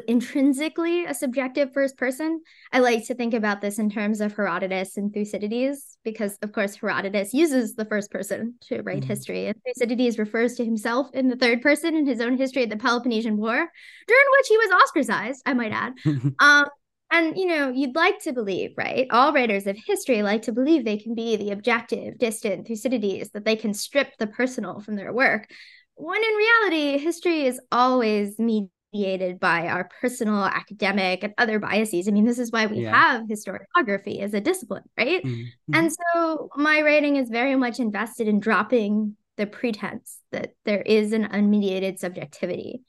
intrinsically a subjective first person. I like to think about this in terms of Herodotus and Thucydides, because of course Herodotus uses the first person to write Mhm. history, and Thucydides refers to himself in the third person in his own history of the Peloponnesian War, during which he was ostracized, I might add. Um, and you know, you'd like to believe, right? All writers of history like to believe they can be the objective, distant Thucydides, that they can strip the personal from their work. When in reality, history is always mediated by our personal, academic, and other biases. I mean, this is why we Yeah. have historiography as a discipline, right? Mm. And so my writing is very much invested in dropping the pretense that there is an unmediated subjectivity.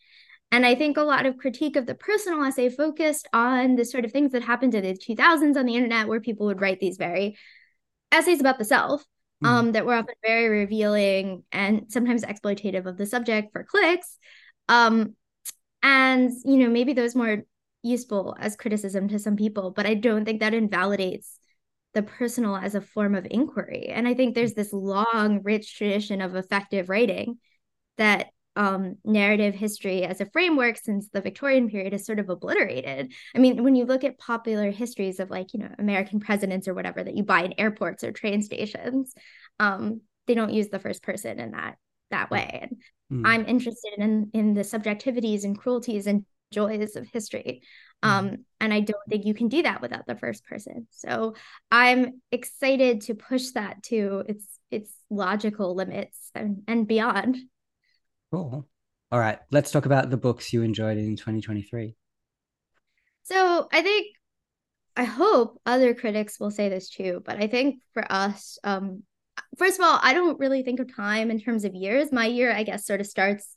And I think a lot of critique of the personal essay focused on the sort of things that happened in the 2000s on the internet, where people would write these very essays about the self Mm. um, that were often very revealing and sometimes exploitative of the subject for clicks. Um, and, you know, maybe those more useful as criticism to some people, but I don't think that invalidates the personal as a form of inquiry. And I think there's this long, rich tradition of effective writing that um, narrative history as a framework since the Victorian period is sort of obliterated. I mean, when you look at popular histories of like, you know, American presidents or whatever that you buy in airports or train stations, um, they don't use the first person in that that way. And Mm. I'm interested in in the subjectivities and cruelties and joys of history. Um, and I don't think you can do that without the first person. So I'm excited to push that to its its logical limits and, and beyond. Cool. All right, let's talk about the books you enjoyed in 2023. So I think I hope other critics will say this too, but I think for us, um, first of all, I don't really think of time in terms of years. My year, I guess, sort of starts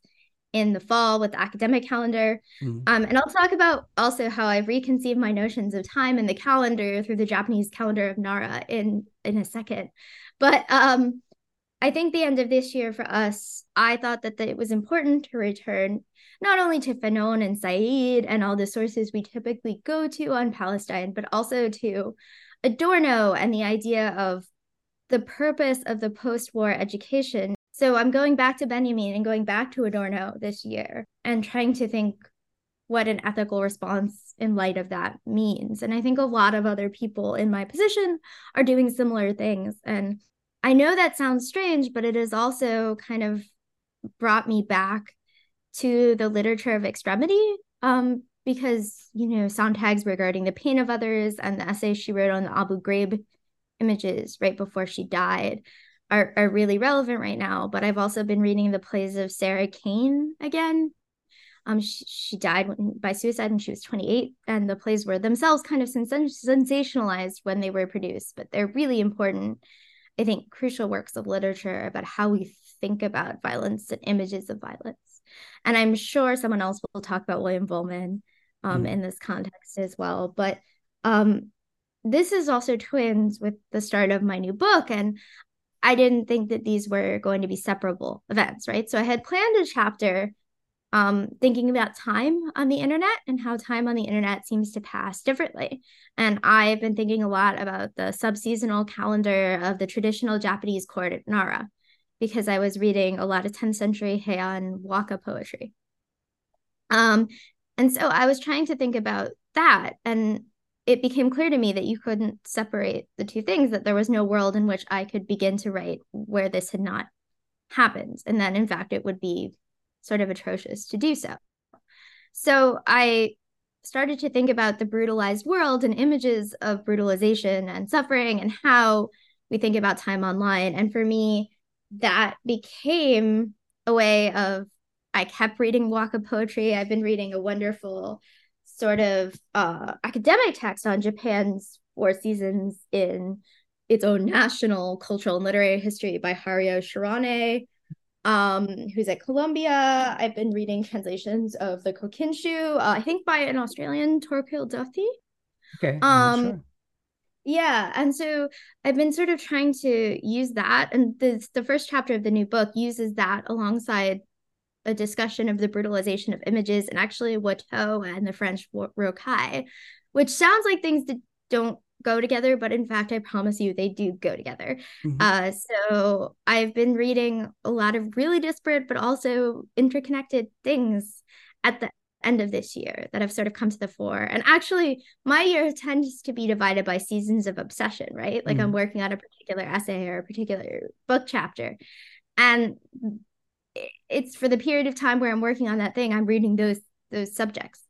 in the fall with the academic calendar. Mm-hmm. Um, and I'll talk about also how I've reconceived my notions of time in the calendar through the Japanese calendar of Nara in in a second. But um, I think the end of this year for us, I thought that, that it was important to return not only to Fanon and Said and all the sources we typically go to on Palestine, but also to Adorno and the idea of the purpose of the post war education. So I'm going back to Benjamin and going back to Adorno this year and trying to think what an ethical response in light of that means. And I think a lot of other people in my position are doing similar things. And I know that sounds strange, but it has also kind of brought me back to the literature of extremity. Um, because, you know, Sontag's regarding the pain of others and the essay she wrote on the Abu Ghraib images right before she died are, are really relevant right now. But I've also been reading the plays of Sarah Kane again. Um, she, she died when, by suicide when she was 28, and the plays were themselves kind of sens- sensationalized when they were produced, but they're really important, I think, crucial works of literature about how we think about violence and images of violence. And I'm sure someone else will talk about William Vollmann um, mm. in this context as well. But um, this is also twins with the start of my new book. And I didn't think that these were going to be separable events, right? So I had planned a chapter um, thinking about time on the internet and how time on the internet seems to pass differently. And I've been thinking a lot about the subseasonal calendar of the traditional Japanese court at Nara because I was reading a lot of 10th century Heian waka poetry. Um, and so I was trying to think about that. And it became clear to me that you couldn't separate the two things, that there was no world in which I could begin to write where this had not happened. And then, in fact, it would be sort of atrocious to do so. So I started to think about the brutalized world and images of brutalization and suffering and how we think about time online. And for me, that became a way of I kept reading waka poetry. I've been reading a wonderful sort of uh, academic text on Japan's four seasons in its own national cultural and literary history by Haruo Shirane, um, who's at Columbia. I've been reading translations of the Kokinshu, uh, I think by an Australian, Torquil Duthie. Okay. Um, sure. Yeah, and so I've been sort of trying to use that, and the the first chapter of the new book uses that alongside a discussion of the brutalization of images and actually Watteau and the French rocaille, which sounds like things that don't go together, but in fact, I promise you they do go together. Mm-hmm. Uh, so I've been reading a lot of really disparate but also interconnected things at the end of this year that have sort of come to the fore. And actually, my year tends to be divided by seasons of obsession, right? Like mm. I'm working on a particular essay or a particular book chapter. And it's for the period of time where I'm working on that thing, I'm reading those those subjects.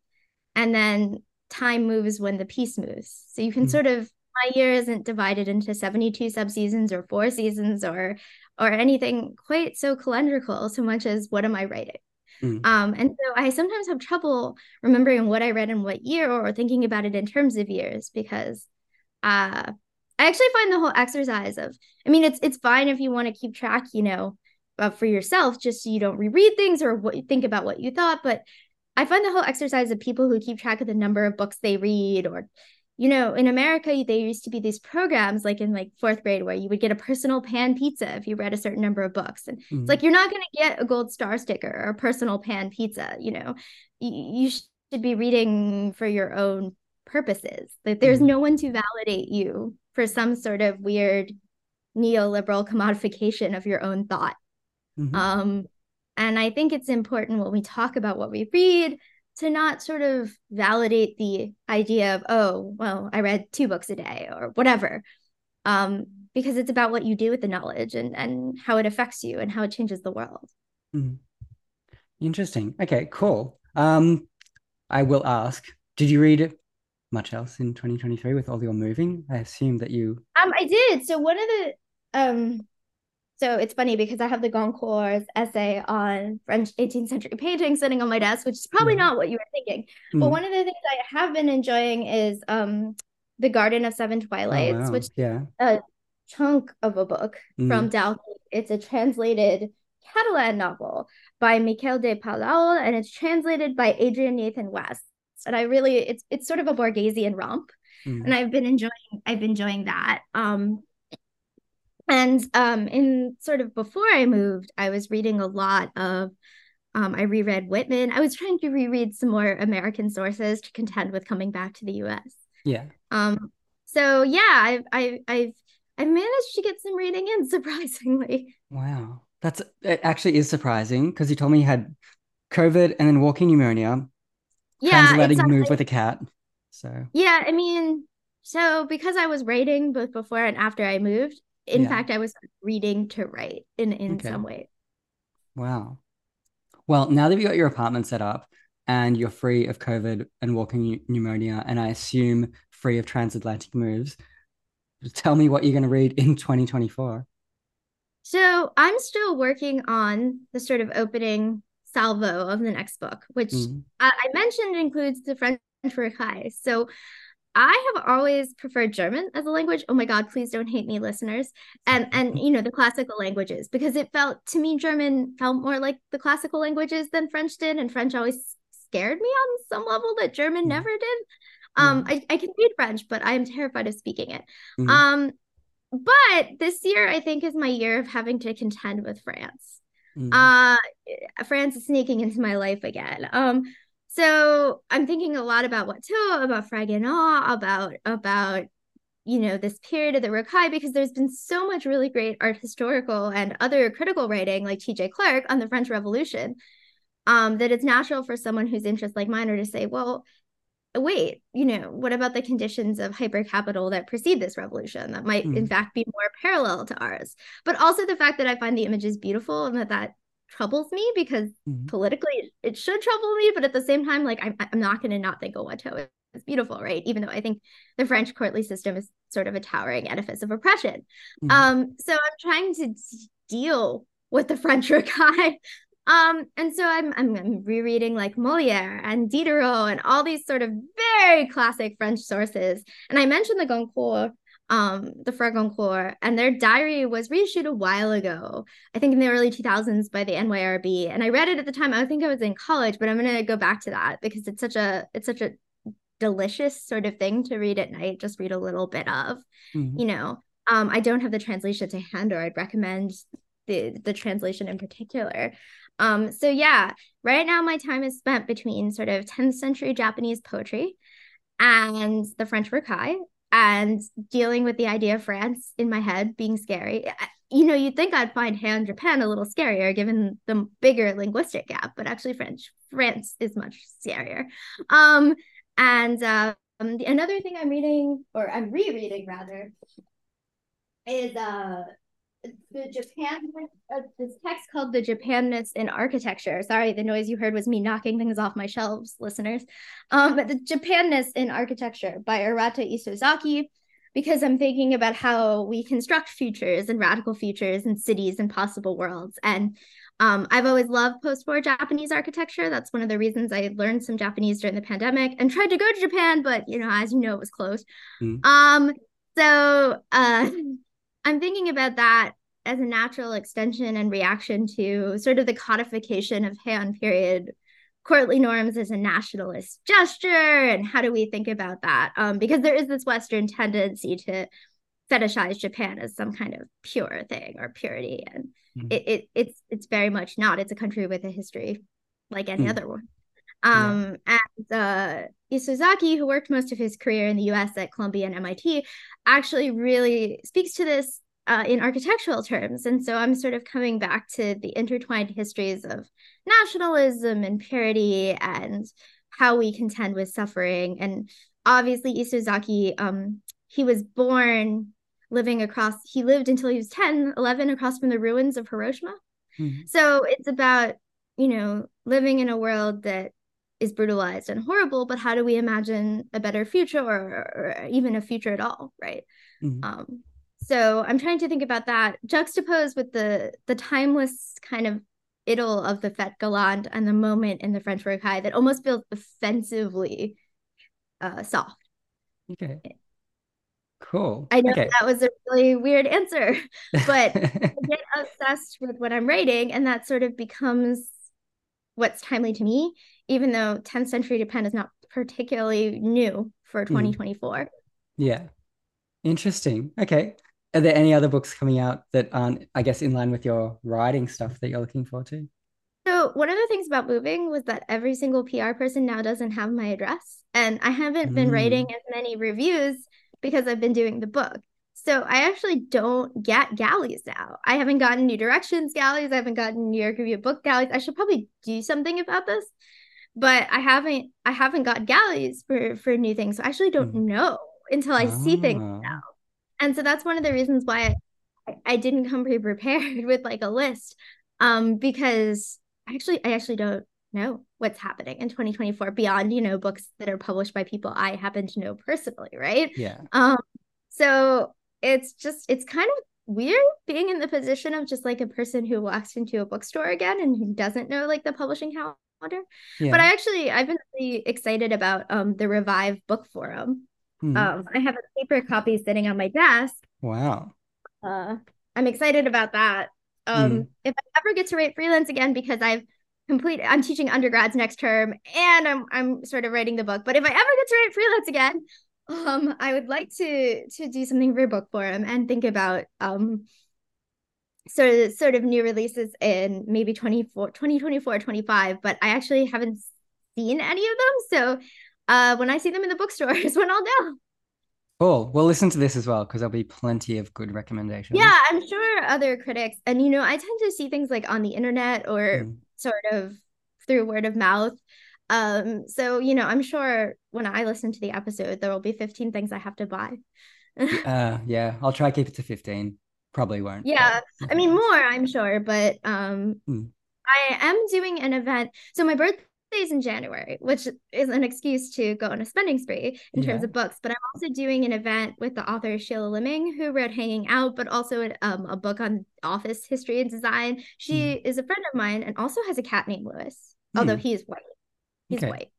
And then time moves when the piece moves. So you can mm. sort of my year isn't divided into 72 subseasons or four seasons or or anything quite so calendrical so much as what am I writing? Mm. Um, and so I sometimes have trouble remembering what I read in what year or thinking about it in terms of years because uh, I actually find the whole exercise of, I mean, it's it's fine if you want to keep track, you know, uh, for yourself, just so you don't reread things or what think about what you thought. But I find the whole exercise of people who keep track of the number of books they read or you know, in America, there used to be these programs like in like fourth grade where you would get a personal pan pizza if you read a certain number of books. And mm-hmm. it's like, you're not going to get a gold star sticker or a personal pan pizza, you know, you, you should be reading for your own purposes. Like there's mm-hmm. no one to validate you for some sort of weird neoliberal commodification of your own thought. Mm-hmm. Um, and I think it's important when we talk about what we read to not sort of validate the idea of oh well i read two books a day or whatever um, because it's about what you do with the knowledge and and how it affects you and how it changes the world mm. interesting okay cool um, I will ask, did you read much else in 2023 with all your moving? I assume that you Um, I did. So one of the um so it's funny because I have the Goncourt's essay on French 18th century painting sitting on my desk, which is probably Yeah. not what you were thinking. But Mm. one of the things I have been enjoying is um The Garden of Seven Twilights, wow. which Yeah. a chunk of a book Mm. from Dalkey. It's a translated Catalan novel by Miquel de Palol, and it's translated by Adrian Nathan West. And I really, it's it's sort of a Borgesian romp, Mm. and I've been enjoying I've been enjoying that. Um, and um, in sort of before I moved, I was reading a lot of. Um, I reread Whitman. I was trying to reread some more American sources to contend with coming back to the U.S. Yeah. Um, so yeah, I've I've I've I've managed to get some reading in surprisingly. Wow. That's it actually is surprising because you told me you had COVID and then walking pneumonia, Yeah, transatlantic it's move with a cat. So yeah, I mean, so because I was writing both before and after I moved, in Yeah. fact, I was reading to write in in Okay. some way. wow. Well, now that you've got your apartment set up and you're free of COVID and walking pneumonia, and I assume free of transatlantic moves, tell me what you're going to read in 2024. So I'm still working on the sort of opening salvo of the next book, which Mm. I, mentioned includes the French Rocaille. So I have always preferred German as a language. Oh my God, please don't hate me, listeners. And and you know, the classical languages, because it felt to me German felt more like the classical languages than French did, and French always scared me on some level that German Mm. never did. Um, I, I can read French, but I am terrified of speaking it. Mhm. Um, but this year I think is my year of having to contend with France Mm. uh France is sneaking into my life again. Um so I'm thinking a lot about Watteau, about Fragonard, about about you know this period of the Rocaille because there's been so much really great art historical and other critical writing like TJ Clark on the French Revolution um that it's natural for someone whose interests like mine are to say well wait you know what about the conditions of hypercapital that precede this revolution that might in Mm. fact be more parallel to ours but also the fact that I find the images beautiful and that that troubles me because Mhm. politically it should trouble me but at the same time like I'm, I'm not going to not think oh Watteau is beautiful right even though I think the French courtly system is sort of a towering edifice of oppression Mhm. um so I'm trying to d- deal with the French Rocaille um and so I'm, I'm I'm rereading like Molière and Diderot and all these sort of very classic French sources and I mentioned the Goncourt um the Frère Goncourt and their diary was reissued a while ago I think in the early 2000s by the NYRB and I read it at the time I think I was in college but I'm going to go back to that because it's such a it's such a delicious sort of thing to read at night just read a little bit of Mhm. you know. Um I don't have the translation to hand or I'd recommend the the translation in particular. Um so yeah right now my time is spent between sort of 10th century Japanese poetry and the French Rocaille and dealing with the idea of France in my head being scary. You know, you'd think I'd find Heian Japan a little scarier given the bigger linguistic gap, but actually French France is much scarier. Um, and um, the, another thing I'm reading, or I'm rereading rather, is uh the Japan uh, this text called the Japanness in Architecture. Sorry, the noise you heard was me knocking things off my shelves, listeners. Um, but the Japanness in Architecture by Arata Isozaki, because I'm thinking about how we construct futures and radical futures and cities and possible worlds. And um, I've always loved post-war Japanese architecture. That's one of the reasons I learned some Japanese during the pandemic and tried to go to Japan, but you know, as you know, it was closed. Mm. Um, so uh, I'm thinking about that as a natural extension and reaction to sort of the codification of Heian period courtly norms as a nationalist gesture and how do we think about that um, because there is this western tendency to fetishize japan as some kind of pure thing or purity and Mhm. it, it it's it's very much not it's a country with a history like any Mm. other one um and uh Isozaki who worked most of his career in the US at Columbia and MIT actually really speaks to this uh, in architectural terms. And so I'm sort of coming back to the intertwined histories of nationalism and purity and how we contend with suffering. And obviously, Isozaki, um, he was born living across, he lived until he was 10, 11 across from the ruins of Hiroshima. Mhm. So it's about, you know, living in a world that is brutalized and horrible, but how do we imagine a better future or, or even a future at all, right? Mhm. Um, so I'm trying to think about that juxtaposed with the the timeless kind of idyll of the fete gallant and the moment in the French rocaille that almost feels offensively uh, soft. Okay. Cool. I know Okay. that was a really weird answer, but I get obsessed with what I'm writing, and that sort of becomes what's timely to me, even though 10th century Japan is not particularly new for Mm. 2024. Yeah. Interesting. Okay. Are there any other books coming out that aren't, I guess, in line with your writing stuff that you're looking forward to? So one of the things about moving was that every single PR person now doesn't have my address. And I haven't been writing Mm. as many reviews because I've been doing the book. So I actually don't get galleys now. I haven't gotten New Directions galleys. I haven't gotten New York Review Book galleys. I should probably do something about this. But I haven't I haven't got galleys for for new things. So I actually don't know until I see things Ah. now. And so that's one of the reasons why I, I didn't come pre-prepared with like a list. Um, because actually I actually don't know what's happening in 2024 beyond, you know, books that are published by people I happen to know personally, right? Yeah. Um, so it's just it's kind of weird being in the position of just like a person who walks into a bookstore again and who doesn't know like the publishing calendar. Yeah. But I actually I've been really excited about um the Revive Book Forum. Hmm. Um, I have a paper copy sitting on my desk. Wow. Uh, I'm excited about that. Um, Mm. if I ever get to write freelance again, because I've complete, I'm teaching undergrads next term, and I'm I'm sort of writing the book. But if I ever get to write freelance again, um, I would like to to do something for book forum and think about um sort of sort of new releases in maybe 24 2024 25 but i actually haven't seen any of them so uh when i see them in the bookstore is when i'll know Cool. We'll listen to this as well because there'll be plenty of good recommendations. yeah i'm sure other critics and you know i tend to see things like on the internet or Mm. sort of through word of mouth um so you know i'm sure when i listen to the episode there will be 15 things i have to buy Uh, yeah. I'll try keep it to 15. Probably won't. Yeah, I mean more, I'm sure, but um Hmm. I am doing an event. So my birthday is in January, which is an excuse to go on a spending spree in terms of books, but I'm also doing an event with the author Sheila Liming, who wrote Hanging Out, but also um, a book on office history and design. She is a friend of mine and also has a cat named Lewis, although Hmm. he is white. He's Okay. white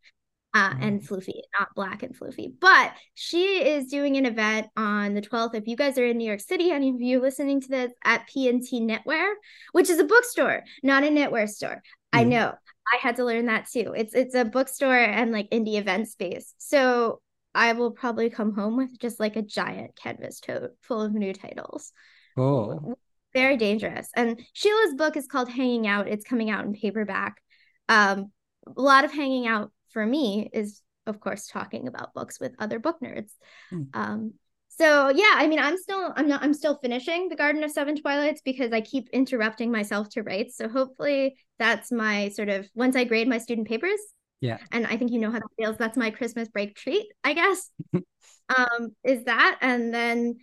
uh, and floofy, not black and floofy. But she is doing an event on the 12th. If you guys are in New York City, any of you listening to this at PNT Knitwear, which is a bookstore, not a knitwear store. I Mhm. know. I had to learn that too. It's it's a bookstore and like indie event space. So I will probably come home with just like a giant canvas tote full of new titles Oh. very dangerous. And Sheila's book is called Hanging Out. It's coming out in paperback. Um, a lot of hanging out for me is, of course, talking about books with other book nerds. Hmm. Um, so yeah, I mean, I'm still, I'm not, I'm still finishing the Garden of Seven Twilights because I keep interrupting myself to write. So hopefully, that's my sort of once I grade my student papers, Yeah. and I think you know how that feels. That's my Christmas break treat, I guess. um, is that, and then,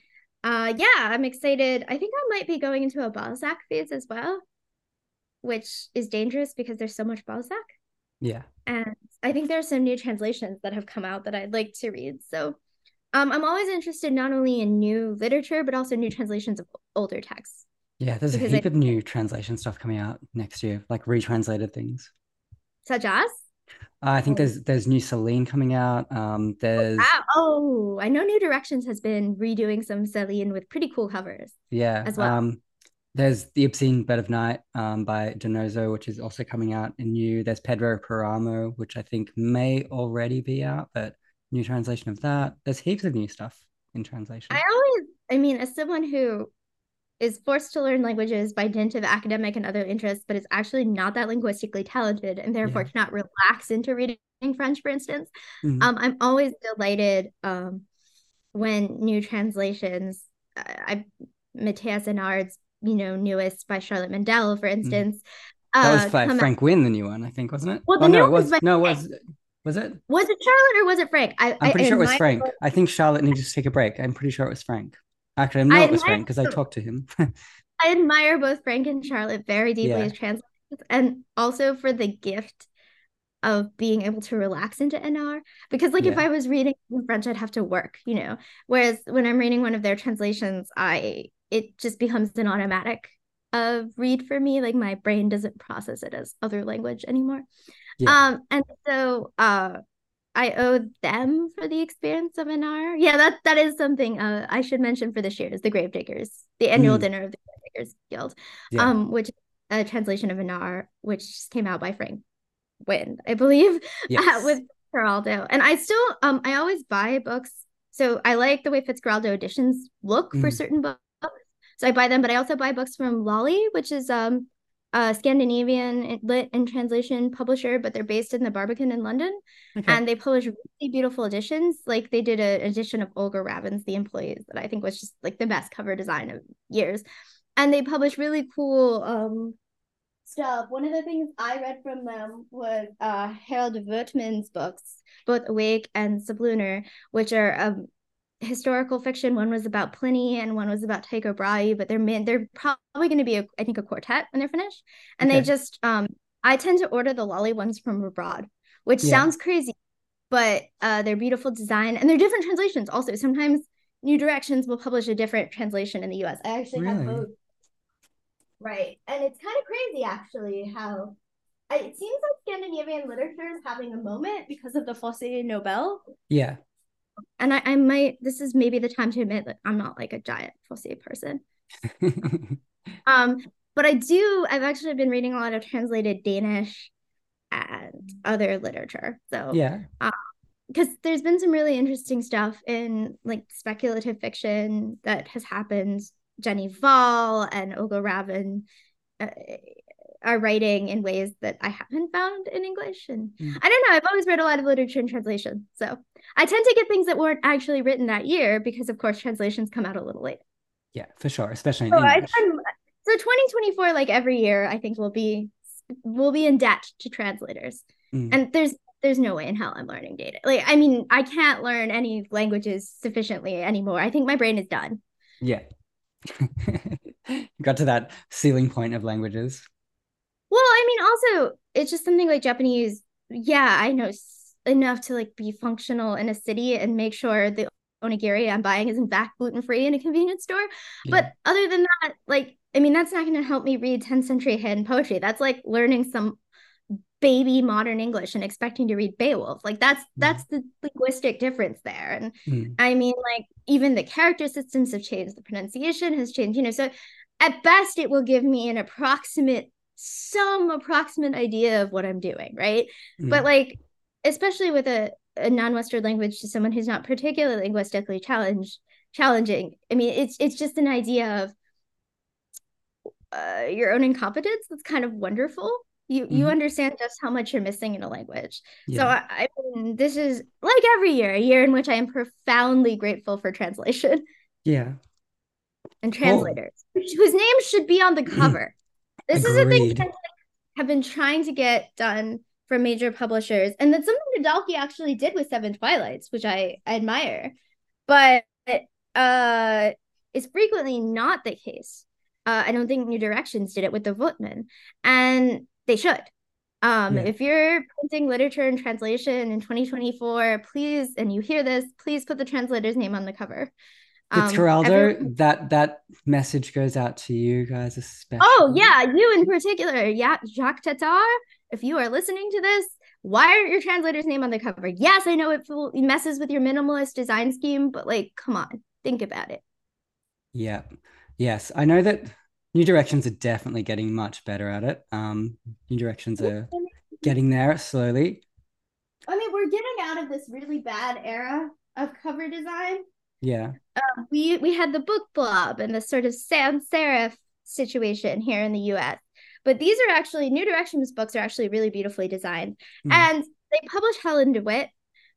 uh, yeah, I'm excited. I think I might be going into a Balzac phase as well, which is dangerous because there's so much Balzac, Yeah. And I think there's some new translations that have come out that I'd like to read. So, um, I'm always interested not only in new literature but also new translations of older texts. Yeah. There's a Because I- heap of new translation stuff coming out next year, like retranslated things. Such as? Uh, I think Oh. there's there's new Celine coming out. Um, there's Wow. Oh, I know New Directions has been redoing some Celine with pretty cool covers. yeah. as well. Um, there's The Obscene Bird of Night um, by Donoso, which is also coming out in new. There's Pedro Paramo, which I think may already be out, but new translation of that. There's heaps of new stuff in translation. I always, I mean, as someone who is forced to learn languages by dint of academic and other interests, but is actually not that linguistically talented and therefore Yeah. cannot relax into reading French, for instance, Mhm. um, I'm always delighted um, when new translations, uh, I Mathias Enard's, you know, newest by Charlotte Mandell, for instance. Mm. that uh, was by come out- Frank Wynne, the new one, I think, wasn't it? Well, the oh no, new it one was was no, it was was it? Was it Charlotte or was it Frank? I, I'm pretty I sure it was Frank. both- I think Charlotte needed to take a break. I'm pretty sure it was Frank. Actually, I know I it was Frank because I talked to him. I admire both Frank and Charlotte very deeply Yeah. as translators, and also for the gift of being able to relax into Enard because like if I was reading in French I'd have to work, you know. Whereas when I'm reading one of their translations, I it just becomes an automatic uh read for me. Like my brain doesn't process it as other language anymore. Yeah. Um and so uh I owe them for the experience of Enard. Yeah, that that is something uh I should mention for this year is the Gravediggers, the annual Mm. dinner of the Gravediggers Guild Yeah. um, which is a translation of Enard, which came out by Frank Wynne, I believe, Yes. with Fitzcarraldo. And I still, um, I always buy books. So I like the way Fitzcarraldo editions look for Mm. certain books. So I buy them, but I also buy books from Lolli, which is um a Scandinavian lit and translation publisher, but they're based in the Barbican in London. Okay. And they publish really beautiful editions. Like they did an edition of Olga Ravn's The Employees that I think was just like the best cover design of years. And they publish really cool um stuff. One of the things I read from them was uh Harald Voetmann's books, both Awake and Sublunar, which are um historical fiction. One was about Pliny and one was about Tycho Brahe, but they're man, they're probably going to be a, I think a quartet when they're finished. And they just um I tend to order the Lolli ones from abroad, which Yeah. sounds crazy, but uh they're beautiful design and they're different translations also. Sometimes New Directions will publish a different translation in the US. I actually have both. Right. And it's kind of crazy actually how it seems like Scandinavian literature is having a moment because of the Fosse Nobel. Yeah. And I, I might this is maybe the time to admit that I'm not like a giant Fosse person. Um, but I do, I've actually been reading a lot of translated Danish and other literature. So yeah. because there's been some really interesting stuff in like speculative fiction that has happened. Jenny Val and Olga Ravn uh, are writing in ways that I haven't found in English. And Mm. I don't know, I've always read a lot of literature in translation. So I tend to get things that weren't actually written that year because, of course, translations come out a little late. Yeah, for sure, especially in So I English. so 2024, like every year, I think will be will be in debt to translators. Mm. And there's there's no way in hell I'm learning data. Like I mean, I can't learn any languages sufficiently anymore. I think my brain is done. Yeah. Got to that ceiling point of languages. Well, I mean, also it's just something like Japanese. Yeah, I know enough to like be functional in a city and make sure the onigiri I'm buying is in fact gluten free in a convenience store. But other than that, like, I mean, that's not going to help me read 10th century Heian poetry. That's like learning some baby modern English and expecting to read Beowulf. Like that's that's the linguistic difference there. And Mm. I mean, like even the character systems have changed, the pronunciation has changed, you know. So at best, it will give me an approximate, some approximate idea of what I'm doing, right? But Mm. like, especially with a, a non-Western language to someone who's not particularly linguistically challenged, challenging. I mean, it's it's just an idea of uh, your own incompetence that's kind of wonderful. You you Mhm. understand just how much you're missing in a language. So I, I mean, this is like every year, a year in which I am profoundly grateful for translation Yeah. and translators, whose names should be on the cover. This is a thing that have been trying to get done for major publishers, and that's something Nadalki actually did with Seven Twilights, which I, I admire. But uh, it's frequently not the case. Uh, I don't think New Directions did it with the Voetmann, and they should. Um, Yeah. If you're printing literature and translation in 2024, please, and you hear this, please put the translator's name on the cover. Um, Fitzcarraldo, everyone- that that message goes out to you guys especially. Oh yeah, you in particular. Yeah, Jacques Testard. If you are listening to this, why aren't your translator's name on the cover? Yes, I know it messes with your minimalist design scheme, but like, come on, think about it. Yeah. Yes. I know that New Directions are definitely getting much better at it. Um, New Directions are getting there slowly. I mean, we're getting out of this really bad era of cover design. Yeah. Um, we we had the book blob and the sort of sans serif situation here in the U.S. But these are actually New Directions books are actually really beautifully designed, Mm. and they publish Helen DeWitt,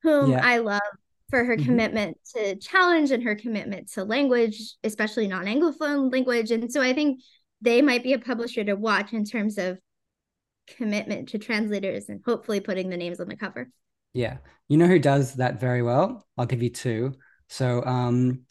whom Yeah. I love for her Mhm. commitment to challenge and her commitment to language, especially non-anglophone language. And so I think they might be a publisher to watch in terms of commitment to translators and hopefully putting the names on the cover. Yeah. You know who does that very well? I'll give you two. So, um,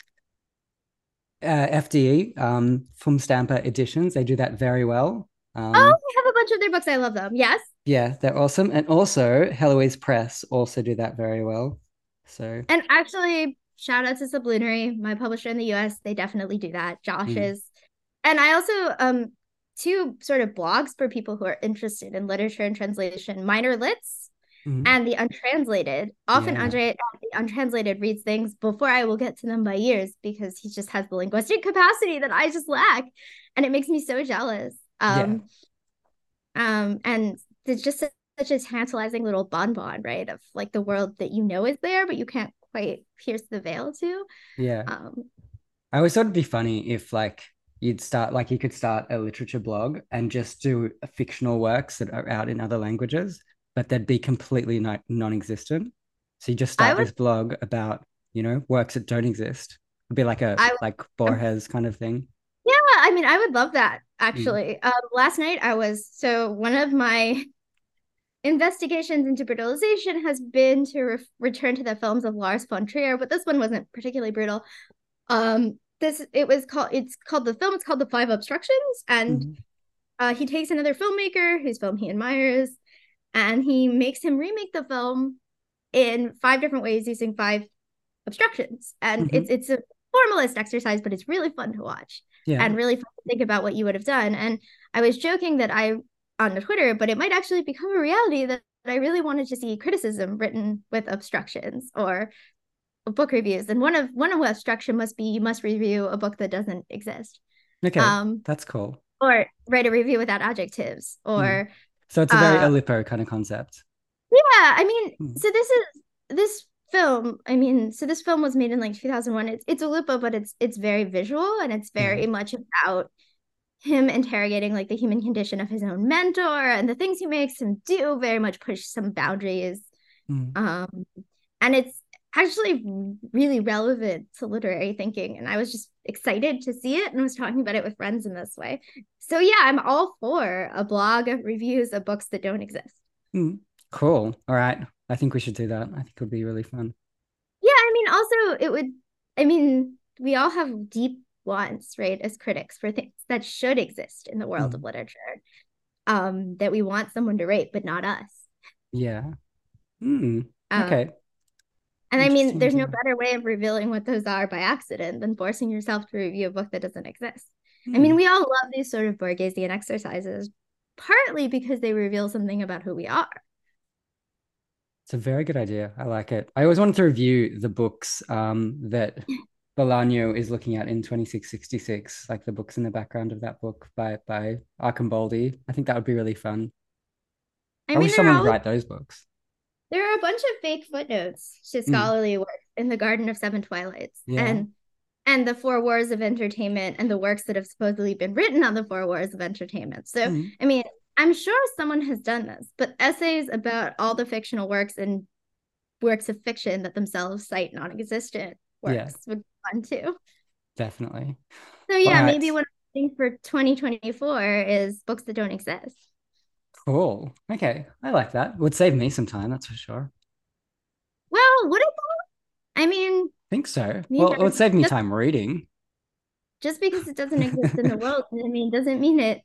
uh, FDE, um, Fum d'Estampa Editions, they do that very well. Um, oh, I have a bunch of their books. I love them. Yes. Yeah, they're awesome. And also, Heloise Press also do that very well. So, And actually, shout out to Sublunary, my publisher in the US. They definitely do that. Josh Mm. is. And I also um two sort of blogs for people who are interested in literature and translation, Minor Lits Mhm. and the Untranslated. Often Yeah. Andre the Untranslated reads things before I will get to them by years because he just has the linguistic capacity that I just lack. And it makes me so jealous. Um um and it's just such such a tantalizing little bonbon, right? Of like the world that you know is there, but you can't quite pierce the veil to. yeah. Um, I always thought it'd be funny if like you'd start like you could start a literature blog and just do fictional works that are out in other languages, but they'd be completely not non-existent. So you just start would- this blog about, you know, works that don't exist. It'd be like a I like Borges kind of thing. yeah, I mean, I would love that actually. Um, last night I was so one of my investigations into brutalization has been to re- return to the films of Lars von Trier, but this one wasn't particularly brutal. Um, this it was called it's called the film. It's called The Five Obstructions, and Mhm. uh, he takes another filmmaker whose film he admires, and he makes him remake the film in five different ways using five obstructions. And Mhm. it's it's a formalist exercise, but it's really fun to watch Yeah. and really fun to think about what you would have done. And I was joking that I on the Twitter, but it might actually become a reality that, that I really wanted to see criticism written with obstructions or book reviews. And one of one of the obstruction must be you must review a book that doesn't exist. Okay. Um, That's cool. or write a review without adjectives or So it's a very uh, kind of concept. yeah i mean Hmm. so this is this film i mean so this film was made in like 2001 it's it's but it's it's very visual and it's very much about him interrogating like the human condition of his own mentor and the things he makes him do very much push some boundaries Mm. um and it's actually really relevant to literary thinking and i was just excited to see it and was talking about it with friends in this way so yeah i'm all for a blog of reviews of books that don't exist Mm. Cool. All right. I think we should do that. I think it would be really fun. yeah i mean also it would i mean we all have deep wants right as critics for things that should exist in the world of literature um that we want someone to rate but not us Yeah. Mm. Um, Okay. And I mean, there's no better way of revealing what those are by accident than forcing yourself to review a book that doesn't exist. I Hmm. mean, we all love these sort of Borgesian exercises, partly because they reveal something about who we are. It's a very good idea. I like it. I always wanted to review the books um, that Bolaño is looking at in 2666, like the books in the background of that book by by Archimboldi. I think that would be really fun. I, I, mean, wish someone are, would always- write those books. There are a bunch of fake footnotes to Hmm. scholarly work in the Garden of Seven Twilights, Yeah. and and the Four Wars of Entertainment, and the works that have supposedly been written on the Four Wars of Entertainment. So, Mm. I mean, I'm sure someone has done this, but essays about all the fictional works and works of fiction that themselves cite non-existent works Yeah. would be fun too. Definitely. So yeah, maybe what I'm thinking for 2024 is books that don't exist. Cool. Okay. I like that. Would save me some time, that's for sure. Well, what about? I mean, think so. Well, it would save me time reading. just because it doesn't exist in the world, I mean, doesn't mean it.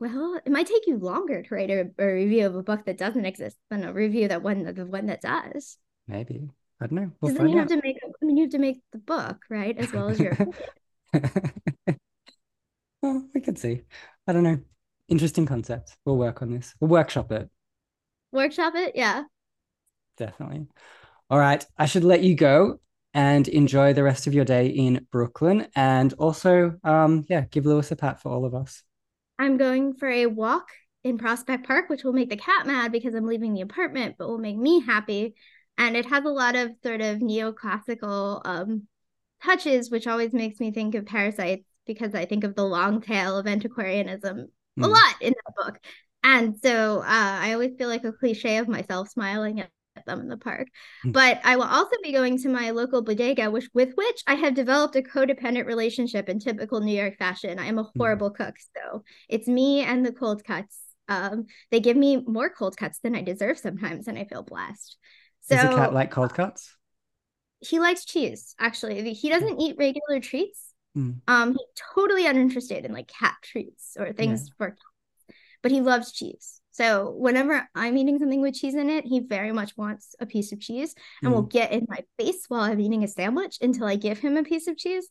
Well, it might take you longer to write a, a review of a book that doesn't exist than a review that one the one that does. Maybe. I don't know. We'll then you out. have to make. I mean, you have to make the book right as well as your. well, we could see. I don't know. Interesting concept. We'll work on this. We'll workshop it. workshop it. Yeah. Definitely. All right. I should let you go and enjoy the rest of your day in Brooklyn. And also, um, yeah, give Lewis a pat for all of us. I'm going for a walk in Prospect Park, which will make the cat mad because I'm leaving the apartment, but will make me happy. And it has a lot of sort of neoclassical um, touches, which always makes me think of parasites because I think of the long tail of antiquarianism a Mm. lot in that book. And so uh, I always feel like a cliche of myself smiling at them in the park. Mm. But I will also be going to my local bodega, which with which I have developed a codependent relationship in typical New York fashion. I am a horrible cook, so it's me and the cold cuts. Um, they give me more cold cuts than I deserve sometimes, and I feel blessed. So Does the cat like cold cuts? he likes cheese. Actually, he doesn't eat regular treats. Mm. Um, he's totally uninterested in like cat treats or things for cats, but he loves cheese. So whenever I'm eating something with cheese in it, he very much wants a piece of cheese and Mm. will get in my face while I'm eating a sandwich until I give him a piece of cheese.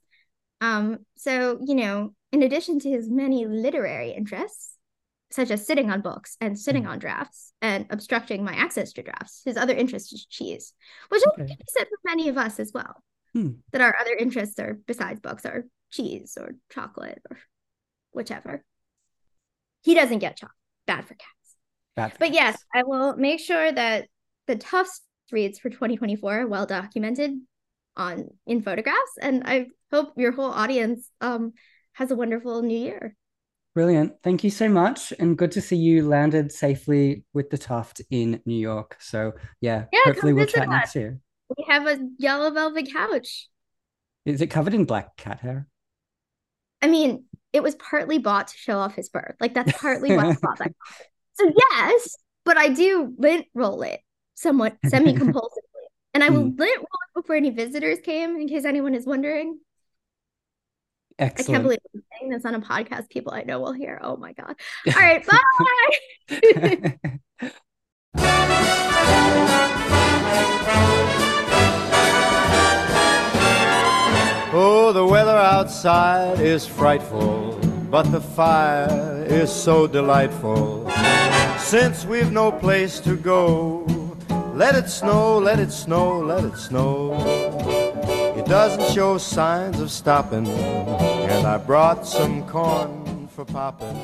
Um, so you know, in addition to his many literary interests, such as sitting on books and sitting on drafts and obstructing my access to drafts, his other interest is cheese, which I think is said for many of us as well. Hmm. That our other interests are besides books are cheese or chocolate or whichever. He doesn't get chocolate. Bad for cats. Bad for But yes, I will make sure that the Tufts reads for 2024 are well documented on in photographs, and I hope your whole audience um has a wonderful new year. Brilliant. Thank you so much. And good to see you landed safely with the Tuft in New York. So, yeah, Yeah, hopefully we'll chat us. next year. We have a yellow velvet couch. Is it covered in black cat hair? I mean, it was partly bought to show off his fur. Like that's partly why I bought that. So yes, but I do lint roll it somewhat semi-compulsively. And I will Mm. lint roll it before any visitors came, in case anyone is wondering. Excellent. I can't believe I'm saying this on a podcast people I know will hear. Oh my God. All right, bye. Outside is frightful, but the fire is so delightful. Since we've no place to go, let it snow, let it snow, let it snow. It doesn't show signs of stopping, and I brought some corn for popping.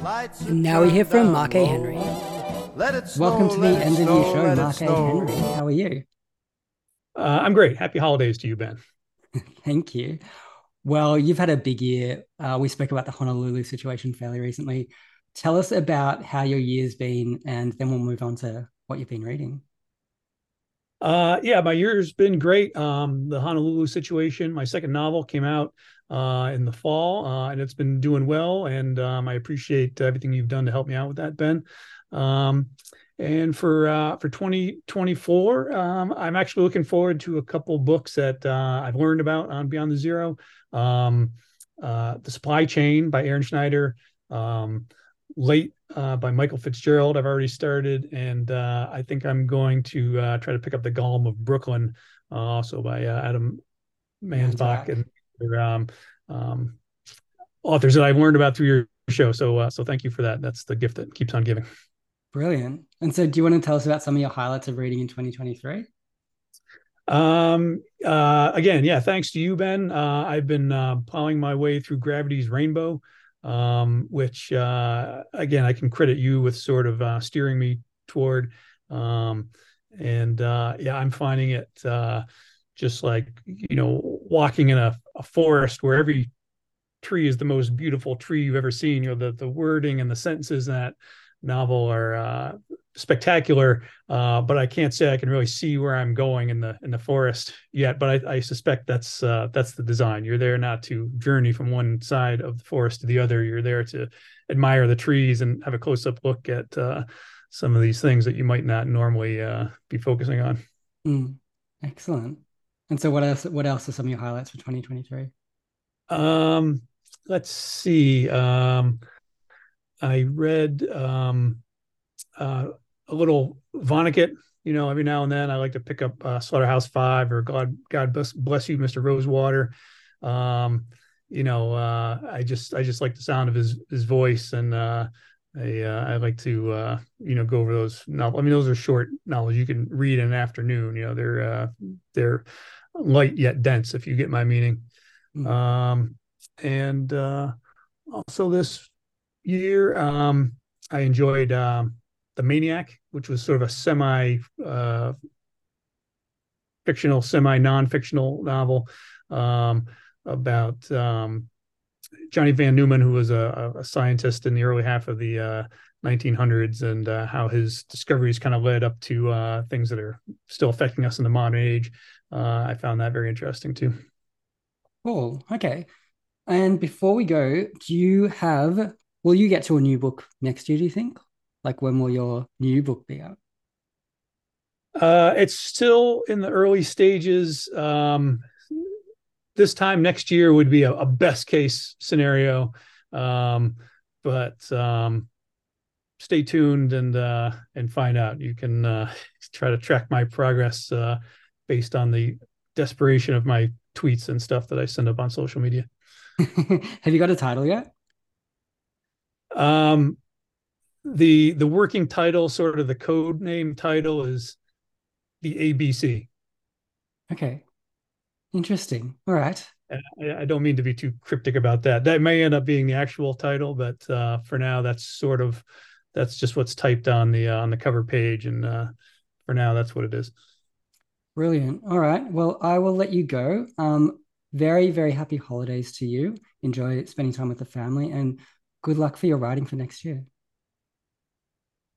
Lights And now we hear from Mark A. Henry. Let it snow, Welcome to the let it end of snow, your show, Mark A. Henry. How are you? Uh, I'm great. Happy holidays to you, Ben. Thank you. Well, you've had a big year. Uh, we spoke about the Honolulu situation fairly recently. Tell us about how your year's been, and then we'll move on to what you've been reading. Uh, yeah, my year's been great. Um, the Honolulu situation, my second novel came out uh, in the fall, uh, and it's been doing well. And um, I appreciate everything you've done to help me out with that, Ben. Um, and for uh, for 2024, um, I'm actually looking forward to a couple books that uh, I've learned about on Beyond the Zero. Um, uh, the Supply Chain by Aaron Schneider. Um, Late uh, by Michael Fitzgerald. I've already started, and uh, I think I'm going to uh, try to pick up the Golem of Brooklyn, uh, also by uh, Adam Mansbach and other, um, um, authors that I've learned about through your show. So, uh, so thank you for that. That's the gift that keeps on giving. Brilliant. And so, do you want to tell us about some of your highlights of reading in 2023? Um, uh, again, yeah, thanks to you, Ben. Uh, I've been uh, plowing my way through Gravity's Rainbow, um, which, uh, again, I can credit you with sort of uh, steering me toward. Um, and uh, yeah, I'm finding it uh, just like, you know, walking in a, a forest where every tree is the most beautiful tree you've ever seen. You know, the, the wording and the sentences that novel are uh, spectacular, uh, but I can't say I can really see where I'm going in the in the forest yet. But I, I suspect that's uh, that's the design. You're there not to journey from one side of the forest to the other. You're there to admire the trees and have a close up look at uh, some of these things that you might not normally uh, be focusing on. Mm, excellent. And so, what else? What else are some of your highlights for 2023? Um, let's see. Um, I read um, uh, a little Vonnegut. You know, every now and then I like to pick up uh, Slaughterhouse Five or God God bless, bless you, Mr. Rosewater. Um, you know, uh, I just I just like the sound of his his voice, and uh, I uh, I like to uh, you know go over those novels. I mean, those are short novels you can read in an afternoon. You know, they're uh, they're light yet dense, if you get my meaning. Um, and uh, also this year, um, I enjoyed um, The Maniac, which was sort of a semi uh, fictional, semi non fictional novel um, about um, Johnny von Neumann, who was a, a scientist in the early half of the uh, 1900s, and uh, how his discoveries kind of led up to uh, things that are still affecting us in the modern age. Uh, I found that very interesting too. Cool. Okay. And before we go, do you have, will you get to a new book next year, do you think? Like when will your new book be out? Uh, it's still in the early stages. Um, this time next year would be a, a best case scenario. Um, but um, stay tuned and uh, and find out. You can uh, try to track my progress uh, based on the desperation of my tweets and stuff that I send up on social media. Have you got a title yet? Um, the the working title, sort of the code name title, is the ABC. Okay, interesting. All right. I, I don't mean to be too cryptic about that. That may end up being the actual title, but uh, for now, that's sort of that's just what's typed on the uh, on the cover page, and uh, for now, that's what it is. Brilliant. All right. Well, I will let you go. Um, very very happy holidays to you. Enjoy spending time with the family, and good luck for your writing for next year.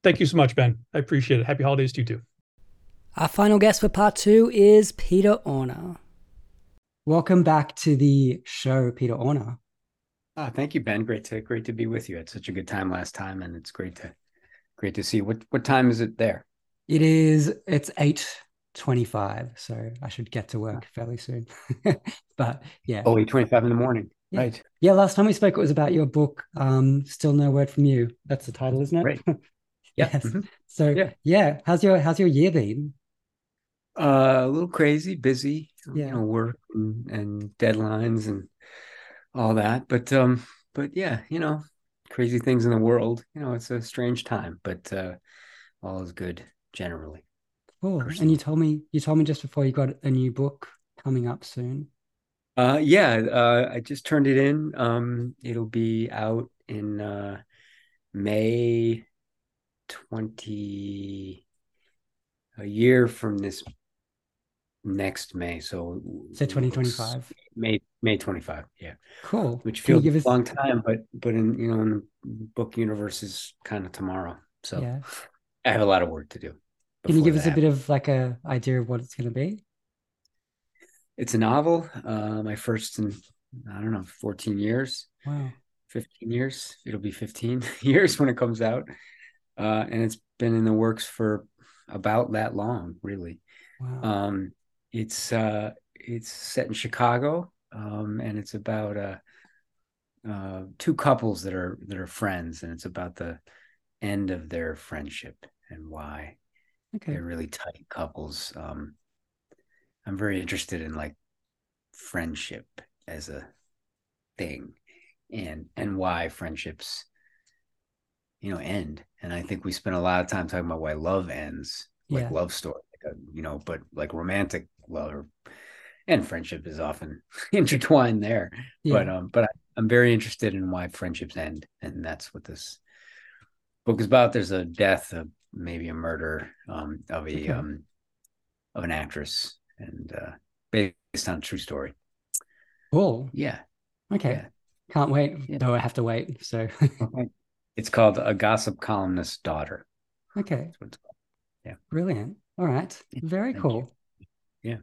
Thank you so much, Ben. I appreciate it. Happy holidays to you too. Our final guest for part two is Peter Orner. Welcome back to the show, Peter Orner. Oh, thank you, Ben. Great to great to be with you. It's such a good time last time, and it's great to great to see. you. What what time is it there? It is. It's eight twenty-five, so I should get to work ah. fairly soon. but yeah. Oh, 8.25 in the morning. Yeah. Right. Yeah, last time we spoke, it was about your book. Um, Still no word from you. That's the title, isn't it? Right. Yeah. yes. Mhm. So Yeah. yeah. how's your how's your year been? Uh, a little crazy, busy, Yeah. you know, work and, and deadlines and all that. But um, but yeah, you know, crazy things in the world. You know, it's a strange time, but uh, all is good generally. Cool. And you told me you told me just before you got a new book coming up soon. Uh, yeah, uh, I just turned it in. Um, it'll be out in uh, May 20, a year from this next May. So, So 2025. May May 25. Yeah. Cool. Which feels give us- a long time, but but in you know in the book universe is kind of tomorrow. So Yeah. I have a lot of work to do. Can you give us that a bit of like a idea of what it's going to be? It's a novel. Uh, my first in I don't know 14 years. Wow. 15 years. It'll be 15 years when it comes out. Uh, and it's been in the works for about that long, really. Wow. Um, it's uh, it's set in Chicago, um, and it's about uh, uh, two couples that are that are friends, and it's about the end of their friendship and why Okay. they're really tight couples. Um, I'm very interested in like friendship as a thing and and why friendships you know end and i think we spend a lot of time talking about why love ends like Yeah. love story like a, you know but like romantic love or, and friendship is often intertwined there but um but I, i'm very interested in why friendships end and that's what this book is about there's a death of maybe a murder um of a Okay. um of an actress and uh based on true story Cool. yeah Okay. yeah. Can't wait. Yeah. Though I have to wait. So It's called A Gossip Columnist's Daughter. okay. That's what it's called. Yeah. Brilliant. All right. Very thank cool. Yeah.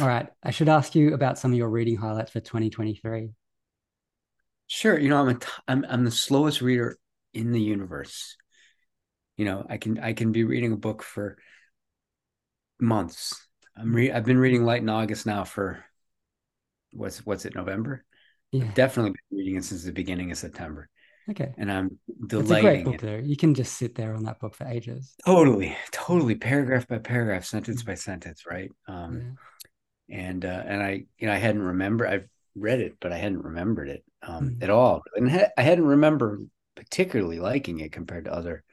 All right. I should ask you about some of your reading highlights for 2023. Sure. You know, I'm a t- I'm I'm the slowest reader in the universe. You know, I can I can be reading a book for months. I'm re- I've been reading Light in August now for what's what's it November? Yeah. I've definitely been reading it since the beginning of September, Okay. and I'm It's a great book it. though. You can just sit there on that book for ages. Totally, totally, paragraph by paragraph, sentence by sentence, right? Um, Yeah. and uh, and I you know I hadn't remembered I've read it but I hadn't remembered it um, Mhm. at all and ha- I hadn't remembered particularly liking it compared to other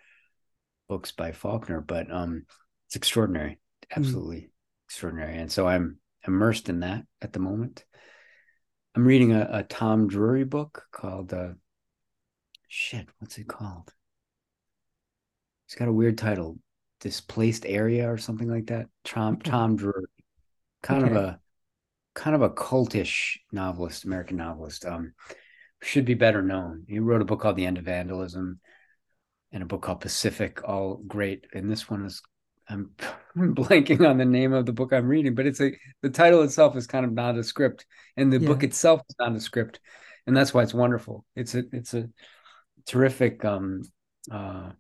books by Faulkner but um it's extraordinary absolutely extraordinary and so I'm immersed in that at the moment I'm reading a, a Tom Drury book called uh shit what's it called it's got a weird title displaced area or something like that Tom Okay. Tom Drury kind of a kind of a cultish novelist, American novelist. Um, should be better known. He wrote a book called The End of Vandalism and a book called Pacific, all great. And this one is I'm blanking on the name of the book I'm reading, but it's a the title itself is kind of nondescript, and the book itself is nondescript, and that's why it's wonderful. It's a it's a terrific um uh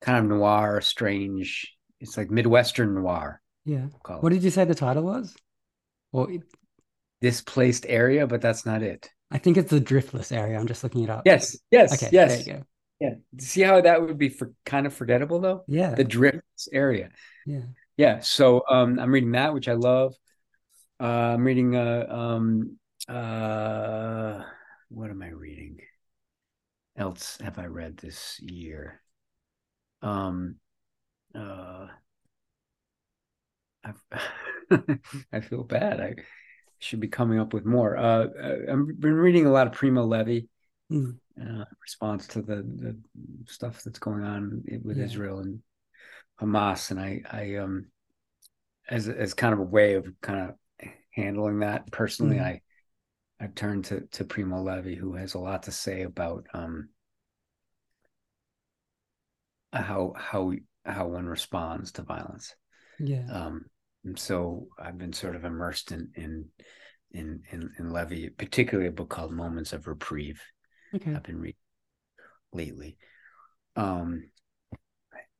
kind of noir, strange. It's like Midwestern noir. Yeah. What did you say the title was? Well, it, displaced area, but that's not it. I think it's the driftless area. I'm just looking it up. Yes, yes, Okay. yes. There you go. Yeah. See how that would be for kind of forgettable though? Yeah. The drifts area. Yeah. Yeah. So um I'm reading that, which I love. Uh I'm reading uh um uh what am I reading? Else have I read this year? Um uh I've I feel bad. I should be coming up with more. Uh I've been reading a lot of Primo Levi. Mm. Uh, response to the, the stuff that's going on with Yeah. Israel and Hamas, and I, I, um, as as kind of a way of kind of handling that personally, Mhm. I, I turned to to Primo Levi, who has a lot to say about um how how how one responds to violence. Yeah. Um, and so I've been sort of immersed in in in in, in Levi, particularly a book called Moments of Reprieve. Okay. I've been reading lately. Um,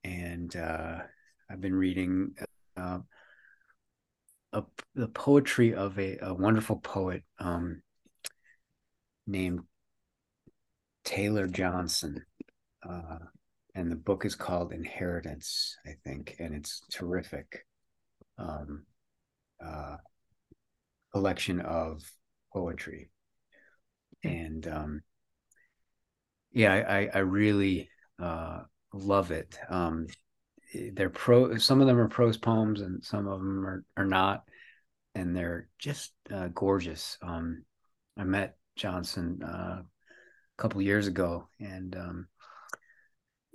and uh, I've been reading uh, a, the poetry of a, a wonderful poet um, named Taylor Johnson. Uh, and the book is called Inheritance, I think, and it's terrific. Um, uh, collection of poetry. And um, yeah, I, I, really uh, love it. Um, they're pro. Some of them are prose poems, and some of them are, are not, and they're just uh, gorgeous. Um, I met Johnson uh, a couple years ago, and um,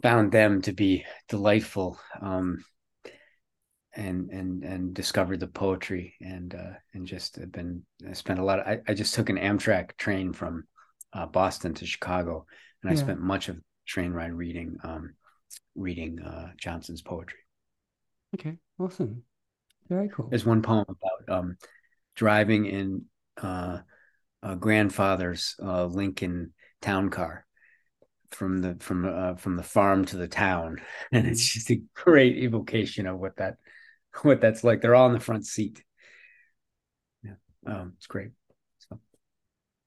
found them to be delightful. Um, and and and discovered the poetry and uh, and just been I spent a lot. Of, I I just took an Amtrak train from uh, Boston to Chicago, and I spent much of the train ride reading um, reading uh, Johnson's poetry. Okay. Awesome. Very cool. There's one poem about um, driving in uh, a grandfather's uh, Lincoln town car from the from uh, from the farm to the town, and it's just a great evocation of what that what that's like. They're all in the front seat. Yeah, um, it's great. So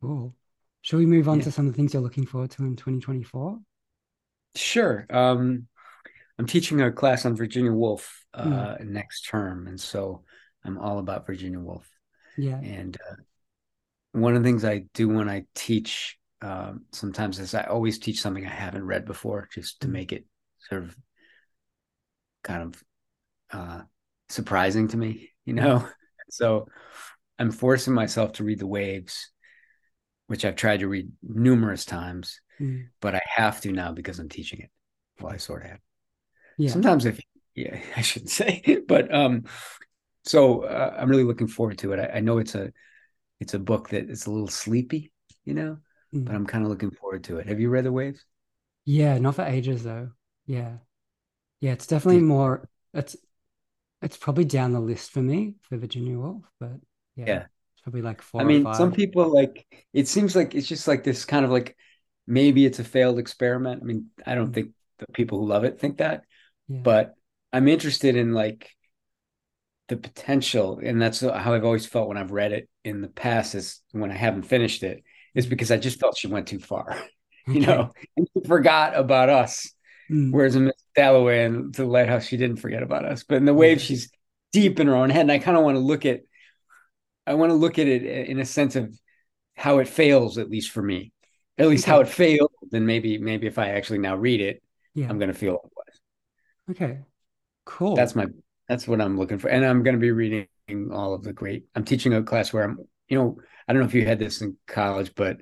Cool. Shall we move on Yeah. to some of the things you're looking forward to in 2024? sure. Um, I'm teaching a class on Virginia Woolf uh, Mm. next term, and so I'm all about Virginia Woolf. Yeah. And uh, one of the things I do when I teach um, sometimes is I always teach something I haven't read before, just to Mm. make it sort of kind of uh, surprising to me, you know. So I'm forcing myself to read The Waves, which I've tried to read numerous times, Mm. but I have to now because I'm teaching it. Well, I sort of have. Yeah. Sometimes if yeah, I shouldn't say, but um, so uh, I'm really looking forward to it. I, I know it's a it's a book that it's a little sleepy, you know, Mm. but I'm kind of looking forward to it. Have you read The Waves? Yeah, not for ages though. Yeah. Yeah, it's definitely more it's it's probably down the list for me for Virginia Woolf, but yeah. Yeah. Probably like four I mean, some people like it seems like it's just like this kind of like maybe it's a failed experiment. I mean, I don't think the people who love it think that, Yeah. but I'm interested in like the potential, and that's how I've always felt when I've read it in the past. Is when I haven't finished it, is because I just felt she went too far, you Okay. know, and she forgot about us. Mm. Whereas in Miss Dalloway and the Lighthouse, she didn't forget about us. But in the Wave, she's deep in her own head, and I kind of want to look at, I want to look at it in a sense of how it fails, at least for me, at least how it Okay. failed. Then maybe, maybe if I actually now read it, Yeah. I'm going to feel otherwise. Okay. Cool. That's my, that's what I'm looking for, and I'm going to be reading all of the great. I'm teaching a class where I'm, you know, I don't know if you had this in college, but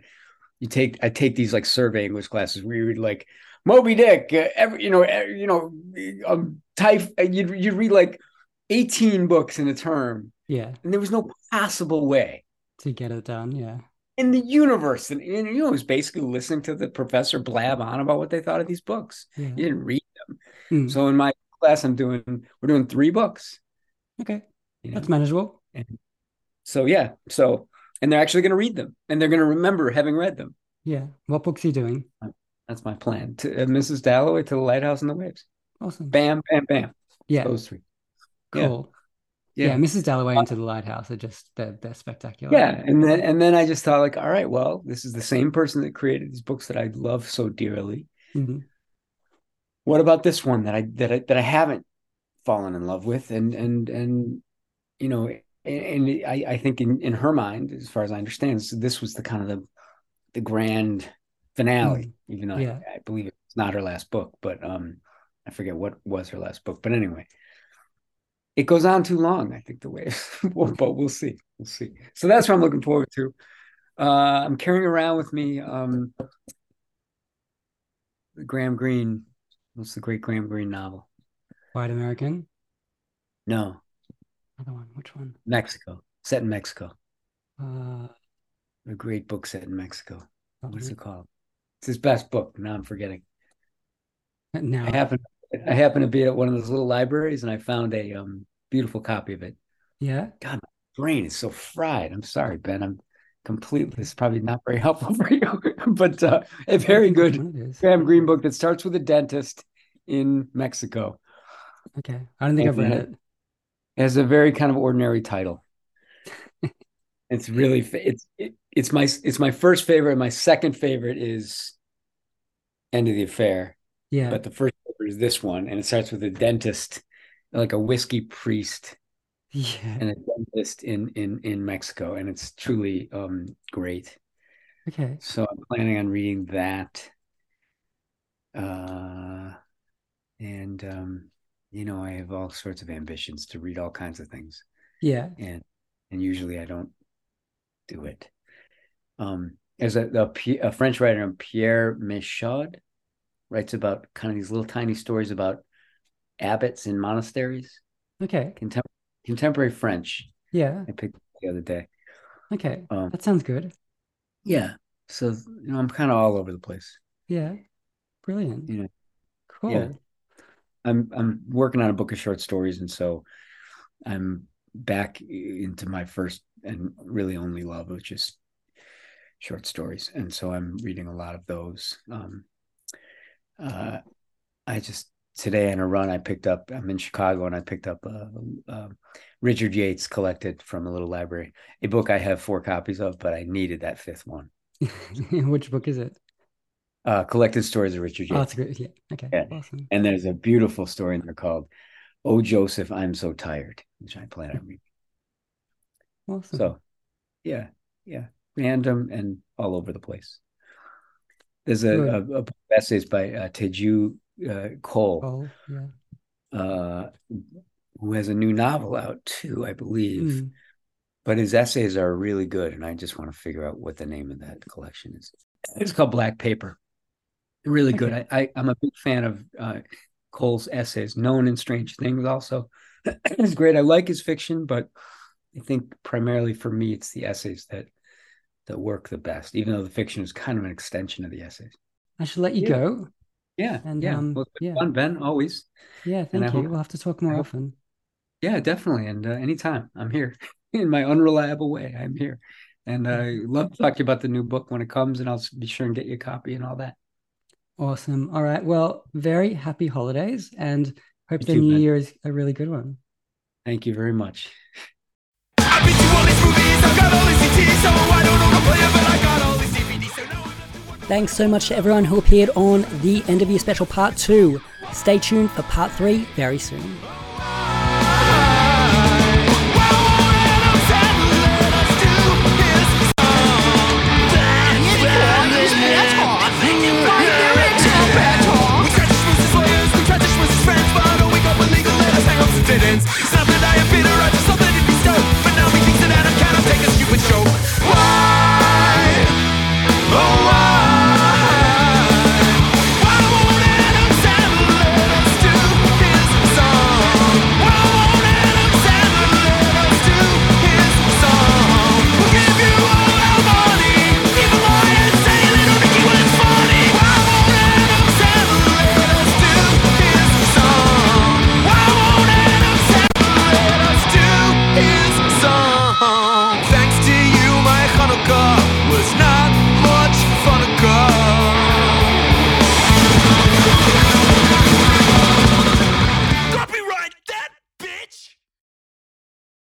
you take, I take these like survey English classes where you read like Moby Dick, uh, every, you know, every, you know, um, type. You'd you'd read like 18 books in a term, Yeah. and there was no possible way To get it done. Yeah. in the universe. And, and you know, it was basically listening to the professor blab on about what they thought of these books. Yeah. You didn't read them. Mm. So in my class, I'm doing we're doing three books. Okay. You know? That's manageable. And so yeah, so and they're actually going to read them, and they're going to remember having read them. Yeah. What books are you doing? That's my plan. To uh, Mrs. Dalloway to the Lighthouse and the Waves. Awesome. Bam, bam, bam. Yeah. Those three. Cool. Yeah. Yeah. Mrs. Dalloway into the Lighthouse are just they're they're spectacular. Yeah, and then and then I just thought like, all right, well, this is the same person that created these books that I love so dearly. Mhm. what about this one that I that I that I haven't fallen in love with and and and you know and, and I I think in in her mind as far as I understand so this was the kind of the the grand finale even though Yeah. I, I believe it's not her last book but um I forget what was her last book but anyway it goes on too long I think the way but we'll see we'll see so that's what I'm looking forward to uh I'm carrying around with me um the Graham Greene what's the great Graham Greene novel Quiet American. no Other one. Which one? Mexico, set in Mexico. Uh, A great book set in Mexico. What's it called? It's his best book. Now I'm forgetting. now. I happen I happened to be at one of those little libraries and I found a um beautiful copy of it. Yeah. God, my brain is so fried. I'm sorry, Ben. I'm completely this is probably not very helpful for you. but uh, a very good one it is. Graham Greene book that starts with a dentist in Mexico. Okay. I don't think I've read it. It has a very kind of ordinary title. it's really it's it, it's my it's my first favorite. My second favorite is End of the Affair, Yeah. but the first is this one, and it starts with a dentist, like a whiskey priest, yeah. and a dentist in in in Mexico, and it's truly um great. Okay. So I'm planning on reading that. Uh, and um, you know, I have all sorts of ambitions to read all kinds of things. Yeah. and and usually I don't do it. Um, there's a, a French writer, Pierre Michon, writes about kind of these little tiny stories about abbots in monasteries, Okay. contem- contemporary French. Yeah. I picked the other day. Okay. Um, That sounds good. yeah, so you know, I'm kind of all over the place. Yeah. Brilliant. You know, Cool. yeah. I'm I'm working on a book of short stories, and so I'm back into my first and really only love, which is short stories. And so I'm reading a lot of those. Um, uh, I just today on a run, I picked up. I'm in Chicago, and I picked up uh, uh, Richard Yates collected from a little library, a book I have four copies of, but I needed that fifth one. Which book is it? Uh, collected stories of Richard Yates. Oh, a great. Yeah. Okay. Yeah. Awesome. And there's a beautiful story in there called "Oh Joseph, I'm So Tired," which I plan on reading. Awesome. So, yeah, yeah, random and all over the place. There's a, Good. a, a book of essays by uh, Teju uh, Cole, Oh, yeah. uh, who has a new novel out too, I believe. Mm. But his essays are really good, and I just want to figure out what the name of that collection is. It's called Black Paper. Really good. Okay. I, I I'm a big fan of uh, Cole's essays. Known and Strange Things also is great. I like his fiction, but I think primarily for me, it's the essays that that work the best. Even though the fiction is kind of an extension of the essays. I should let you Yeah. go. Yeah, And, yeah. um, well, it's been yeah. fun, Ben. Always. Yeah. I Thank you. hope- We'll have to talk more hope- often. Yeah, definitely. And uh, anytime I'm here in my unreliable way, I'm here. And I love to talk to you about the new book when it comes, and I'll be sure and get you a copy and all that. Awesome. All right. Well, very happy holidays and hope You the too, new Ben. year is a really good one. Thank you very much. Thanks so much to everyone who appeared on the interview special part two. Stay tuned for part three very soon. Something I. But now he thinks that I take a stupid show.